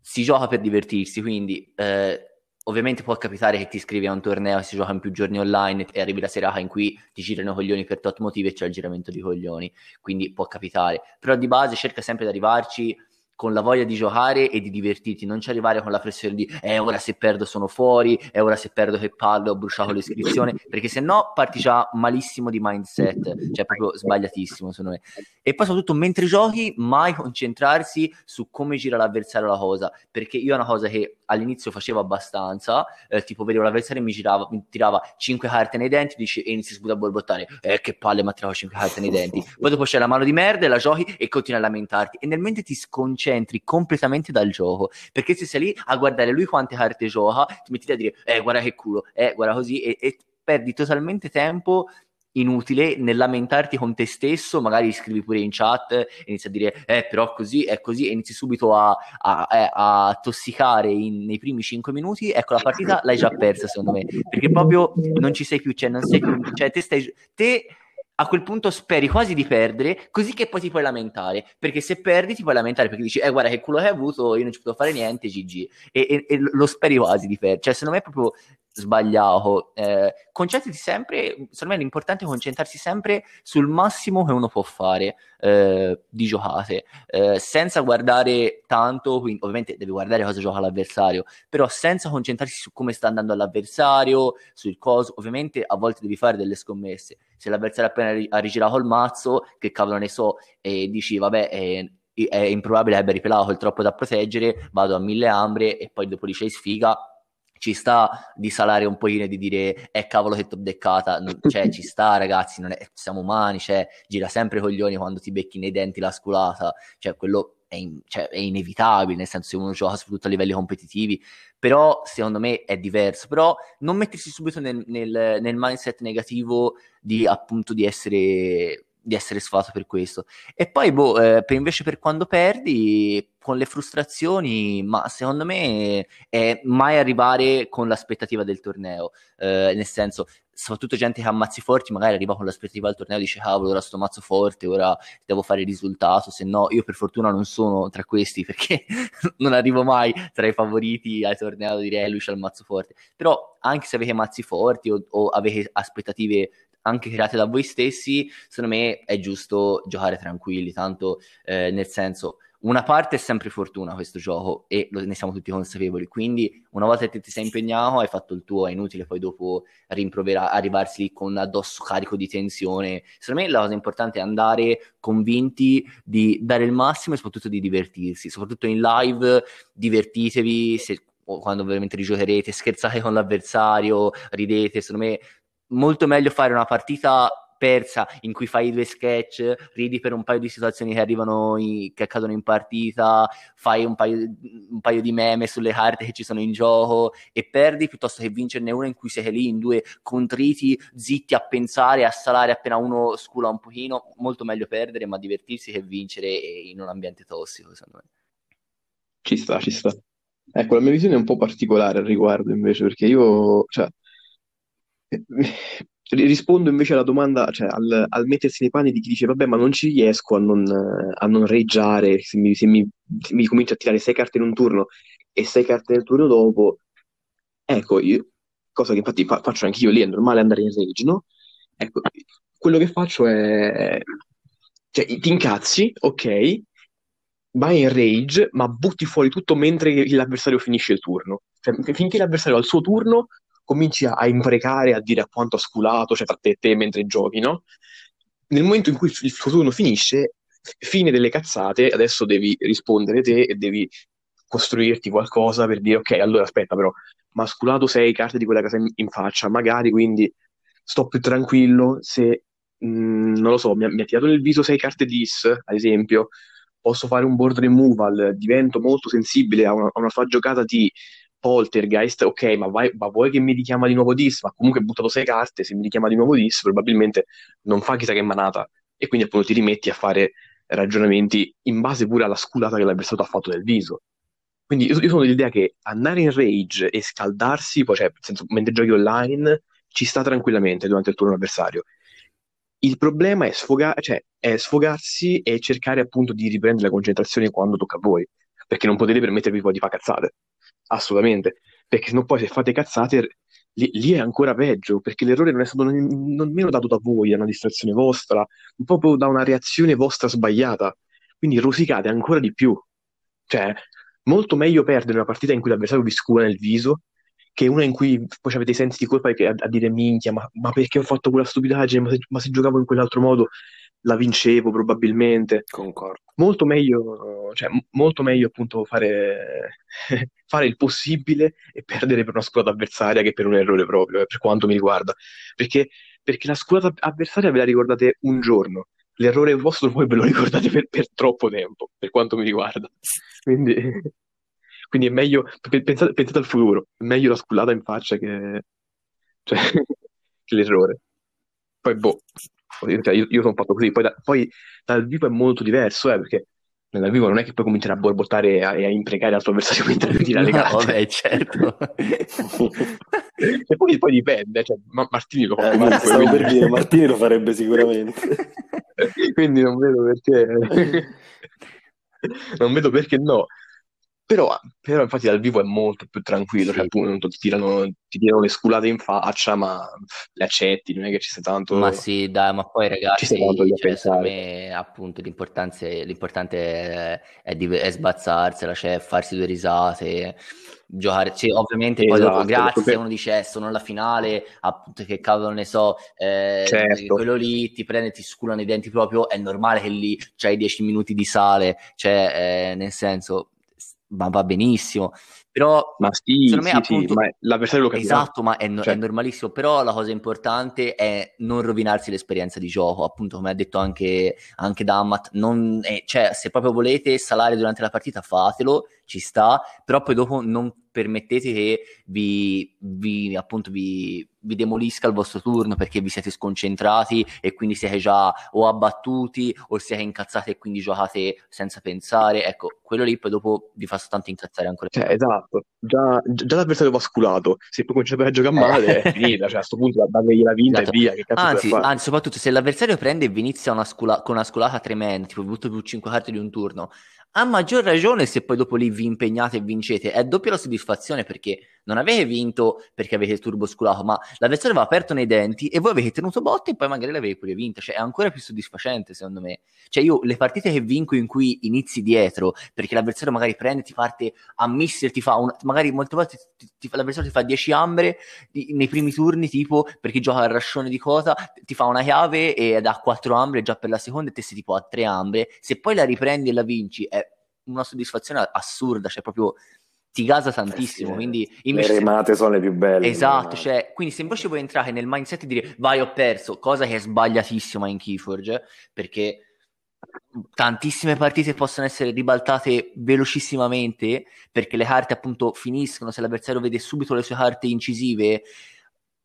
si gioca per divertirsi, quindi eh, ovviamente può capitare che ti iscrivi a un torneo si gioca in più giorni online e arrivi la serata in cui ti girano coglioni per tot motivi e c'è il giramento di coglioni, quindi può capitare, però di base cerca sempre di arrivarci con la voglia di giocare e di divertirti, non ci arrivare con la pressione di eh ora se perdo sono fuori, eh ora se perdo che palle ho bruciato l'iscrizione, perché se no parti già malissimo di mindset, cioè proprio sbagliatissimo secondo me. E poi soprattutto mentre giochi mai concentrarsi su come gira l'avversario la cosa, perché io è una cosa che all'inizio facevo abbastanza, eh, tipo vedevo l'avversario e mi, girava, mi tirava 5 carte nei denti dici, e inizi subito a borbottare, eh che palle mi ha tirato 5 carte nei denti, poi dopo c'è la mano di merda e la giochi e continui a lamentarti e nel mente ti sconcentri completamente dal gioco, perché se sei lì a guardare lui quante carte gioca, ti metti a dire, eh guarda che culo, eh guarda così e, e perdi totalmente tempo inutile nel lamentarti con te stesso, magari scrivi pure in chat inizi a dire eh però così è così e inizi subito a, a, eh, a tossicare in, nei primi 5 minuti, ecco la partita l'hai già persa secondo me, perché proprio non ci sei più, cioè non sei più, cioè te stai, te a quel punto speri quasi di perdere, così che poi ti puoi lamentare. Perché se perdi ti puoi lamentare perché dici, eh guarda che culo che hai avuto, io non ci potevo fare niente, GG. E, e, e lo speri quasi di perdere. Cioè, secondo me è proprio sbagliato. Eh, concentrati sempre, secondo me l'importante è concentrarsi sempre sul massimo che uno può fare eh, di giocate, eh, senza guardare tanto, quindi, ovviamente devi guardare cosa gioca l'avversario, però senza concentrarsi su come sta andando l'avversario, sul coso, ovviamente a volte devi fare delle scommesse. Se l'avversario appena ha rigirato il mazzo, che cavolo ne so, e dici vabbè... È, è improbabile che abbia ripelato quel troppo da proteggere, vado a mille ambre e poi dopo c'è sfiga, ci sta di salare un pochino e di dire eh cavolo che t'ho beccata. Non, cioè ci sta ragazzi è, siamo umani cioè gira sempre coglioni quando ti becchi nei denti la sculata. Cioè quello è, in, cioè, è inevitabile nel senso se uno gioca soprattutto a livelli competitivi. Però secondo me è diverso. Però non mettersi subito nel, nel, nel mindset negativo di appunto di essere di essere sfato per questo. E poi, boh, eh, per invece per quando perdi, con le frustrazioni, ma secondo me è mai arrivare con l'aspettativa del torneo, eh, nel senso, soprattutto gente che ha mazzi forti magari arriva con l'aspettativa del torneo e dice cavolo ora sto mazzo forte ora devo fare il risultato se no io per fortuna non sono tra questi perché non arrivo mai tra i favoriti al torneo a dire eh, lui c'ha il mazzo forte però anche se avete mazzi forti o, o avete aspettative anche create da voi stessi, secondo me è giusto giocare tranquilli, tanto eh, nel senso una parte è sempre fortuna questo gioco e lo, ne siamo tutti consapevoli, quindi una volta che ti sei impegnato hai fatto il tuo, è inutile poi dopo rimproverare, arrivarsi con addosso carico di tensione. Secondo me la cosa importante è andare convinti di dare il massimo e soprattutto di divertirsi, soprattutto in live divertitevi, se, quando veramente rigiocherete, scherzate con l'avversario, ridete, secondo me molto meglio fare una partita persa in cui fai due sketch, ridi per un paio di situazioni che arrivano in, che accadono in partita, fai un paio, un paio, di meme sulle carte che ci sono in gioco e perdi piuttosto che vincerne una in cui sei lì in due contriti, zitti a pensare, a salare appena uno scula un pochino, molto meglio perdere ma divertirsi che vincere in un ambiente tossico secondo me. Ci sta, ci sta. Ecco, la mia visione è un po' particolare al riguardo invece perché io, cioè, Rispondo invece alla domanda, cioè al, al mettersi nei panni di chi dice vabbè ma non ci riesco a non, a non reggiare se mi, se mi, mi comincio a tirare sei carte in un turno e sei carte nel turno dopo, ecco, io, cosa che infatti fa, faccio anch'io lì, è normale andare in rage, no? Ecco, quello che faccio è Cioè, ti incazzi, ok, vai in rage, ma butti fuori tutto mentre l'avversario finisce il turno. Cioè, finché l'avversario ha il suo turno, cominci a, imprecare, a dire a quanto ha sculato, cioè tra te e te mentre giochi, no? Nel momento in cui il suo turno finisce, fine delle cazzate, adesso devi rispondere te e devi costruirti qualcosa per dire ok, allora aspetta però, ma sculato sei carte di quella casa in, in faccia, magari quindi sto più tranquillo se, mh, mm, non lo so, mi ha, mi ha tirato nel viso sei carte dis, ad esempio, posso fare un board removal, divento molto sensibile a una, a una sua giocata di poltergeist, ok, ma, vai, ma, vuoi che mi richiama di nuovo dis? Ma comunque ho buttato sei carte, se mi richiama di nuovo dis, probabilmente non fa chissà che manata. E quindi appunto ti rimetti a fare ragionamenti in base pure alla sculata che l'avversario ha fatto del viso. Quindi io, sono dell'idea che andare in rage e scaldarsi, poi, cioè, senso, mentre giochi online, ci sta tranquillamente durante il turno avversario. Il problema è, sfoga- cioè, è sfogarsi e cercare appunto di riprendere la concentrazione quando tocca a voi, perché non potete permettervi poi di fare cazzate, assolutamente, perché sennò poi se fate cazzate lì, lì è ancora peggio, perché l'errore non è stato nemmeno dato da voi, è una distrazione vostra, proprio da una reazione vostra sbagliata, quindi rosicate ancora di più. Cioè, molto meglio perdere una partita in cui l'avversario vi scura nel viso che una in cui poi avete i sensi di colpa a, a dire minchia, ma, ma, perché ho fatto quella stupidaggine? Ma se, ma se, giocavo in quell'altro modo la vincevo probabilmente. Concordo. Molto meglio, cioè, molto meglio appunto fare, fare il possibile e perdere per una squadra avversaria che per un errore proprio, eh, per quanto mi riguarda. Perché, perché la squadra avversaria ve la ricordate un giorno, l'errore vostro voi ve lo ricordate per, per troppo tempo, per quanto mi riguarda. Quindi quindi è meglio, pensate, pensate al futuro, è meglio la scullata in faccia che, cioè, che l'errore. Poi, boh, cioè, io, io sono fatto così. Poi, da, poi, dal vivo è molto diverso, eh, perché dal vivo non è che poi comincerà a borbottare e a, a imprecare al tuo avversario mentre lui tira le carte. No, vabbè, certo. e poi, poi dipende, cioè, ma Martini lo fa eh, comunque. Stavo quindi... per dire, Martini lo farebbe sicuramente. quindi non vedo perché... non vedo perché no. Però, però, infatti dal vivo è molto più tranquillo, cioè, sì. cioè appunto ti tirano, ti tirano, le sculate in faccia, ma le accetti, non è che ci sia tanto... Ma sì, dai, ma poi ragazzi, cioè, secondo me appunto l'importante, l'importante è, è, di, è sbazzarsela, cioè farsi due risate, giocare, cioè, ovviamente esatto, poi dopo esatto, grazie se uno dice eh, sono alla finale, appunto che cavolo ne so, eh, certo. quello lì ti prende, ti sculano i denti proprio, è normale che lì c'hai 10 minuti di sale, cioè eh, nel senso ma va benissimo. Però ma sì, secondo me sì, appunto, sì, ma l'avversario lo capirà. Esatto, ma è, cioè. è, normalissimo. Però la cosa importante è non rovinarsi l'esperienza di gioco. Appunto, come ha detto anche, anche Dammat, non è, cioè, se proprio volete salare durante la partita, fatelo, ci sta. Però poi dopo non permettete che vi, vi, appunto, vi, vi, demolisca il vostro turno perché vi siete sconcentrati e quindi siete già o abbattuti o siete incazzati e quindi giocate senza pensare. Ecco, quello lì poi dopo vi fa soltanto incazzare ancora. Cioè, esatto, già, già l'avversario va sculato, se poi comincia a giocare male è finita, cioè a questo punto dategli la vinta esatto. e via. anzi, anzi, soprattutto se l'avversario prende e vi inizia una scula- con una sculata tremenda, tipo butto più 5 carte di un turno, a maggior ragione se poi dopo lì vi impegnate e vincete, è doppia la soddisfazione perché non avete vinto perché avete il turbo sculato, ma l'avversario va aperto nei denti e voi avete tenuto botte e poi magari l'avete pure vinta, cioè è ancora più soddisfacente secondo me. Cioè io le partite che vinco in cui inizi dietro, perché l'avversario magari prende, ti parte a missile, ti fa un, magari molte volte ti, ti, l'avversario ti fa 10 ambre di, nei primi turni, tipo perché gioca il rascione di cosa, ti fa una chiave e dà 4 ambre già per la seconda e te sei tipo a 3 ambre, se poi la riprendi e la vinci è una soddisfazione assurda, cioè proprio ti gasa tantissimo. Eh sì, quindi invece, le remate sono le più belle. Esatto, cioè, quindi se invece vuoi entrare nel mindset e dire vai ho perso, cosa che è sbagliatissima in Keyforge, perché tantissime partite possono essere ribaltate velocissimamente perché le carte appunto finiscono se l'avversario vede subito le sue carte incisive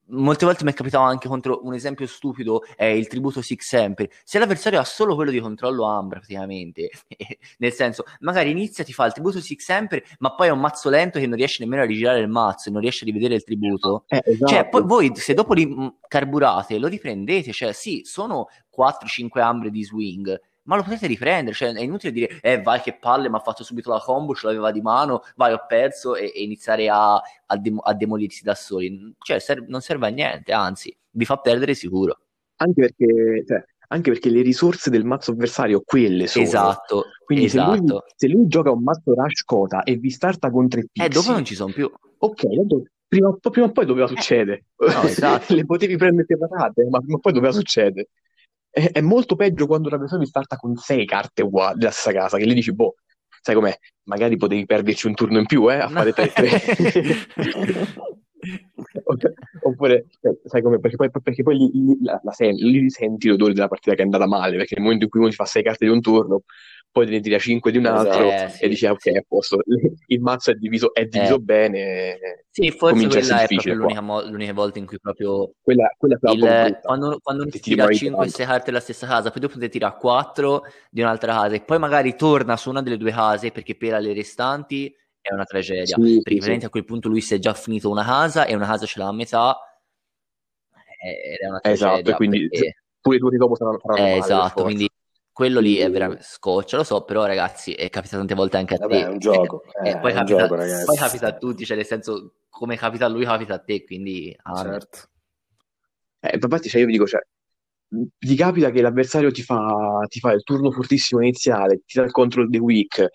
molte volte mi è capitato anche contro un esempio stupido è il tributo Six Sempre se l'avversario ha solo quello di controllo Ambra praticamente nel senso magari inizia ti fa il tributo Six Sempre ma poi è un mazzo lento che non riesce nemmeno a rigirare il mazzo e non riesce a rivedere il tributo eh, esatto. cioè poi voi se dopo li mm, carburate lo riprendete cioè sì sono 4-5 ambre di swing ma lo potete riprendere, cioè è inutile dire, eh vai che palle, mi ha fatto subito la combo, ce l'aveva di mano, vai ho perso e, e iniziare a, a, dem- a, demolirsi da soli, cioè serve, non serve a niente, anzi vi fa perdere sicuro. Anche perché, cioè, anche perché le risorse del mazzo avversario quelle sono. Esatto, Quindi se lui, esatto. se lui gioca un mazzo Rush Kota e vi starta con tre Eh, dopo pixie, non ci sono più. ok, tanto prima, o- prima o poi doveva succedere. no, esatto. Le potevi prendere separate, ma prima o poi doveva succedere. È, è molto peggio quando una persona vi starta con sei carte uguali della stessa casa, che gli dici, boh, sai com'è? Magari potevi perderci un turno in più, eh, a fare 3-3. Oppure, sai come? Perché poi, perché poi lì, lì- la, la sen- senti l'odore della partita che è andata male, perché nel momento in cui uno ti fa 6 carte di un turno, poi te ne tira 5 di un altro Eh, sì, e dici, ah, ok, a posto, il mazzo è diviso, è diviso Eh. bene, Sì, forse quella è proprio l'unica, mo- l'unica volta in cui proprio Quella, quella è il- quando, quando Ti ti tira tiri 5 tanto. 6 carte della stessa casa, poi dopo te tira 4 di un'altra casa e poi magari torna su una delle due case perché pela le restanti, è una tragedia. Sì, Perché sì, a quel punto lui si è già finito una casa e una casa ce l'ha a metà. Eh, ed è una Esatto, tragedia e quindi perché- pure i turni dopo saranno, saranno eh, male, esatto, quindi quello lì è veramente scoccia, lo so, però ragazzi è capitato tante volte anche a Vabbè, te. è un gioco, Eh, eh, poi, è un capita, gioco, ragazzi. poi capita a tutti, cioè nel senso come capita a lui capita a te, quindi amen. Certo. Eh, infatti, cioè, io vi dico, cioè, ti capita che l'avversario ti fa, ti fa il turno fortissimo iniziale, ti dà il control the weak,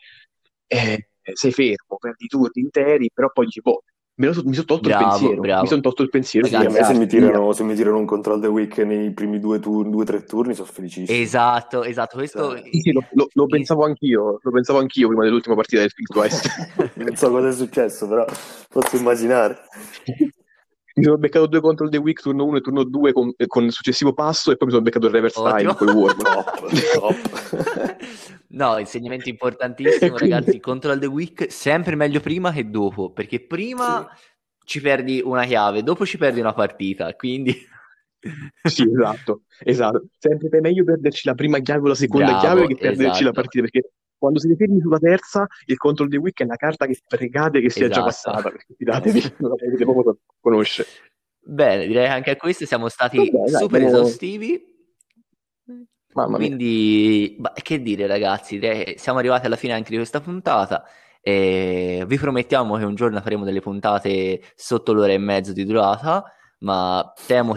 eh, sei fermo, perdi i turni interi, però poi dici, boh, me lo so- mi sono tolto Bravo, il pensiero, bravo. mi sono tolto il pensiero, Sì, Ragazzi, a me se mi, tirano, se mi tirano un control the week nei primi due turni, due o tre turni, sono felicissimo. Esatto, esatto, questo Cioè, Sì, sì, lo, lo- lo pensavo anch'io, lo pensavo anch'io prima dell'ultima partita del West. non so cosa è successo, però posso immaginare. Mi sono beccato due control the week, turno 1 e turno 2 con, con il successivo passo e poi mi sono beccato il reverse time Ottimo. con i worm. No, insegnamento importantissimo, quindi- ragazzi, control the week sempre meglio prima che dopo, perché prima ci perdi una chiave, dopo ci perdi una partita, quindi Sì, esatto, esatto. Sempre è meglio perderci la prima chiave o la seconda Bravo, chiave che perderci la esatto. partita, perché quando siete fermi sulla terza, il control the week è una carta che pregate che sia già Esatto. passata, perché fidatevi, non la potete proprio conoscere. Bene, direi che anche a questo siamo stati Vabbè, dai, super abbiamo- esaustivi. Mamma mia. Quindi, che dire ragazzi, che siamo arrivati alla fine anche di questa puntata e vi promettiamo che un giorno faremo delle puntate sotto l'ora e mezzo di durata, ma temo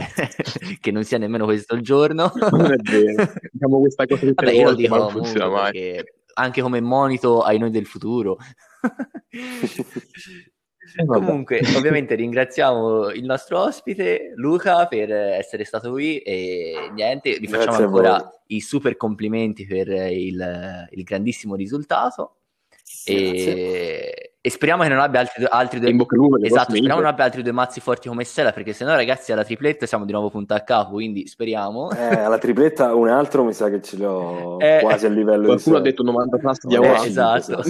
che non sia nemmeno questo il giorno. Non è vero, diciamo questa cosa tutte Vabbè, io lo dico ma non funziona mai. perché anche come monito ai noi del futuro. Eh. Comunque, ovviamente ringraziamo il nostro ospite Luca per essere stato qui e niente, vi facciamo Grazie ancora i super complimenti per il, il grandissimo risultato e, e speriamo che non abbia altri, altri in due bocca al lupo per le Esatto, speriamo non abbia altri due mazzi forti come Stella perché sennò ragazzi alla tripletta siamo di nuovo punta a capo, quindi speriamo. Eh, alla tripletta un altro mi sa che ce l'ho Eh, quasi a livello Qualcuno ha di sé. detto 90 fast di Eh, Eh, esatto.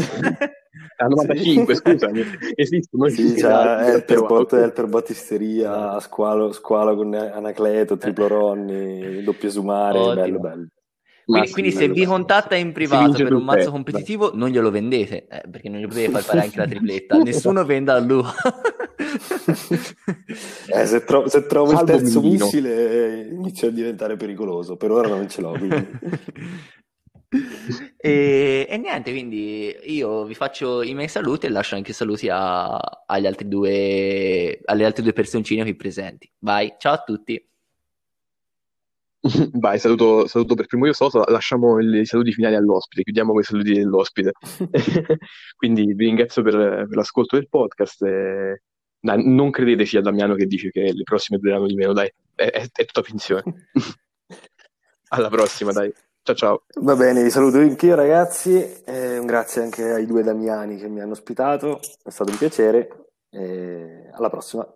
A 95, scusami, esistono Sì, gli c'è altri, Elper, Bot- Elper Battisteria, Squalo, Squalo con Anacleto, Triplo Ronni, doppio Sumare, Ottimo. bello bello. Quindi, quindi se vi contatta in privato per un mazzo competitivo, non glielo vendete, eh, perché non gli potete far fare anche la tripletta. Nessuno venda a lui. Eh, se, tro- se trovo il Salvo terzo Mindino. missile inizia a diventare pericoloso, per ora non ce l'ho. Quindi. e, e niente, quindi io vi faccio i miei saluti e lascio anche saluti a- agli altri due, alle altre due personcine qui presenti. Vai, ciao a tutti. Vai, saluto, saluto per primo io Sosa, lasciamo i saluti finali all'ospite, chiudiamo con i saluti dell'ospite. Quindi vi ringrazio per, per l'ascolto del podcast. e- dai, non credeteci a Damiano che dice che le prossime dureranno di meno, dai, è, è- è tutta finzione. Alla prossima, dai. Ciao ciao. Va bene, vi saluto anch'io ragazzi, e un grazie anche ai due Damiani che mi hanno ospitato, è stato un piacere e alla prossima.